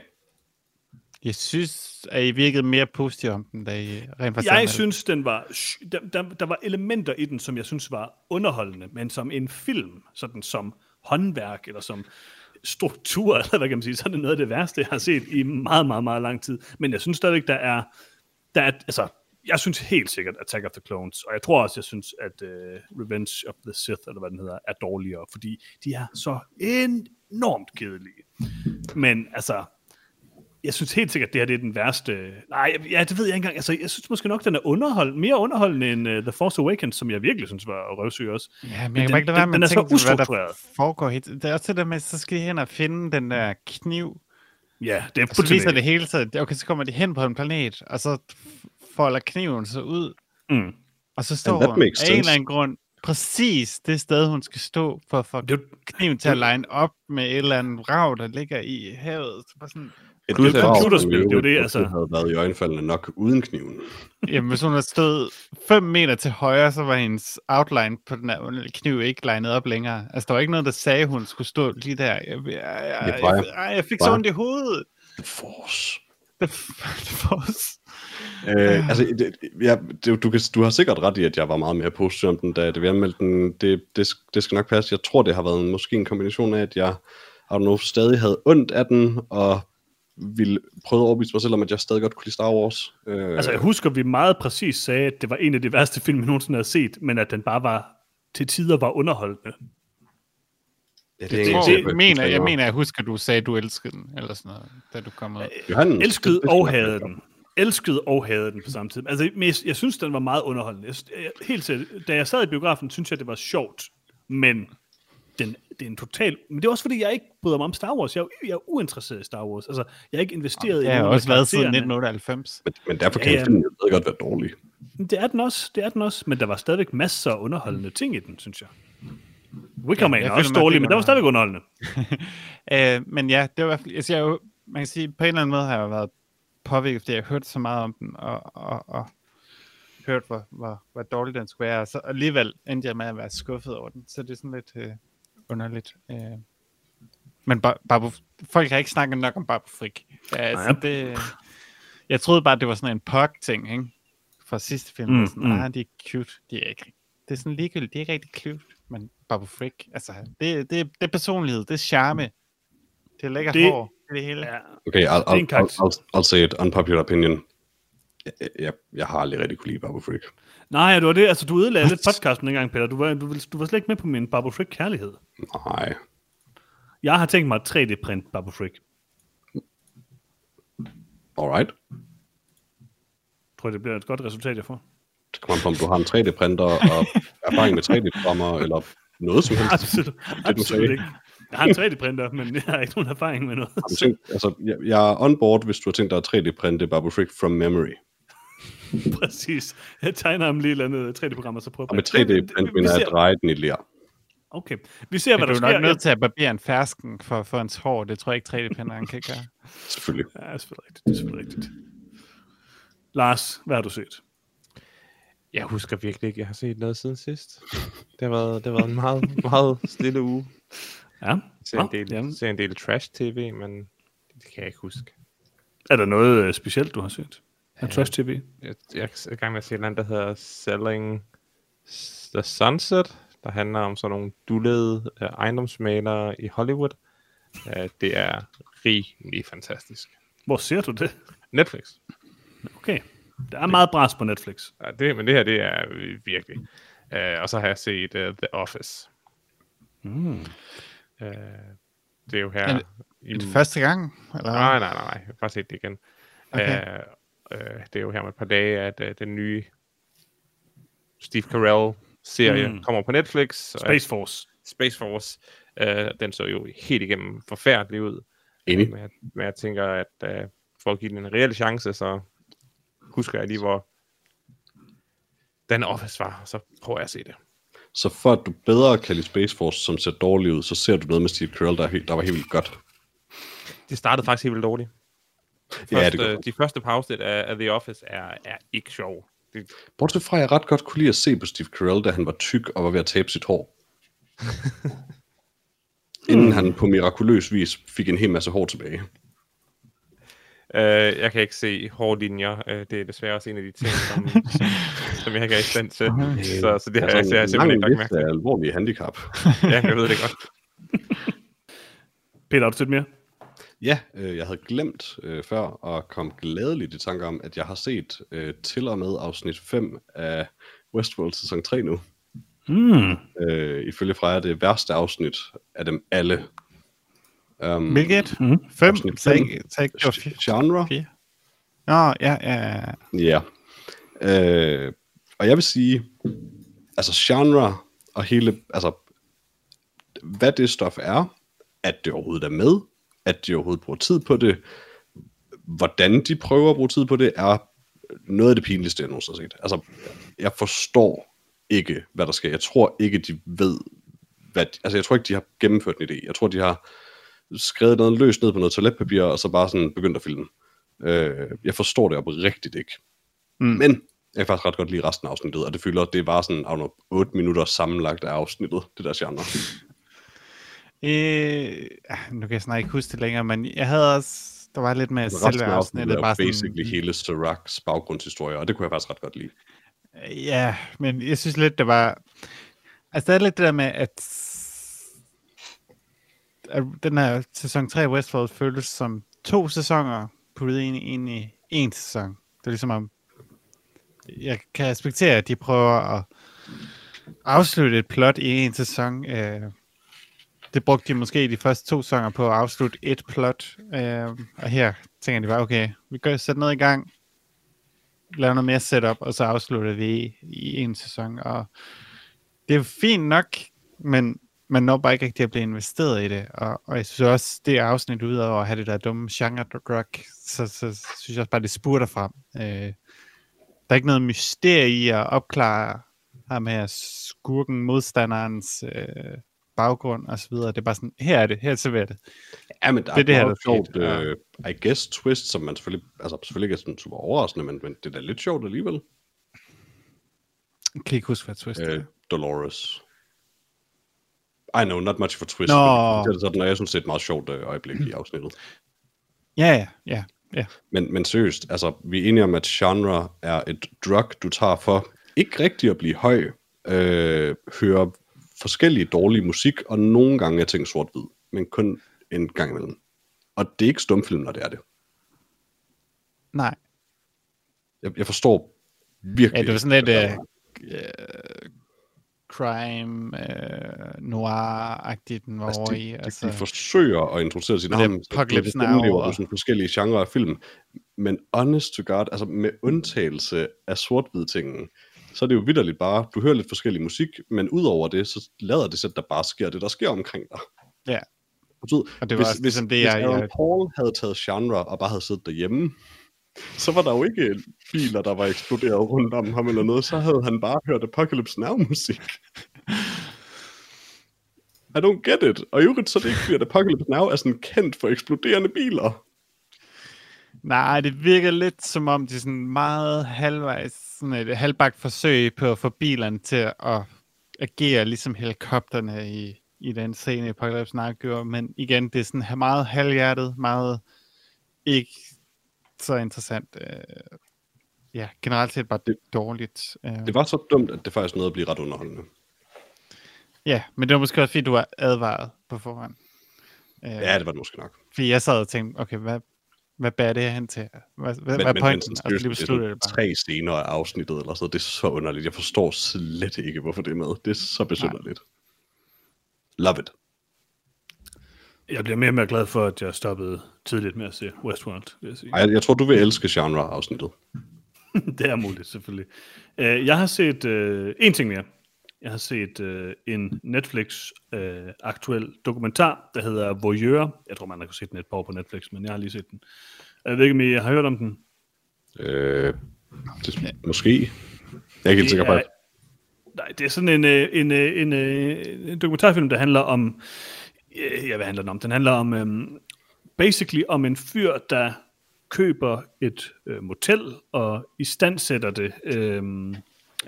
Jeg synes, at I virkede mere positive om den, da I rent faktisk Jeg synes, den var, der, der, der var elementer i den, som jeg synes var underholdende, men som en film, sådan som håndværk, eller som struktur, eller hvad kan man sige, så er det noget af det værste, jeg har set i meget, meget, meget lang tid. Men jeg synes stadigvæk, der er, der er altså, jeg synes helt sikkert Attack of the Clones, og jeg tror også, jeg synes, at uh, Revenge of the Sith, eller hvad den hedder, er dårligere, fordi de er så enormt kedelige. Men altså, jeg synes helt sikkert, at det her det er den værste... Nej, ja, det ved jeg ikke engang. Altså, jeg synes måske nok, den er underhold, mere underholdende end uh, The Force Awakens, som jeg virkelig synes var røvsyg også. Ja, men Men jeg kan den- bare ikke lade være den- med den at er så hvad der ustruktureret. foregår. helt- Det er også det der med, så skal de hen og finde den der kniv, Ja, det er og så viser det hele tiden. Okay, så kommer de hen på en planet, og så folder kniven sig ud, Mm. og så står hun af en eller anden grund præcis det sted, hun skal stå, for at få kniven til at line op med et eller andet rav, der ligger i havet. Så bare sådan, Et Det er jo et computerspil, det er jo det, altså. havde været i øjenfaldene nok uden kniven. jamen, hvis hun havde stået 5 meter til højre, så var hendes outline på den her kniv ikke legnet op længere. Altså, der var ikke noget, der sagde, at hun skulle stå lige der. Jeg, jeg, jeg, Det jeg, jeg. jeg, jeg fik så ondt i hovedet. The Force. Det, det var også... Øh, altså, det, ja, det, du, kan, du har sikkert ret i, at jeg var meget mere positiv om den, da det vi anmeldte den. Det, det, det skal nok passe. Jeg tror, det har været en, måske en kombination af, at jeg har nu stadig havde ondt af den, og ville prøve at overbevise mig selv om, at jeg stadig godt kunne lide Star Wars. Øh, altså, jeg husker, vi meget præcis sagde, at det var en af de værste film, vi nogensinde havde set, men at den bare var til tider var underholdende. ja, Det, er det, det, det at mener, jeg mener, jeg husker, du sagde, at du elskede den, eller sådan noget, da du kom ud. Johannes, Elskede det- det og havde den. Elskede og havde den på samme tid. Altså, men jeg, jeg synes, den var meget underholdende. Jeg, jeg, helt selv, da jeg sad i biografen, synes jeg, det var sjovt. Men den, det er en total... Men det er også, fordi jeg ikke bryder mig om Star Wars. Jeg er, jeg er uinteresseret i Star Wars. Altså, jeg er ikke investeret i Det har også været siden karaktererne. 1998. Men, men derfor kan Ja, ja, ja. filmen stadig godt være dårlig. Det er den også, det er den også. Men der var stadigvæk masser af underholdende ting i den, synes jeg. Wickerman jeg er også dårlig, men der var stadigvæk underholdende. Øh, men ja, det var i hvert fald, altså, jeg, jo, man kan sige, på en eller anden måde har jeg været påvirket, fordi jeg har hørt så meget om den, og, og, og hørt, hvor, hvor, hvor dårlig den skulle være, og så alligevel endte jeg med at være skuffet over den, så det er sådan lidt øh, underligt. Øh. Men ba- Babu, folk har ikke snakket nok om Babu Frik. Ja, altså, det, jeg troede bare, det var sådan en pok-ting, ikke? Fra sidste film. Mm, sådan, mm. ah, de er cute. De er ikke det er sådan ligegyldigt, de er ikke rigtig cute, men Babu Frick, altså, det, det, det er personlighed, det er charme, det er lækker Det- hår, det det hele. Ja, Okay, I'll, I'll, I'll. I'll, I'll say it, unpopular opinion. Jeg, jeg, jeg har aldrig rigtig kunne lide Babu Freak. Nej, det var det. Altså, du ødelagde lidt podcasten dengang, Peter. Du var, du, du var slet ikke med på min Babu Frick kærlighed. Nej. Jeg har tænkt mig at 3D-print Babu Frick. Alright. Tror jeg, det bliver et godt resultat, jeg får. Det kommer an på, om du har en 3D-printer og erfaring med 3D-programmer, eller noget som helst. Absolut, du absolut ikke. Jeg har en 3D-printer, men jeg har ikke nogen erfaring med noget. Har du tænkt, altså, jeg, jeg er on board, hvis du har tænkt dig at 3D-printe Babu Freak from memory. Præcis. Jeg tegner ham lige et eller andet 3D-program, og så prøver Og med Men- 3D-print vi mener jeg ser- at dreje den i ler. Okay, vi ser, hvad Men der du er sker. nok nødt til at barbere en fersken for få hans hår, det tror jeg ikke 3D-printeren kan gøre. Selvfølgelig. Ja, det er selvfølgelig rigtigt. Det er selvfølgelig rigtigt. Lars, hvad har du set? Jeg husker virkelig ikke, jeg har set noget siden sidst. Det har været, det har været en meget, meget stille uge. Ja, Jeg ser en del, jamen. ser en del trash-tv, men det kan jeg ikke huske. er der noget øh, specielt, du har set? Af Trash TV? Jeg, jeg er i gang med at se et der hedder Selling the Sunset, der handler om sådan nogle dullede uh, ejendomsmalere i Hollywood. Uh, det er rimelig fantastisk. Hvor ser du det? Netflix. Okay. Der er meget bras på Netflix. Ja, det, men det her, det er virkelig. Uh, og så har jeg set uh, The Office. Mm. Uh, det er jo her... Er det- i, Er det første gang? Eller? Nej, nej, nej, nej. Jeg har bare set det igen. Okay. Uh, uh, det er jo her med et par dage, at uh, den nye Steve Carell-serie Mm. mm. kommer på Netflix. og Space Force. Space Force. Uh, den så jo helt igennem forfærdelig ud. Enig. Men jeg, men jeg tænker, at uh, for at give den en reel chance, så husker jeg lige, hvor den Office var, så prøver jeg at se det. Så for at du bedre kan lide Space Force, som ser dårligt ud, så ser du noget med Steve Carell, der, er helt, der var helt vildt godt. Det startede faktisk helt vildt dårligt. Ja, det Første, ja, de første afsnit af, af The Office er, er ikke sjov. Det, Bortset fra, at jeg ret godt kunne lide at se på Steve Carell, da han var tyk og var ved at tabe sit hår. Inden han på mirakuløs vis fik en hel masse hår tilbage. Uh, jeg kan ikke se hårde linjer. Uh, det er desværre også en af de ting, som, som, som jeg ikke er i stand til. Så, så det har jeg, Altså, jeg, en simpelthen ikke lagt mærke til. af alvorlige handicap. Ja, jeg ved det godt. Peter, har du set mere? Ja, øh, jeg havde glemt øh, før og kom glædeligt i tanke om, at jeg har set øh, til og med afsnit 5 af Westworld sæson 3 nu. Hmm. Øh, ifølge Freja det værste afsnit af dem alle. Um, Hvilket? Var fire? Genre? fire. Nå, ja, ja, ja. Ja. Øh, og jeg vil sige, altså genre og hele, altså hvad det stof er, at det overhovedet er med, at de overhovedet bruger tid på det, hvordan de prøver at bruge tid på det, er noget af det pinligste, jeg nogensinde har set. Altså, jeg forstår ikke, hvad der sker. Jeg tror ikke, de ved, hvad de, altså jeg tror ikke, de har gennemført en idé. Jeg tror, de har skrevet noget løst ned på noget toiletpapir, og så bare sådan begyndt at filme. Øh, jeg forstår det oprigtigt ikke. Mm. Men jeg kan faktisk ret godt lide resten af afsnittet, og det fylder, det var sådan, know, 8 minutter sammenlagt af afsnittet, det der genre. Øh, ah, nu kan jeg snart ikke huske det længere, men jeg havde også, der var lidt med selve afsnittet Bare jo basically sådan, hele Siraks baggrundshistorie, og det kunne jeg faktisk ret godt lide. Ja, men jeg synes lidt, det var... Altså, der er lidt det der med, at, den her sæson 3 af Westworld føltes som to sæsoner puttet ind, i- ind i en sæson. Det er ligesom om... Jeg kan respektere, at de prøver at afslutte et plot i en sæson. Øh, det brugte de måske de første to sanger på at afslutte et plot. Øh, og her tænker de bare, okay, vi gør sætte noget i gang, lave noget mere setup, og så afslutter vi i en sæson. Og det er fint nok, men man når bare ikke rigtig at blive investeret i det. Og, og jeg synes også, det afsnit ud over at have det der dumme genre drug, så, så synes jeg også bare, det spurter frem. Øh, der er ikke noget mysterie i at opklare ham her skurken, modstanderens øh, baggrund og så videre. Det er bare sådan, her er det, her serverer det. Ja, men der Det er det her, der sjovt, øh, I guess, twist, som man selvfølgelig, altså selvfølgelig ikke er sådan super overraskende, men, men det er da lidt sjovt alligevel. Jeg kan ikke huske, hvad twist er. Øh, Dolores. I know, not much for twist. Nå. men Det er sådan, og jeg synes, det er et meget sjovt øh, øjeblik i afsnittet. Ja, ja, ja. ja. Men, men seriøst, altså, vi er enige om, at genre er et drug, du tager for ikke rigtig at blive høj, øh, høre forskellige dårlige musik, og nogle gange er ting sort-hvid, men kun en gang imellem. Og det er ikke stumfilm, når det er det. Nej. Jeg, jeg forstår virkelig... Ja, det var sådan lidt øh, øh, crime, øh, noir-agtigt, den var Altså, over de, i. Altså, de forsøger at introducere det er navn, så Now gennemlever sådan forskellige genrer af film, men honest to god, altså med undtagelse af sort-hvid tingen, så er det jo vidderligt bare, du hører lidt forskellig musik, men udover det, så lader det sig, at der bare sker det, der sker omkring dig. Ja. Betyder, Og det var også ligesom det, hvis jeg- Aaron jeg- Paul havde taget genre og bare havde siddet derhjemme, så var der jo ikke biler, der var eksploderet rundt om ham eller noget, så havde han bare hørt Apocalypse Now-musik. I don't get it. Og i øvrigt, så er det ikke, fordi at Apocalypse Now er sådan kendt for eksploderende biler. Nej, det virker lidt som om, det er sådan meget halvvejs, sådan et halvbagt forsøg på at få bilerne til at agere ligesom helikopterne i, i den scene, Apocalypse Now gjorde. Men igen, det er sådan meget halvhjertet, meget ikke så interessant. Øh, ja, generelt set bare det, dårligt. Øh, Det var så dumt, at det faktisk nåede at blive ret underholdende. Ja, men det var måske også, fordi du var advaret på forhånd. Øh, Ja, det var det måske nok. Fordi jeg sad og tænkte, okay, hvad, hvad bærer det her hen til? Hvad, hvad, Men, hvad er men, men pointen? sådan, Og så lige seriøst, det er det bare. tre scener af afsnittet, eller så, det er så underligt. Jeg forstår slet ikke, hvorfor det er med. Det er så besynderligt. Love it. Jeg bliver mere og mere glad for, at jeg stoppede tidligt med at se Westworld, vil jeg sige. Ej, jeg, jeg tror, du vil elske genre-afsnittet. det er muligt, selvfølgelig. Uh, jeg har set uh, en ting mere. Jeg har set uh, en Netflix-aktuel dokumentar, der hedder Voyeur. Jeg tror, man har kunnet se den et par år på Netflix, men jeg har lige set den. Jeg ved ikke, om I har hørt om den. Øh, det, måske. Jeg er ikke helt sikker på, at nej, det er sådan en, øh, en, øh, en, øh, en dokumentarfilm, der handler om... øh, Ja, hvad handler den om? Den handler om... Um, basically om en fyr, der køber et øh, motel og istandsætter det, øh,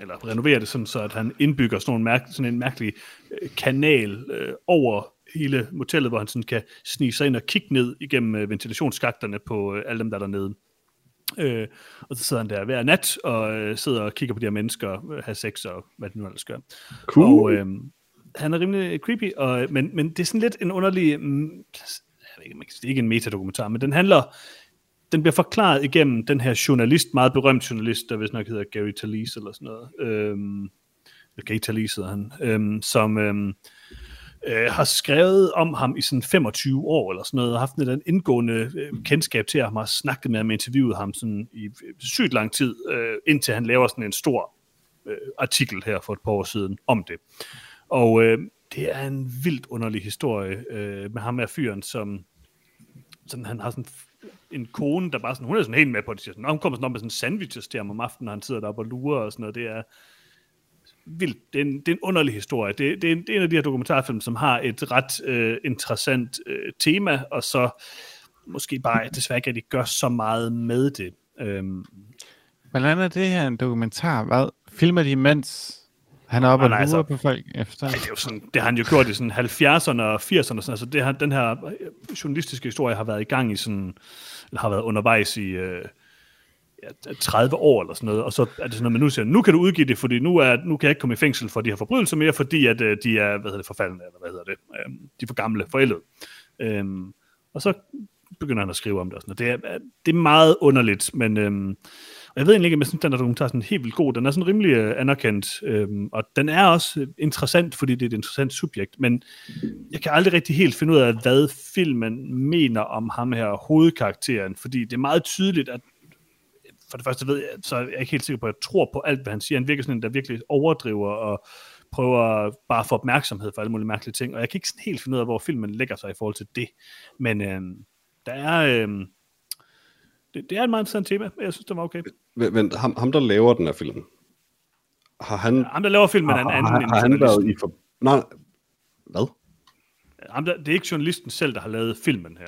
eller renoverer det sådan, så at han indbygger sådan, nogle mærke, sådan en mærkelig øh, kanal øh, over hele motellet, hvor han sådan kan snige sig ind og kigge ned igennem øh, ventilationsskakterne på øh, alle dem, der er dernede. Øh, og så sidder han der hver nat og øh, sidder og kigger på de her mennesker, øh, have sex og hvad det nu ellers gør. Cool. Og øh, han er rimelig creepy, og, men, men det er sådan lidt en underlig, mm, jeg ved ikke, man kan sige, er ikke en metadokumentar, men den handler, den bliver forklaret igennem den her journalist, meget berømt journalist, der vist nok hedder Gary Talese eller sådan noget. Øhm, Gary Talese hedder han, øhm, som øhm, øh, har skrevet om ham i sådan 25 år eller sådan noget, og haft en indgående øh, kendskab til ham, har snakket med ham, interviewet ham sådan i øh, sygt lang tid, øh, indtil han laver sådan en stor øh, artikel her for et par år siden om det. Og øh, det er en vildt underlig historie øh, med ham her fyren, som sådan, han har sådan en kone, der bare sådan, hun er sådan helt med på det, siger sådan, hun kommer sådan op med sådan sandwiches til ham om aftenen, når han sidder deroppe og lurer og sådan noget, det er vildt, det er en, det er en underlig historie, det, det, er en, det er en af de her dokumentarfilm, som har et ret øh, interessant øh, tema, og så måske bare desværre ikke rigtig gør så meget med det. Øhm, Hvordan er det her en dokumentar? Hvad? Filmer de mens han er oppe og lurer altså- på folk efter? Ej, det er jo sådan, det har han jo gjort i sådan 70'erne og 80'erne, sådan, altså det har, den her øh, journalistiske historie har været i gang i sådan, eller har været undervejs i øh, ja, 30 år eller sådan noget, og så er det sådan noget, man nu siger, nu kan du udgive det, fordi nu, er, nu kan jeg ikke komme i fængsel for de her forbrydelser mere, fordi at øh, de er, hvad hedder det, forfaldende, eller hvad hedder det, øh, de er for gamle, forældede. Øhm, og så begynder han at skrive om det og sådan noget. Det er, det er meget underligt, men øhm, jeg ved egentlig ikke, om jeg synes, den her dokumentar er sådan helt vildt god. Den er sådan rimelig øh, anerkendt, øhm, og den er også øh, interessant, fordi det er et interessant subjekt, men jeg kan aldrig rigtig helt finde ud af, hvad filmen mener om ham her hovedkarakteren, fordi det er meget tydeligt, at for det første ved jeg, så er jeg ikke helt sikker på, at jeg tror på alt, hvad han siger. Han virker sådan en, der virkelig overdriver og prøver bare at få opmærksomhed for alle mulige mærkelige ting, og jeg kan ikke sådan helt finde ud af, hvor filmen lægger sig i forhold til det. Men øh, der er... Øhm, det, det er et meget interessant tema, jeg synes, det var okay. Vent, ham, ham, der laver den her film, har han, Ham, der laver filmen, er en anden har, har han været i for... Nej, hvad? Ham der, det er ikke journalisten selv, der har lavet filmen her.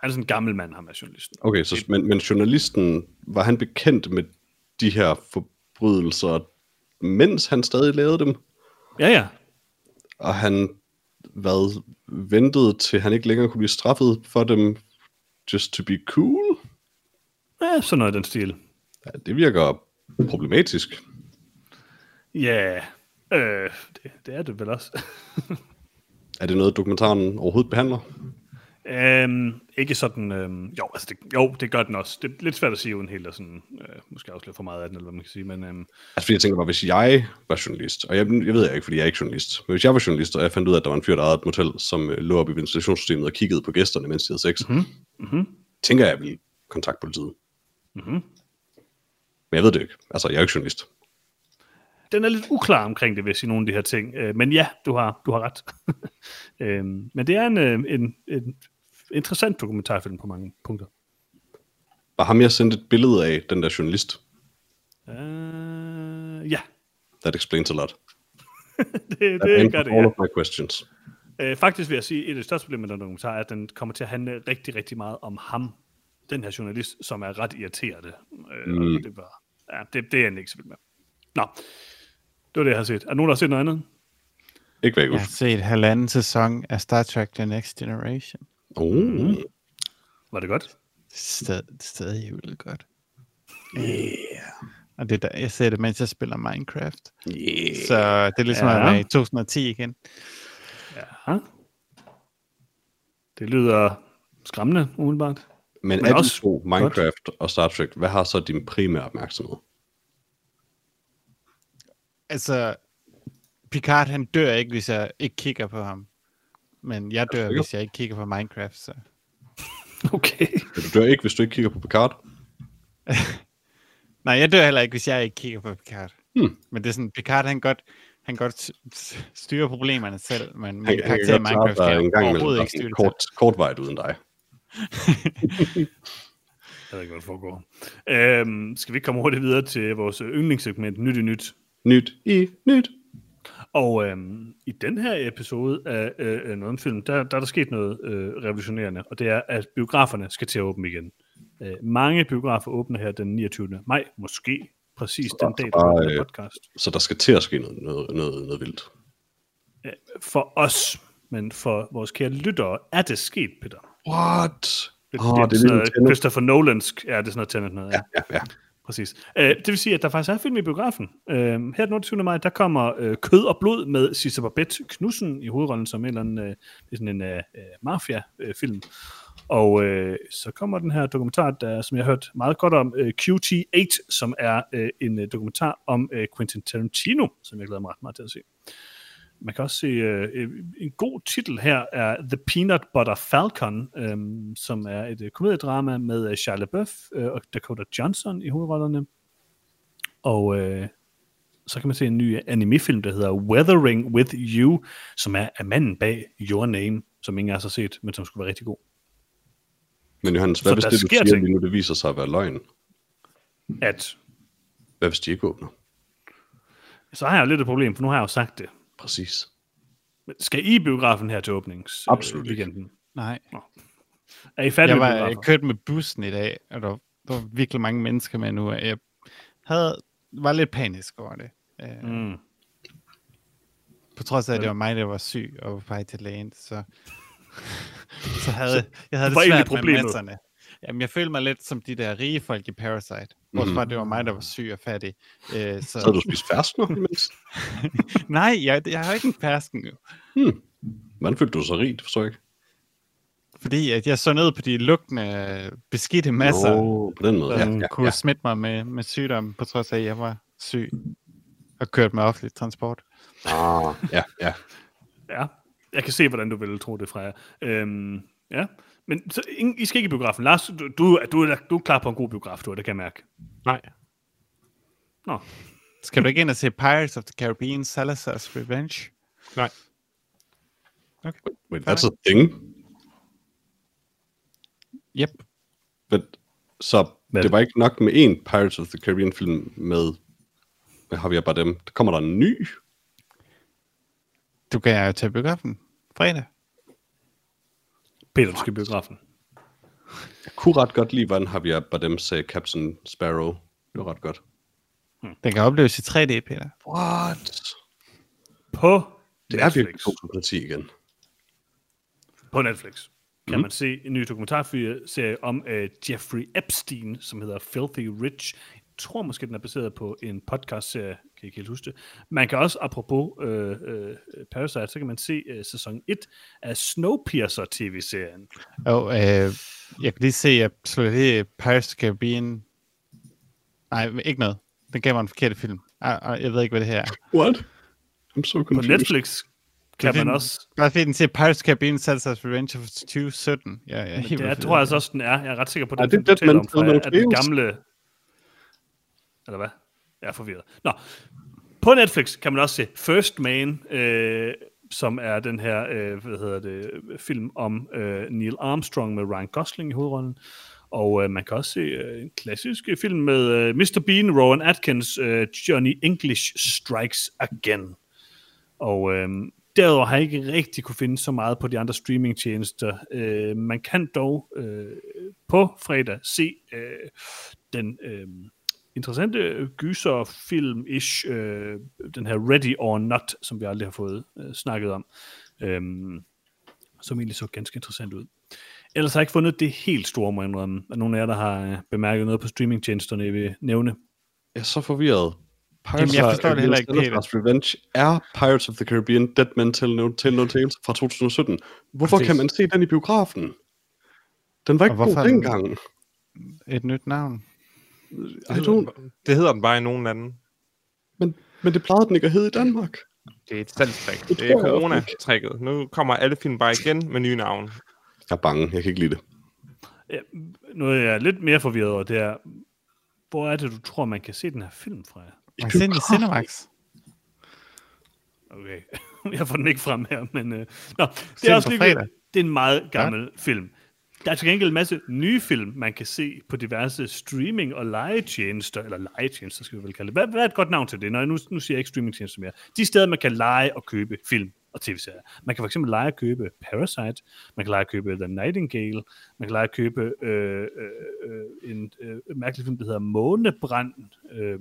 Han er sådan en gammel mand, ham er journalisten. Okay, så, men, men journalisten, var han bekendt med de her forbrydelser, mens han stadig lavede dem? Ja, ja. Og han hvad, ventede til han ikke længere kunne blive straffet for dem, just to be cool? Ja, sådan noget den stil. Ja, det virker problematisk. Ja, øh, det, det er det vel også. Er det noget, dokumentaren overhovedet behandler? Øhm, ikke sådan, øhm, jo, altså det, jo, det gør den også. Det er lidt svært at sige uden helt at sådan, øh, måske også lidt for meget af den, eller hvad man kan sige, men øhm, Altså, fordi jeg tænker bare, hvis jeg var journalist, og jeg, jeg ved ikke, fordi jeg er ikke journalist, men hvis jeg var journalist, og jeg fandt ud af, at der var en fyr, der ejede et motel, som øh, lå op i ventilationssystemet og kiggede på gæsterne, mens de havde sex, mm-hmm. mhm. tænker jeg, at jeg ville kontakte politiet. Mhm. Men jeg ved det ikke. Altså, jeg er ikke journalist. den er lidt uklar omkring det, hvis i nogle af de her ting. Øh, men ja, du har, du har ret. øhm, men det er en, øh, en, en interessant dokumentarfilm på mange punkter. Var ham, jeg sendte et billede af, den der journalist. Øh, ja, That explains a lot. det, det And gør det, all ja. of my questions. Øh, faktisk vil jeg sige, at et af de største problemer med den dokumentar er, at den kommer til at handle rigtig, rigtig meget om ham, den her journalist, som er ret irriterende. Øh, mm. Og det, var, ja, det, det er jeg ikke så vild med. Nå, det var det, jeg har set. Er nogen, der har set noget andet? Ikke hvad jeg Jeg har set halvanden sæson af Star Trek The Next Generation. Oh. Var det godt? Stad, stadig vildt godt. Yeah. Og det er der, jeg ser det, mens jeg spiller Minecraft. Yeah. Så det er ligesom Ja. at være i 2010 igen. Ja. Det lyder skræmmende, umiddelbart. Men, Men er også to, Minecraft og Star Trek, hvad har så din primære opmærksomhed? Altså, Picard han dør ikke, hvis jeg ikke kigger på ham. Men jeg dør, sikker? hvis jeg ikke kigger på Minecraft. Så. Okay. Du dør ikke, hvis du ikke kigger på Picard. Nej, jeg dør heller ikke, hvis jeg ikke kigger på Picard. Hmm. Men det er sådan, Picard han godt, han godt styrer problemerne selv, men min Han, karakter i Minecraft kan en gang overhovedet ikke styre det kort, kortvejt uden dig. Jeg ved ikke, hvad der foregår. Øhm, skal vi komme hurtigt videre til vores yndlingssegment, Nyt i Nyt? Nyt i nyt. Og øhm, i den her episode af øh, noget om film, der, der er der sket noget øh, revolutionerende, og det er, at biograferne skal til at åbne igen. Øh, mange biografer åbner her den 29. maj, måske præcis Så den dag, der kommer øh, podcast. Så der skal til at ske noget, noget, noget, noget vildt. For os, men for vores kære lyttere er det sket, Peter. What? Det, Åh, det, det er er sådan noget. Christopher Nolansk, ja, det er sådan noget Tenet noget, ja. Ja, ja. Præcis. Øh, det vil sige, at der faktisk er film i biografen. Øh, her den 28. maj, der kommer øh, Kød og Blod med Sisse Babette Knudsen i hovedrollen som en eller anden, øh, sådan en øh, øh, mafia-film. Og øh, så kommer den her dokumentar, der, som jeg har hørt meget godt om, øh, QT8, som er øh, en øh, dokumentar om øh, Quentin Tarantino, som jeg glæder mig ret meget til at se. Man kan også se, øh, øh, en god titel her er The Peanut Butter Falcon, øh, som er et øh, komediedrama med øh, Shia LaBeouf øh, og Dakota Johnson i hovedrollerne. Og øh, så kan man se en ny animefilm, der hedder Weathering with You, som er af manden bag Your Name, som ingen af os har set, men som skulle være rigtig god. Men Johannes, hvad Så hvis det, du siger ting. lige nu, det viser sig at være løgn? At, Hvad hvis de ikke åbner? så har jeg jo lidt et problem, for nu har jeg jo sagt det. Præcis. Skal I biografen her til åbnings Absolut øh, ikke. weekenden? Nej. Er I færdige Jeg med var jeg biografen? kørte med bussen i dag, og der, der var virkelig mange mennesker med nu. og Jeg havde, var lidt panisk over det. Mm. Mm. På trods af, at det var mig, der var syg og var på vej til lægen, så, så havde jeg havde det svært med problemet. masserne. Jamen, jeg følte mig lidt som de der rige folk i Parasite. Bortset fra, at det var mig, der var syg og fattig. Øh, så... Så du spist ferskner imens? Nej, jeg, jeg har ikke en fersken jo. Hvordan følte du dig så rigt? Forstår jeg ikke. Fordi at jeg så ned på de lugtende, beskidte masser, Nå, på den måde. Ja, ja, kunne ja. smitte mig med, med sygdom, på trods af, at jeg var syg og kørt med offentlig transport. Ah, ja, ja. Ja, jeg kan se, hvordan du vil tro det fra jer. Øhm, ja, men så, I skal ikke i biografen. Lars, du, du, du, er, du er klar på en god biograf, du det kan jeg mærke. Nej. Nå, Skal du ikke ind og se Pirates of the Caribbean, Salazar's Revenge? Nej. Wait, that's a thing? Yep. Men, så Hvad? det var ikke nok med en Pirates of the Caribbean film med, med Javier Bardem. Der kommer der en ny. Du kan jo tage biografen fredag. Peter, du skal i biografen. Jeg kunne ret godt lide, hvordan Javier Bardem sagde Captain Sparrow. Det var ret godt. Den kan opleves i 3D, Peter. What? På Det er Netflix. virkelig 2010 igen. På Netflix kan Mm. man se en ny dokumentarserie om uh, Jeffrey Epstein, som hedder Filthy Rich. Jeg tror måske, den er baseret på en podcast-serie, kan jeg ikke helt huske det. Man kan også, apropos uh, uh, Parasite, så kan man se uh, sæson 1 af Snowpiercer-tv-serien. Og øh, jeg kan lige se, at jeg slog of the Caribbean. Nej, ikke noget. Den gav mig en forkert film. Ah, Jeg ved ikke, hvad det her er. What? I'm so På confused. Netflix kan Det man den- også... Bare fordi den siger Pirates Caribbean, Salazar's Revenge of 2017. Ja, jeg er helt Det er, vildt tror jeg altså også, den er. Jeg er ret sikker på, Er den det film, du Dead taler Man om, fra, er den gamle... Eller hvad? Jeg er forvirret. Nå, på Netflix kan man også se First Man, øh, som er den her, øh, hvad hedder det, film om øh, Neil Armstrong med Ryan Gosling i hovedrollen. Og øh, man kan også se øh, en klassisk film med øh, Mr. Bean, Rowan Atkins, øh, Johnny English Strikes Again. Og øh, derudover har jeg ikke rigtig kunne finde så meget på de andre streamingtjenester. Øh, man kan dog øh, på fredag se øh, den øh, interessante gyserfilm-ish, øh, den her Ready or Not, som vi aldrig har fået øh, snakket om, øh, som egentlig så ganske interessant ud. Ellers har jeg ikke fundet det helt store, må jeg indrømme. Er nogen af jer, der har øh, bemærket noget på streamingtjenesterne, jeg vil nævne? Jeg er så forvirret. Jamen, jeg forstår det heller ikke. Salazar's Revenge er Pirates of the Caribbean Dead Man Tell No, Tell no Tales fra 2017. Hvorfor Præcis. kan man se den i biografen? Den var ikke god er den- dengang. Et nyt navn. I don't, Det hedder den bare i nogen anden. men, men det plejede den ikke at hedde i Danmark. Det er et salgstrik. Det Det er corona-trækket. Nu kommer alle film bare igen med nye navne. Jeg er bange, jeg kan ikke lide det. Ja, noget, jeg er lidt mere forvirret over, det er, hvor er det, du tror, man kan se den her film fra? Man kan se den i Cinemax. Okay, jeg får den ikke frem her, men... Øh, nå, det er også lige, det er en meget gammel ja. film. Der er til gengæld en masse nye film, man kan se på diverse streaming- og legetjenester, eller legetjenester skal vi vel kalde det. Hvad, hvad er et godt navn til det? Nå, nu, nu siger jeg ikke streamingtjenester mere. De steder, man kan lege og købe film og tv-serier. Man kan fx lege og købe Parasite, man kan lege og købe The Nightingale, man kan lege og købe øh, øh, øh, en øh, mærkelig film, der hedder Månebrand, øh,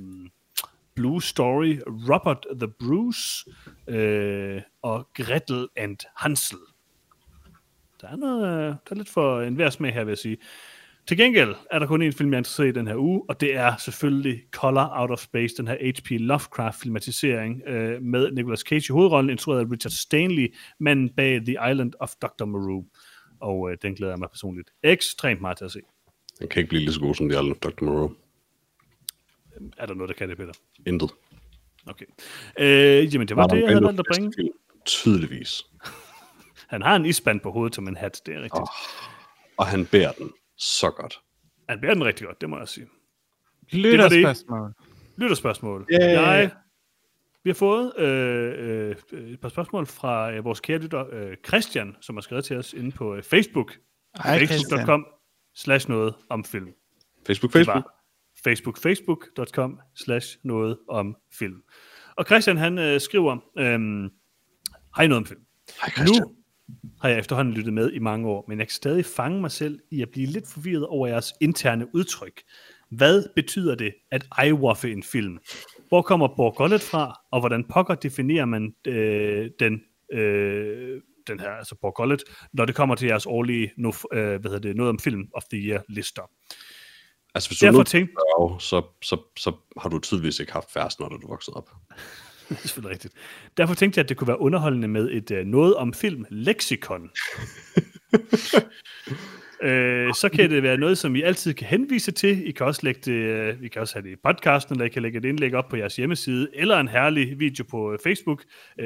Blue Story, Robert the Bruce øh, og Gretel and Hansel. Der er, noget, øh, der er lidt for enhver smag her, vil jeg sige. Til gengæld er der kun en film, jeg er interesseret i den her uge, og det er selvfølgelig Color Out of Space, den her H.P. Lovecraft-filmatisering øh, med Nicolas Cage i hovedrollen, instrueret af Richard Stanley, manden bag The Island of Dr. Moreau. Og øh, den glæder jeg mig personligt ekstremt meget til at se. Den kan ikke blive lige så god som The Island of Dr. Moreau. Er der noget, der kan det, Peter? Intet. Okay. Øh, jamen, det var det, jeg havde valgt at bringe. Film. Tydeligvis. Han har en isband på hovedet som en hat, det er rigtigt. Oh. Og han bærer den så godt. Han bærer den rigtig godt, det må jeg sige. Lytterspørgsmål. Lytterspørgsmål. Yeah. Jeg, vi har fået øh, øh, et par spørgsmål fra øh, vores kære lytter øh, Christian, som har skrevet til os inde på øh, Facebook. Facebook.com slash noget om film. Facebook, Facebook. Facebook, facebook.com slash noget om film. Og Christian han øh, skriver, øhm, hej noget om film. Hej Christian. Nu har jeg efterhånden lyttet med i mange år, men jeg kan stadig fange mig selv i at blive lidt forvirret over jeres interne udtryk. Hvad betyder det at eye en film? Hvor kommer Borgollet fra, og hvordan pokker definerer man øh, den, øh, den her, altså Borgollet, når det kommer til jeres årlige no, øh, hvad hedder det, noget om film of the year lister? Altså, hvis du Derfor nu tænkte så, så, så har du tydeligvis ikke haft færst, når du voksede op. Det er selvfølgelig rigtigt. Derfor tænkte jeg, at det kunne være underholdende med et uh, noget om film leksikon. øh, så kan det være noget, som I altid kan henvise til. I kan også lægge det, uh, vi kan også have det i podcasten, eller I kan lægge et indlæg op på jeres hjemmeside, eller en herlig video på uh, Facebook, uh,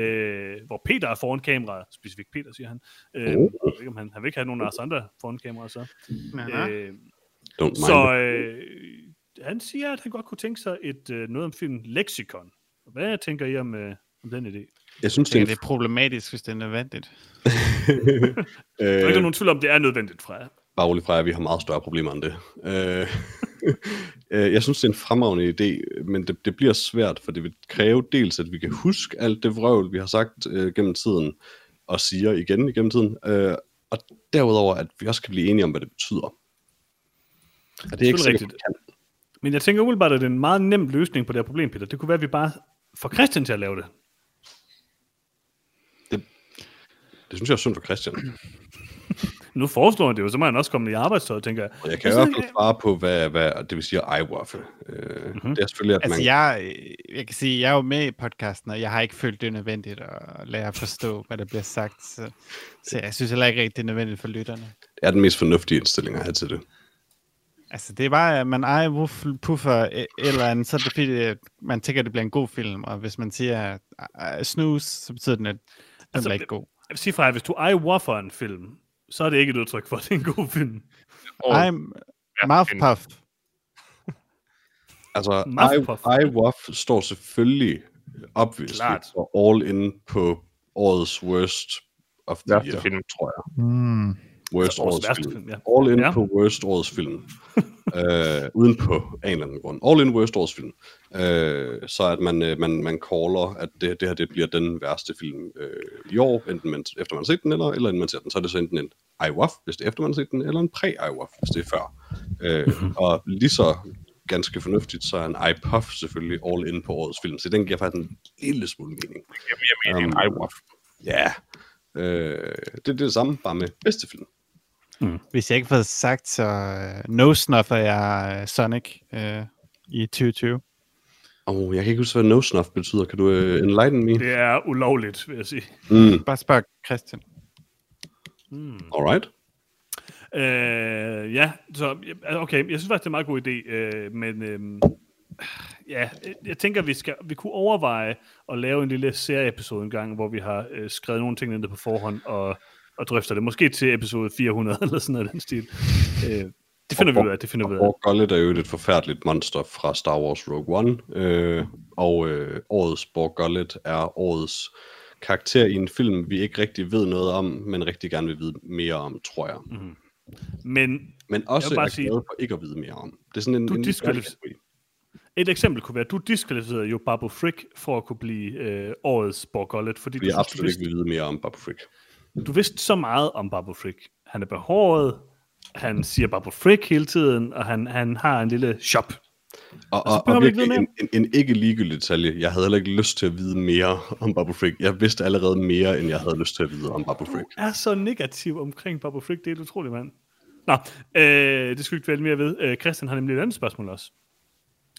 hvor Peter er foran kameraet. Specifikt Peter, siger han. Uh, jeg ved ikke, om han, han vil ikke have nogen af os andre foran kameraet, så. Aha. Øh, så øh, han siger, at han godt kunne tænke sig et øh, noget om film leksikon. Hvad tænker I om, øh, om den idé? Jeg synes, Jeg det er tænker, det er problematisk, hvis det er nødvendigt. Der er ikke øh, nogen tvivl om, det er nødvendigt fra jer. bare rolig fra, at vi har meget større problemer end det. Øh, øh, jeg synes, det er en fremragende idé, men det, det bliver svært, for det vil kræve dels, at vi kan huske alt det vrøvl, vi har sagt øh, gennem tiden, og siger igen igennem tiden, øh, og derudover, at vi også kan blive enige om, hvad det betyder. Og det er ikke Selvfølgelig sikkert, rigtigt. Men jeg tænker umiddelbart, at det er en meget nem løsning på det her problem, Peter. Det kunne være, at vi bare får Christian til at lave det. Det synes jeg er synd for Christian. Nu foreslår han det jo, så må han også komme i arbejdstøjet, tænker jeg. Og jeg kan i hvert fald svare på, hvad, hvad det vil sige eyewaffle. Øh, mm-hmm. Det er selvfølgelig, at Altså, man... jeg, jeg kan sige, jeg er jo med i podcasten, og jeg har ikke følt det nødvendigt at lære at forstå, hvad der bliver sagt. Så, så jeg synes heller ikke rigtig, det er nødvendigt for lytterne. Det er den mest fornuftige indstilling at have til det. Altså, det er bare, at man ejer wuffle puffer eller andet, så er det fordi, at man tænker, at det bliver en god film. Og hvis man siger snooze, så betyder den, at den Altså, bliver ikke god. Jeg vil sige fra jer, hvis du eye en film, så er det ikke et udtryk for, at det er en god film. Og, I'm mouth en- puff. Altså, Muffpuff. I, IWAF står selvfølgelig obviously Klart. for all in på årets worst of the year, film. tror jeg. Mm. Worst Altså, årets årets film. film, ja. All in Ja. på worst årets film. øh, uden på en eller anden grund. All in worst årets film. Øh, så at man, øh, man, man caller, at det, det her det bliver den værste film øh, i år, enten man, efter man har set den, eller, eller inden man ser den. Så er det så enten en IWAF, hvis det er efter man har set den, eller en pre-IWAF, hvis det er før. Øh, og lige så ganske fornuftigt, så er en iPuff selvfølgelig all in på årets film. Så den giver faktisk en lille smule mening. jeg, mener, Um, um, iWaff. Ja, øh, det, det er det samme, bare med bedste film. Hvis jeg ikke får sagt, så uh, no snuffer jeg uh, Sonic uh, i 2020. Og jeg kan ikke huske, hvad no snuff betyder. Kan du uh, enlighten me? Det er ulovligt, vil jeg sige. Mm, Bare spørg Christian. alright. Øh, ja, så okay, jeg synes faktisk, det er en meget god idé, øh, men øh, ja, jeg tænker, vi skal vi kunne overveje at lave en lille serieepisode en gang, hvor vi har øh, skrevet nogle ting ned på forhånd og, og drøfter det. Måske til episode 400 eller sådan noget den stil. Øh, det finder vi ud af, det finder vi ud af. Og Gullet er jo et forfærdeligt monster fra Star Wars Rogue One. Øh, og øh, årets Borg Gullet er årets karakter i en film, vi ikke rigtig ved noget om, men rigtig gerne vil vide mere om, tror jeg. Mm. Men Men også Jeg bare er sige- glad for ikke at vide mere om. Det er sådan en, Du en diskvalif- et eksempel kunne være, at du diskvalificerede jo Babu Frick for at kunne blive øh, årets Borgollet, fordi Vi du, synes, du, absolut vidste, ikke vil vide mere om Babu Frick. Du vidste så meget om Babu Frick. Han er behåret, han siger Babu Frick hele tiden, og han, han har en lille shop. Og, Og så og, og ikke virkelig en, en, en ikke ligegyldig detalje. Jeg havde heller ikke lyst til at vide mere om Babu Frick. Jeg vidste allerede mere, end jeg havde lyst til at vide om Babu Du Frick. er så negativ omkring Babu Frick. Det er et utroligt, mand. Nå, øh, det skal vi ikke vælge mere ved. Øh, Christian har nemlig et andet spørgsmål også.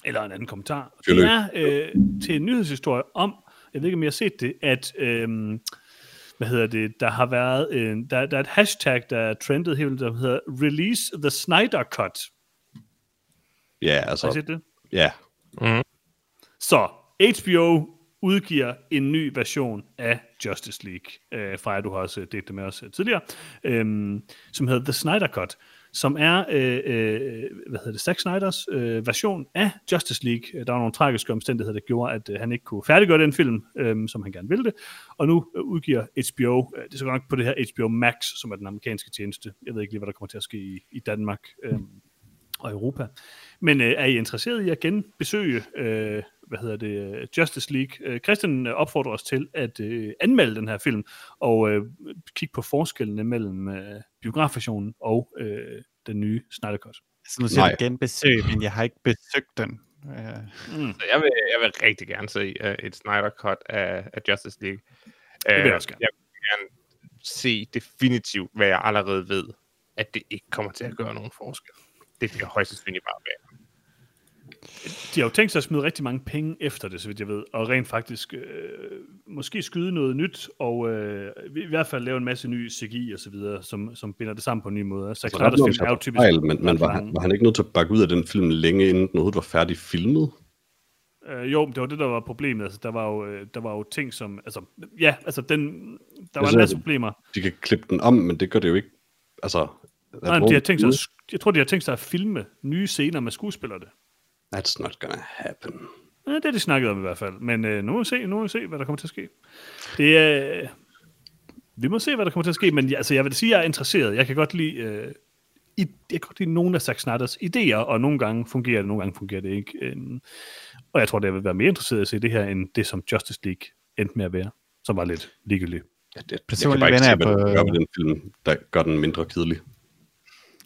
Eller en anden kommentar. Det er øh, til en nyhedshistorie om, jeg ved ikke, om I har set det, at, øh, hvad hedder det, der har været, øh, der, der er et hashtag, der er trendet helt, vildt, der hedder Release the Snyder Cut. Ja, Har I altså, set det? ja. Så HBO udgiver en ny version af Justice League. Øh, Freja, du har også delt det med os øh, tidligere. Øh, som hedder The Snyder Cut. Som er, øh, øh, hvad hedder det, Zack Snyders øh, version af Justice League. Øh, der var nogle tragiske omstændigheder, der gjorde, at øh, han ikke kunne færdiggøre den film, øh, som han gerne ville det. Og nu øh, udgiver HBO, øh, det er så godt nok på det her HBO Max, som er den amerikanske tjeneste. Jeg ved ikke lige, hvad der kommer til at ske i, i Danmark. Øh, og Europa. Men øh, er I interesseret i at genbesøge, øh, hvad hedder det, Justice League? Øh, Christian øh, opfordrer os til at øh, anmelde den her film, og øh, kigge på forskellene mellem øh, biografversionen og øh, den nye Snyder Cut. Så nu siger du genbesøg, men jeg har ikke besøgt den. Uh, Mm. Så jeg vil, jeg vil rigtig gerne se uh, et Snyder Cut af, af Justice League. vil jeg Øh, også gerne. Jeg vil gerne se definitivt, hvad jeg allerede ved, at det ikke kommer til at gøre nogen forskel. Det bliver højst sandsynligt bare være. De har jo tænkt sig at smide rigtig mange penge efter det, så vidt jeg ved, og rent faktisk øh, måske skyde noget nyt, og øh, i hvert fald lave en masse ny CGI og så videre, som, som binder det sammen på en ny måde. Altså, ret Snyders nok, film er jo så typisk... fejl, men, men var, han, var han ikke nødt til at bakke ud af den film længe, inden den overhovedet var færdig filmet? Øh, jo, det var det, der var problemet. Altså, der, var jo, øh, der var jo ting som... Altså, ja, altså, den, der var en masse problemer. De kan klippe den om, men det gør det jo ikke. Altså, Nej, de har tænkt sig, at, jeg tror, de har tænkt sig at filme nye scener med skuespillere. Det. That's not gonna happen. Ja, det har de snakket om i hvert fald. Men øh, nu må vi se, nu må vi se, hvad der kommer til at ske. Det er... Øh, vi må se, hvad der kommer til at ske, men altså, jeg vil sige, at jeg er interesseret. Jeg kan godt lide, øh, i, jeg kan godt lide nogle af Zack Snyders idéer, og nogle gange fungerer det, nogle gange fungerer det ikke. Øhm, og jeg tror, det jeg vil være mere interesseret i at se det her, end det, som Justice League endte med at være, som var lidt ligegyldigt. Ja, det, jeg kan Personligt bare ikke se, jeg hvad på- kan den film, der gør den mindre kedelig.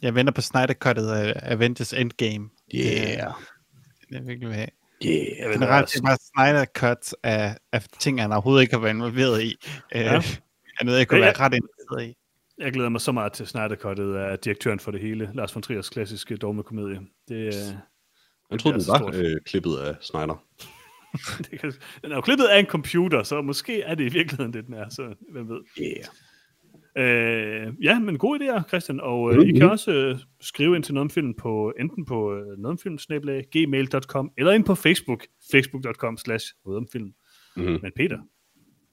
Jeg venter på Snyder-cuttet af Avengers Endgame. Yeah. Det er virkelig vil have. Yeah. Jeg Generelt det er bare Snyder-cuts af, af ting, han overhovedet ikke har været involveret i. Øh, Ja. er noget, jeg kunne Ja, være ret interesseret i. Jeg glæder mig så meget til Snyder Cuttet af direktøren for det hele, Lars von Triers klassiske dogmekomedie. Det, øh, Jeg troede, det er var øh, klippet af Snyder. det kan, den er jo klippet af en computer, så måske er det i virkeligheden det, den er, så hvem ved. Yeah. Øh, ja, men gode idéer, Christian. Og øh, I kan også øh, skrive ind til noget om film på, enten på øh, nogetomfilm.gmail.com eller ind på Facebook, facebook.com slash nogetomfilm. Mhm. Men Peter,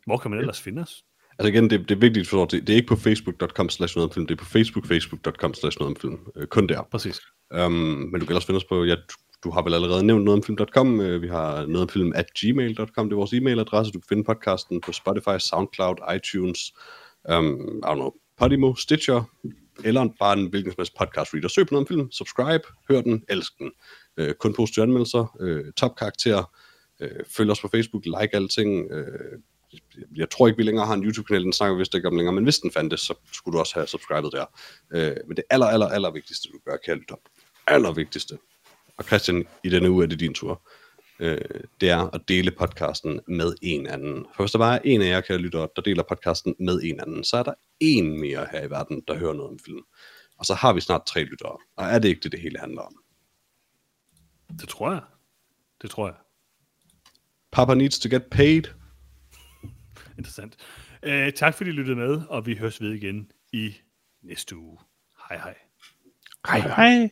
hvor kan man ellers finde os? Altså igen, det, det er vigtigt for det, det er ikke på facebook.com slash noget om film, det er på facebook, facebook.com slash noget om film. Øh, kun der. Præcis. Um, men du kan ellers finde os på, ja, du, du har vel allerede nævnt noget om film.com, uh, vi har noget om film at gmail.com, det er vores e-mailadresse, du kan finde podcasten på Spotify, Soundcloud, iTunes, um, I don't know, Podimo, Stitcher, eller bare en hvilken som helst podcast reader. Søg på noget om film, subscribe, hør den, elsk den. Øh, kun positive anmeldelser, øh, topkarakterer, øh, følg os på Facebook, like alting, Øh, jeg tror ikke, vi længere har en YouTube-kanal, den snakker vi vist ikke om længere, men hvis den fandtes, så skulle du også have subscribet der. Øh, men det aller, aller, aller vigtigste, du gør, kære lytter, aller vigtigste, og Christian, i denne uge er det din tur, øh, det er at dele podcasten med en anden. For hvis der bare er en af jer, kære lyttere, der deler podcasten med en anden, så er der en mere her i verden, der hører noget om film. Og så har vi snart tre lyttere, og er det ikke det, det hele handler om? Det tror jeg. Det tror jeg. Papa needs to get paid. Interessant. Øh, tak fordi I lyttede med, og vi høres ved igen i næste uge. Hej hej. Hej. Hej.